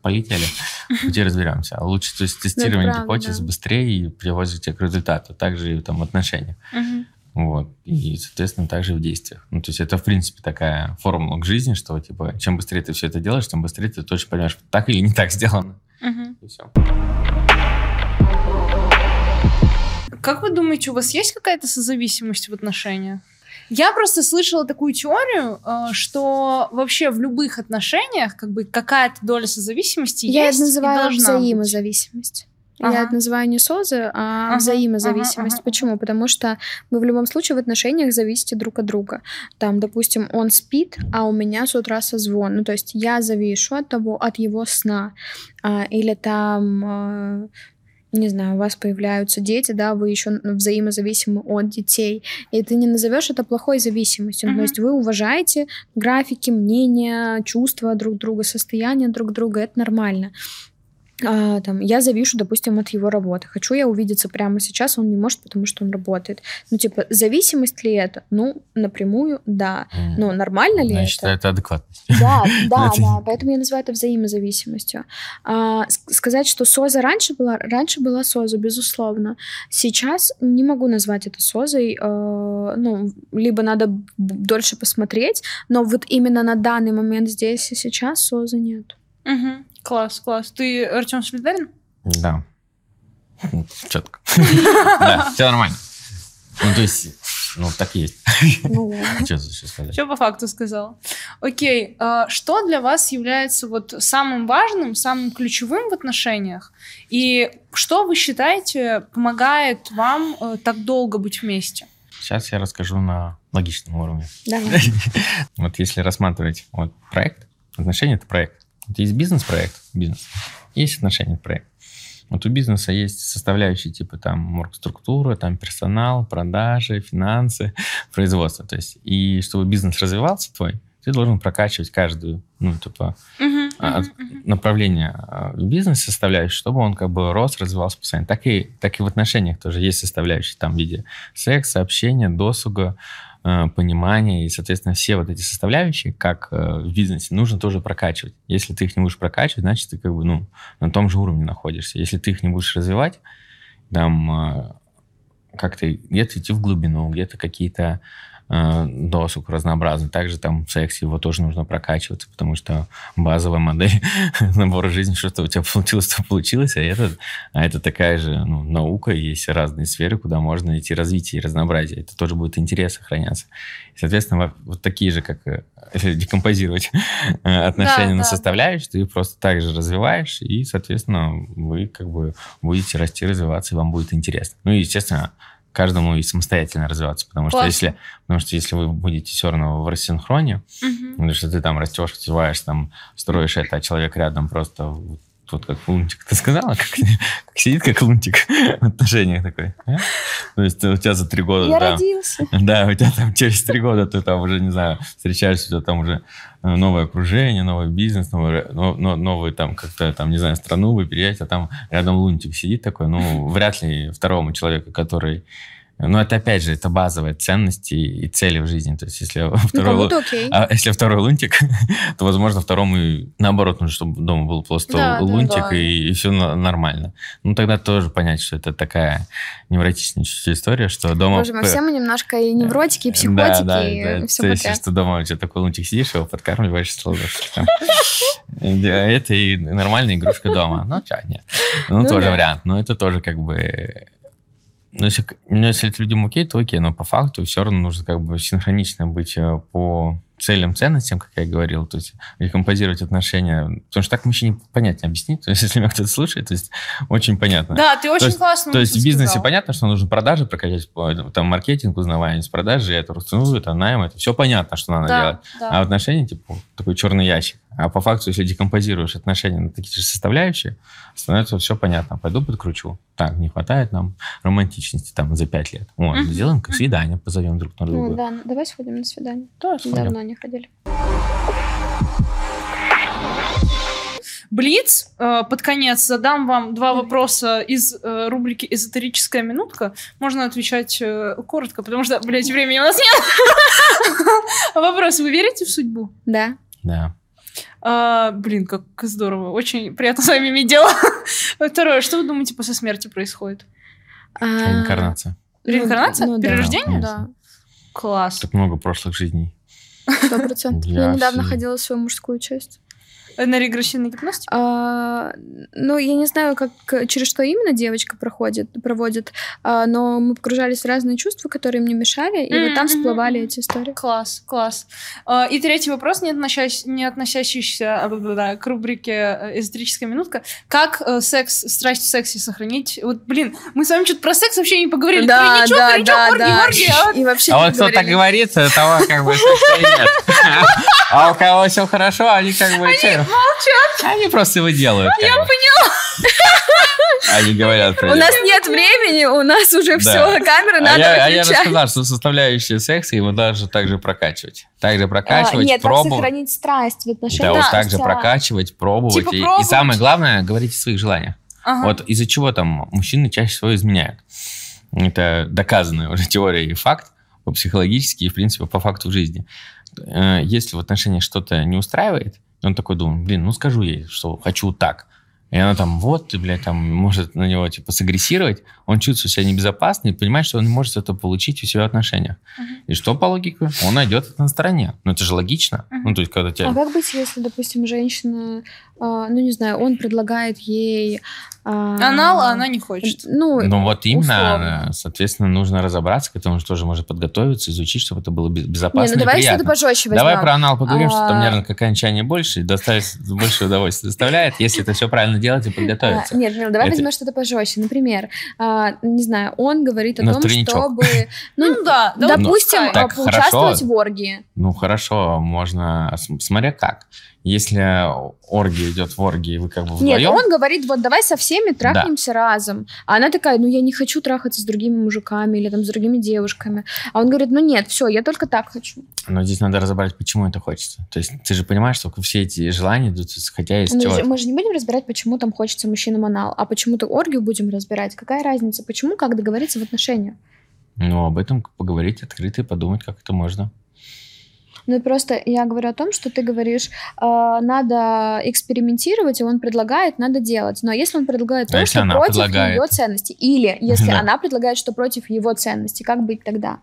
[SPEAKER 3] Полетели. Теперь разберемся. А лучше, то есть тестирование
[SPEAKER 2] правда,
[SPEAKER 3] гипотез
[SPEAKER 2] да.
[SPEAKER 3] быстрее и приводит тебя к результату. Также и там в отношениях. Вот. И, соответственно, также в действиях. Ну, то есть это, в принципе, такая формула к жизни, что, типа, чем быстрее ты все это делаешь, тем быстрее ты точно поймешь, так или не так сделано.
[SPEAKER 1] Мгм.
[SPEAKER 3] И все.
[SPEAKER 1] Как вы думаете, у вас есть какая-то созависимость в отношениях? Я просто слышала такую теорию, э, что вообще в любых отношениях как бы какая-то доля созависимости
[SPEAKER 2] Я
[SPEAKER 1] есть
[SPEAKER 2] это
[SPEAKER 1] и
[SPEAKER 2] называю взаимозависимость.
[SPEAKER 1] Ага.
[SPEAKER 2] Я это называю не соза, а
[SPEAKER 1] Ага,
[SPEAKER 2] взаимозависимость.
[SPEAKER 1] ага, ага,
[SPEAKER 2] Почему? Потому что вы в любом случае в отношениях зависите друг от друга. Там, допустим, он спит, а у меня с утра созвон. Ну, то есть я завишу от того, от его сна. А, или там, а, не знаю, у вас появляются дети, да, вы еще взаимозависимы от детей. И ты не назовешь это плохой зависимостью.
[SPEAKER 1] Мгм.
[SPEAKER 2] То есть вы уважаете графики, мнения, чувства друг друга, состояние друг друга. Это нормально. А, там, я завишу, допустим, от его работы. Хочу я увидеться прямо сейчас, он не может, потому что он работает. Ну, типа, зависимость ли это? Ну, напрямую, да. Но нормально ли
[SPEAKER 3] Я
[SPEAKER 2] это?
[SPEAKER 3] считаю, это адекватность.
[SPEAKER 2] Да, да, да. Поэтому я называю это взаимозависимостью. А, сказать, что СОЗа раньше была, раньше была СОЗа, безусловно. Сейчас не могу назвать это СОЗой. э, ну, либо надо дольше посмотреть, но вот именно на данный момент здесь и сейчас СОЗа нет.
[SPEAKER 1] Мгм. Класс, класс. Ты, Артем, солидарен?
[SPEAKER 3] Да. Четко. Да, все нормально. Ну, то есть, ну, так и есть.
[SPEAKER 2] Ну.
[SPEAKER 3] Что сейчас сказать?
[SPEAKER 1] Все по факту сказала. Окей, а что для вас является вот самым важным, самым ключевым в отношениях? И что вы считаете помогает вам э, так долго быть вместе?
[SPEAKER 3] Сейчас я расскажу на логичном уровне.
[SPEAKER 2] Давай.
[SPEAKER 3] Вот если рассматривать вот проект, отношения — это проект. Вот есть бизнес-проект, бизнес, есть отношения — проект. Вот у бизнеса есть составляющие типа там оргструктура, там персонал, продажи, финансы, производство. То есть, и чтобы бизнес развивался твой, ты должен прокачивать каждую, ну, типа,
[SPEAKER 1] Мгм,
[SPEAKER 3] а, направление а, в бизнесе составляющие, чтобы он как бы рос, развивался постоянно. Так и, так и в отношениях тоже есть составляющие там в виде секса, общения, досуга, э, понимания. И, соответственно, все вот эти составляющие, как э, в бизнесе, нужно тоже прокачивать. Если ты их не будешь прокачивать, значит, ты как бы, ну, на том же уровне находишься. Если ты их не будешь развивать, там, э, как-то где-то идти в глубину, где-то какие-то досуг разнообразный. Также там в сексе его тоже нужно прокачиваться, потому что базовая модель набора жизни, что-то у тебя получилось, то получилось, а это, а это такая же ну, наука, есть разные сферы, куда можно найти развитие и разнообразие. Это тоже будет интерес сохраняться. И, соответственно, во- вот такие же, как э, если декомпозировать э, отношения
[SPEAKER 1] Да,
[SPEAKER 3] на
[SPEAKER 1] да.
[SPEAKER 3] составляющие, ты их просто так же развиваешь, и, соответственно, вы как бы будете расти, развиваться, и вам будет интересно. Ну и, естественно, каждому и самостоятельно развиваться, потому что если, потому что если вы будете все равно в рассинхроне,
[SPEAKER 1] Мгм.
[SPEAKER 3] потому что ты там растешь, развиваешь, там строишь это, а человек рядом просто вот как лунтик. Ты сказала, как, как сидит как лунтик в отношениях такой. А? То есть у тебя за три года...
[SPEAKER 2] Я
[SPEAKER 3] да,
[SPEAKER 2] родился.
[SPEAKER 3] Да, у тебя там через три года ты там уже, не знаю, встречаешься, у тебя там уже э, новое окружение, новый бизнес, новый, но, но, новый там как-то там, не знаю, страну вы переезжаете, а там рядом лунтик сидит такой, ну, вряд ли второму человеку, который но это, опять же, это базовые ценности и цели в жизни. То есть, если
[SPEAKER 2] Ну,
[SPEAKER 3] второй, лу-
[SPEAKER 2] окей.
[SPEAKER 3] а если второй лунтик, то, возможно, второму и наоборот нужно, чтобы дома был просто
[SPEAKER 1] Да, да,
[SPEAKER 3] лунтик,
[SPEAKER 2] да.
[SPEAKER 3] и, все нормально. Ну, тогда тоже понять, что это такая невротичная история, что дома...
[SPEAKER 2] Боже мой, все мы немножко и невротики, и
[SPEAKER 3] Да,
[SPEAKER 2] психотики,
[SPEAKER 3] да,
[SPEAKER 2] и
[SPEAKER 3] да.
[SPEAKER 2] все
[SPEAKER 3] Ты, если что дома у тебя такой лунтик сидишь, его подкармливаешь сразу. Да, Это и нормальная игрушка дома. Ну, чё, нет. Ну,
[SPEAKER 2] Ну
[SPEAKER 3] тоже
[SPEAKER 2] да.
[SPEAKER 3] вариант. Но это тоже как бы... Ну, если, ну, если это людям окей, то окей, но по факту все равно нужно как бы синхронично быть э, по целям, ценностям, как я говорил, то есть рекомпозировать отношения, потому что так мужчине понятнее объяснить, то есть если меня кто-то слушает, то есть очень понятно.
[SPEAKER 1] Да, ты очень
[SPEAKER 3] есть-
[SPEAKER 1] классно
[SPEAKER 3] То есть в бизнесе
[SPEAKER 1] сказал.
[SPEAKER 3] понятно, что нужно продажи прокачать, там маркетинг, узнаваемость продажи, это ну, это найм, это все понятно, что надо
[SPEAKER 1] Да,
[SPEAKER 3] делать.
[SPEAKER 1] да.
[SPEAKER 3] А в отношении, типа, такой черный ящик. А по факту, если декомпозируешь отношения на такие же составляющие, становится все понятно. Пойду подкручу. Так, не хватает нам романтичности там за пять лет. О,
[SPEAKER 1] Мгм.
[SPEAKER 3] сделаем как свидание, позовем друг на друга.
[SPEAKER 2] Ну да, ну, давай сходим на свидание.
[SPEAKER 3] Да, сходим.
[SPEAKER 2] Давно не ходили.
[SPEAKER 1] Блиц, э, под конец задам вам два вопроса из э, рубрики «Эзотерическая минутка». Можно отвечать э, коротко, потому что, блядь, времени у нас нет. Вопрос. Вы верите в судьбу?
[SPEAKER 2] Да.
[SPEAKER 3] Да.
[SPEAKER 1] А, блин, как здорово. Очень приятно с вами иметь дело. Второе. Что вы думаете после смерти происходит?
[SPEAKER 3] Реинкарнация.
[SPEAKER 2] ну,
[SPEAKER 1] Реинкарнация?
[SPEAKER 2] ну да.
[SPEAKER 1] Перерождение?
[SPEAKER 2] Да,
[SPEAKER 1] Класс.
[SPEAKER 3] Так много прошлых жизней.
[SPEAKER 2] сто процентов. Я недавно ходила в свою мужскую часть.
[SPEAKER 1] На регрессивной гипностике?
[SPEAKER 2] А, ну, я не знаю, как, через что именно девочка проходит, проводит, а, но мы погружались в разные чувства, которые мне мешали, и вот там всплывали эти истории.
[SPEAKER 1] Класс, класс. А, И третий вопрос, не, относящ- не относящийся а, бла-бла-бла, к рубрике э, «Эзотерическая минутка». Как э, секс, страсть в сексе сохранить? Вот, блин, мы с вами что-то про секс вообще не поговорили. Про ничего, про ничего, орги, орги, а вот
[SPEAKER 2] И вообще
[SPEAKER 3] А вот кто так говорит, того как бы секса и нет. А у кого все хорошо, они как бы... Они молчат. Они просто его делают. Я поняла. Они говорят про
[SPEAKER 2] У нас нет времени, у нас уже
[SPEAKER 3] Да.
[SPEAKER 2] все, камеры
[SPEAKER 3] А
[SPEAKER 2] надо
[SPEAKER 3] а я рассказал, что составляющая секса его даже также прокачивать. Также
[SPEAKER 2] А,
[SPEAKER 3] прокачивать,
[SPEAKER 2] Нет, как
[SPEAKER 3] пробовать.
[SPEAKER 2] сохранить страсть в
[SPEAKER 3] Да,
[SPEAKER 2] отношениях.
[SPEAKER 3] вот
[SPEAKER 2] то
[SPEAKER 3] так
[SPEAKER 2] есть,
[SPEAKER 3] же
[SPEAKER 2] а,
[SPEAKER 3] прокачивать, пробовать.
[SPEAKER 1] Типа
[SPEAKER 3] и, самое главное, говорить о своих желаниях. Вот из-за чего там мужчины чаще всего изменяют. Это доказанная уже теория и факт, психологически и, в принципе, по факту жизни. Э, Если в отношениях что-то не устраивает, он такой думает, блин, ну скажу ей, что хочу так. И она там, вот, ты, блядь, там может на него, типа, сагрессировать. Он чувствует себя небезопасно и понимает, что он не может это получить у себя в отношениях.
[SPEAKER 1] Мгм.
[SPEAKER 3] И что по логике? Он найдет это на стороне. Ну, это же логично.
[SPEAKER 1] Мгм.
[SPEAKER 3] Ну, то есть, когда тебя...
[SPEAKER 2] А как быть, если, допустим, женщина, а, ну не знаю, он предлагает ей... а,
[SPEAKER 1] Анал, а она не хочет.
[SPEAKER 2] Ну,
[SPEAKER 3] Ну вот именно,
[SPEAKER 1] условно.
[SPEAKER 3] соответственно, нужно разобраться к этому, что тоже может подготовиться, изучить, чтобы это было без-
[SPEAKER 2] не,
[SPEAKER 3] безопасно
[SPEAKER 2] ну
[SPEAKER 3] и
[SPEAKER 2] давай
[SPEAKER 3] приятно.
[SPEAKER 2] что-то пожестче возьмем.
[SPEAKER 3] Давай про анал поговорим, что там
[SPEAKER 2] А.
[SPEAKER 3] нервное окончание больше, доставит больше удовольствия доставляет, если это все правильно делать и
[SPEAKER 2] А,
[SPEAKER 3] подготовиться.
[SPEAKER 2] нет, Мил, давай
[SPEAKER 3] Это-
[SPEAKER 2] возьмем что-то пожестче. Например, а, не знаю, он говорит о
[SPEAKER 3] На
[SPEAKER 2] том,
[SPEAKER 3] турничок.
[SPEAKER 2] чтобы, ну,
[SPEAKER 1] Ну да,
[SPEAKER 2] допустим, а,
[SPEAKER 3] Так,
[SPEAKER 2] поучаствовать
[SPEAKER 3] хорошо.
[SPEAKER 2] в оргии.
[SPEAKER 3] Ну хорошо, можно, смотря как. Если оргия идет в оргии, вы как бы
[SPEAKER 2] Нет,
[SPEAKER 3] вдвоем,
[SPEAKER 2] он говорит, вот давай со всеми трахнемся разом. А она такая, ну я не хочу трахаться с другими мужиками или там с другими девушками. А он говорит, ну нет, все, я только так хочу.
[SPEAKER 3] но здесь надо разобрать, почему это хочется. То есть ты же понимаешь, что все эти желания идут исходя из чего
[SPEAKER 2] мы же не будем разбирать, почему там хочется мужчинам анал, а почему-то оргию будем разбирать. Какая разница? Почему, как договориться в отношениях?
[SPEAKER 3] Ну, об этом поговорить открыто и подумать, как это можно.
[SPEAKER 2] Ну и просто я говорю о том, что ты говоришь, э, надо экспериментировать, и он предлагает, надо делать. Но если он предлагает
[SPEAKER 3] А
[SPEAKER 2] то, что против
[SPEAKER 3] предлагает?
[SPEAKER 2] ее ценностей, или если
[SPEAKER 3] Да.
[SPEAKER 2] она предлагает, что против его ценностей, как быть тогда?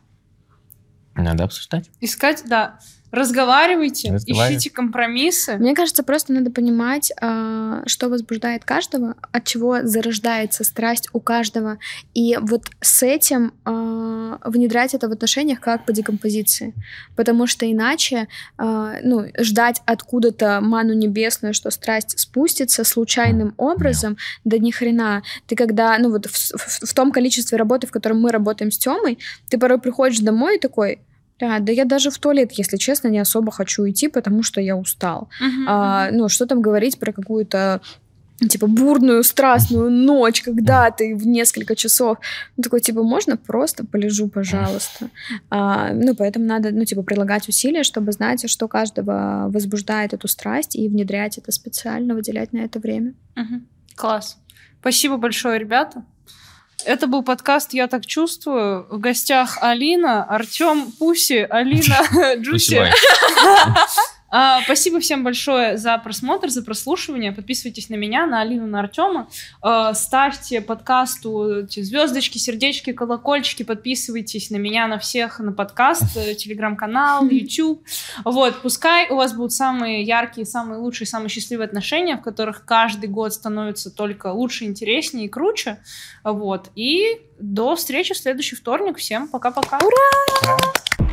[SPEAKER 3] Надо обсуждать.
[SPEAKER 1] Искать, да. Разговаривайте,
[SPEAKER 3] Разговаривать.
[SPEAKER 1] ищите компромиссы.
[SPEAKER 2] Мне кажется, просто надо понимать, а, что возбуждает каждого, от чего зарождается страсть у каждого, и вот с этим а, внедрять это в отношениях как по декомпозиции, потому что иначе, а, ну, ждать откуда-то ману небесную, что страсть спустится случайным образом, да ни хрена. Ты когда, ну вот в, в- в том количестве работы, в котором мы работаем с Тёмой, ты порой приходишь домой и такой, «Да, да я даже в туалет, если честно, не особо хочу идти, потому что я устал. А,
[SPEAKER 1] мгм.
[SPEAKER 2] ну, что там говорить про какую-то типа бурную, страстную ночь, когда ты в несколько часов, ну такой типа можно просто полежу, пожалуйста. А, ну поэтому надо, ну типа прилагать усилия, чтобы знать, что каждого возбуждает эту страсть и внедрять это специально, выделять на это время.
[SPEAKER 1] Угу. Класс. Спасибо большое, ребята. Это был подкаст «Я так чувствую». В гостях Алина, Артем, Пуси, Алина, Джуси. А, спасибо всем большое за просмотр, за прослушивание. Подписывайтесь на меня, на Алину, на Артема. А, ставьте подкасту звездочки, сердечки, колокольчики. Подписывайтесь на меня, на всех, на подкаст, э, телеграм-канал, YouTube. Вот, пускай у вас будут самые яркие, самые лучшие, самые счастливые отношения, в которых каждый год становится только лучше, интереснее и круче. Вот. И до встречи в следующий вторник. Всем пока-пока.
[SPEAKER 2] Ура!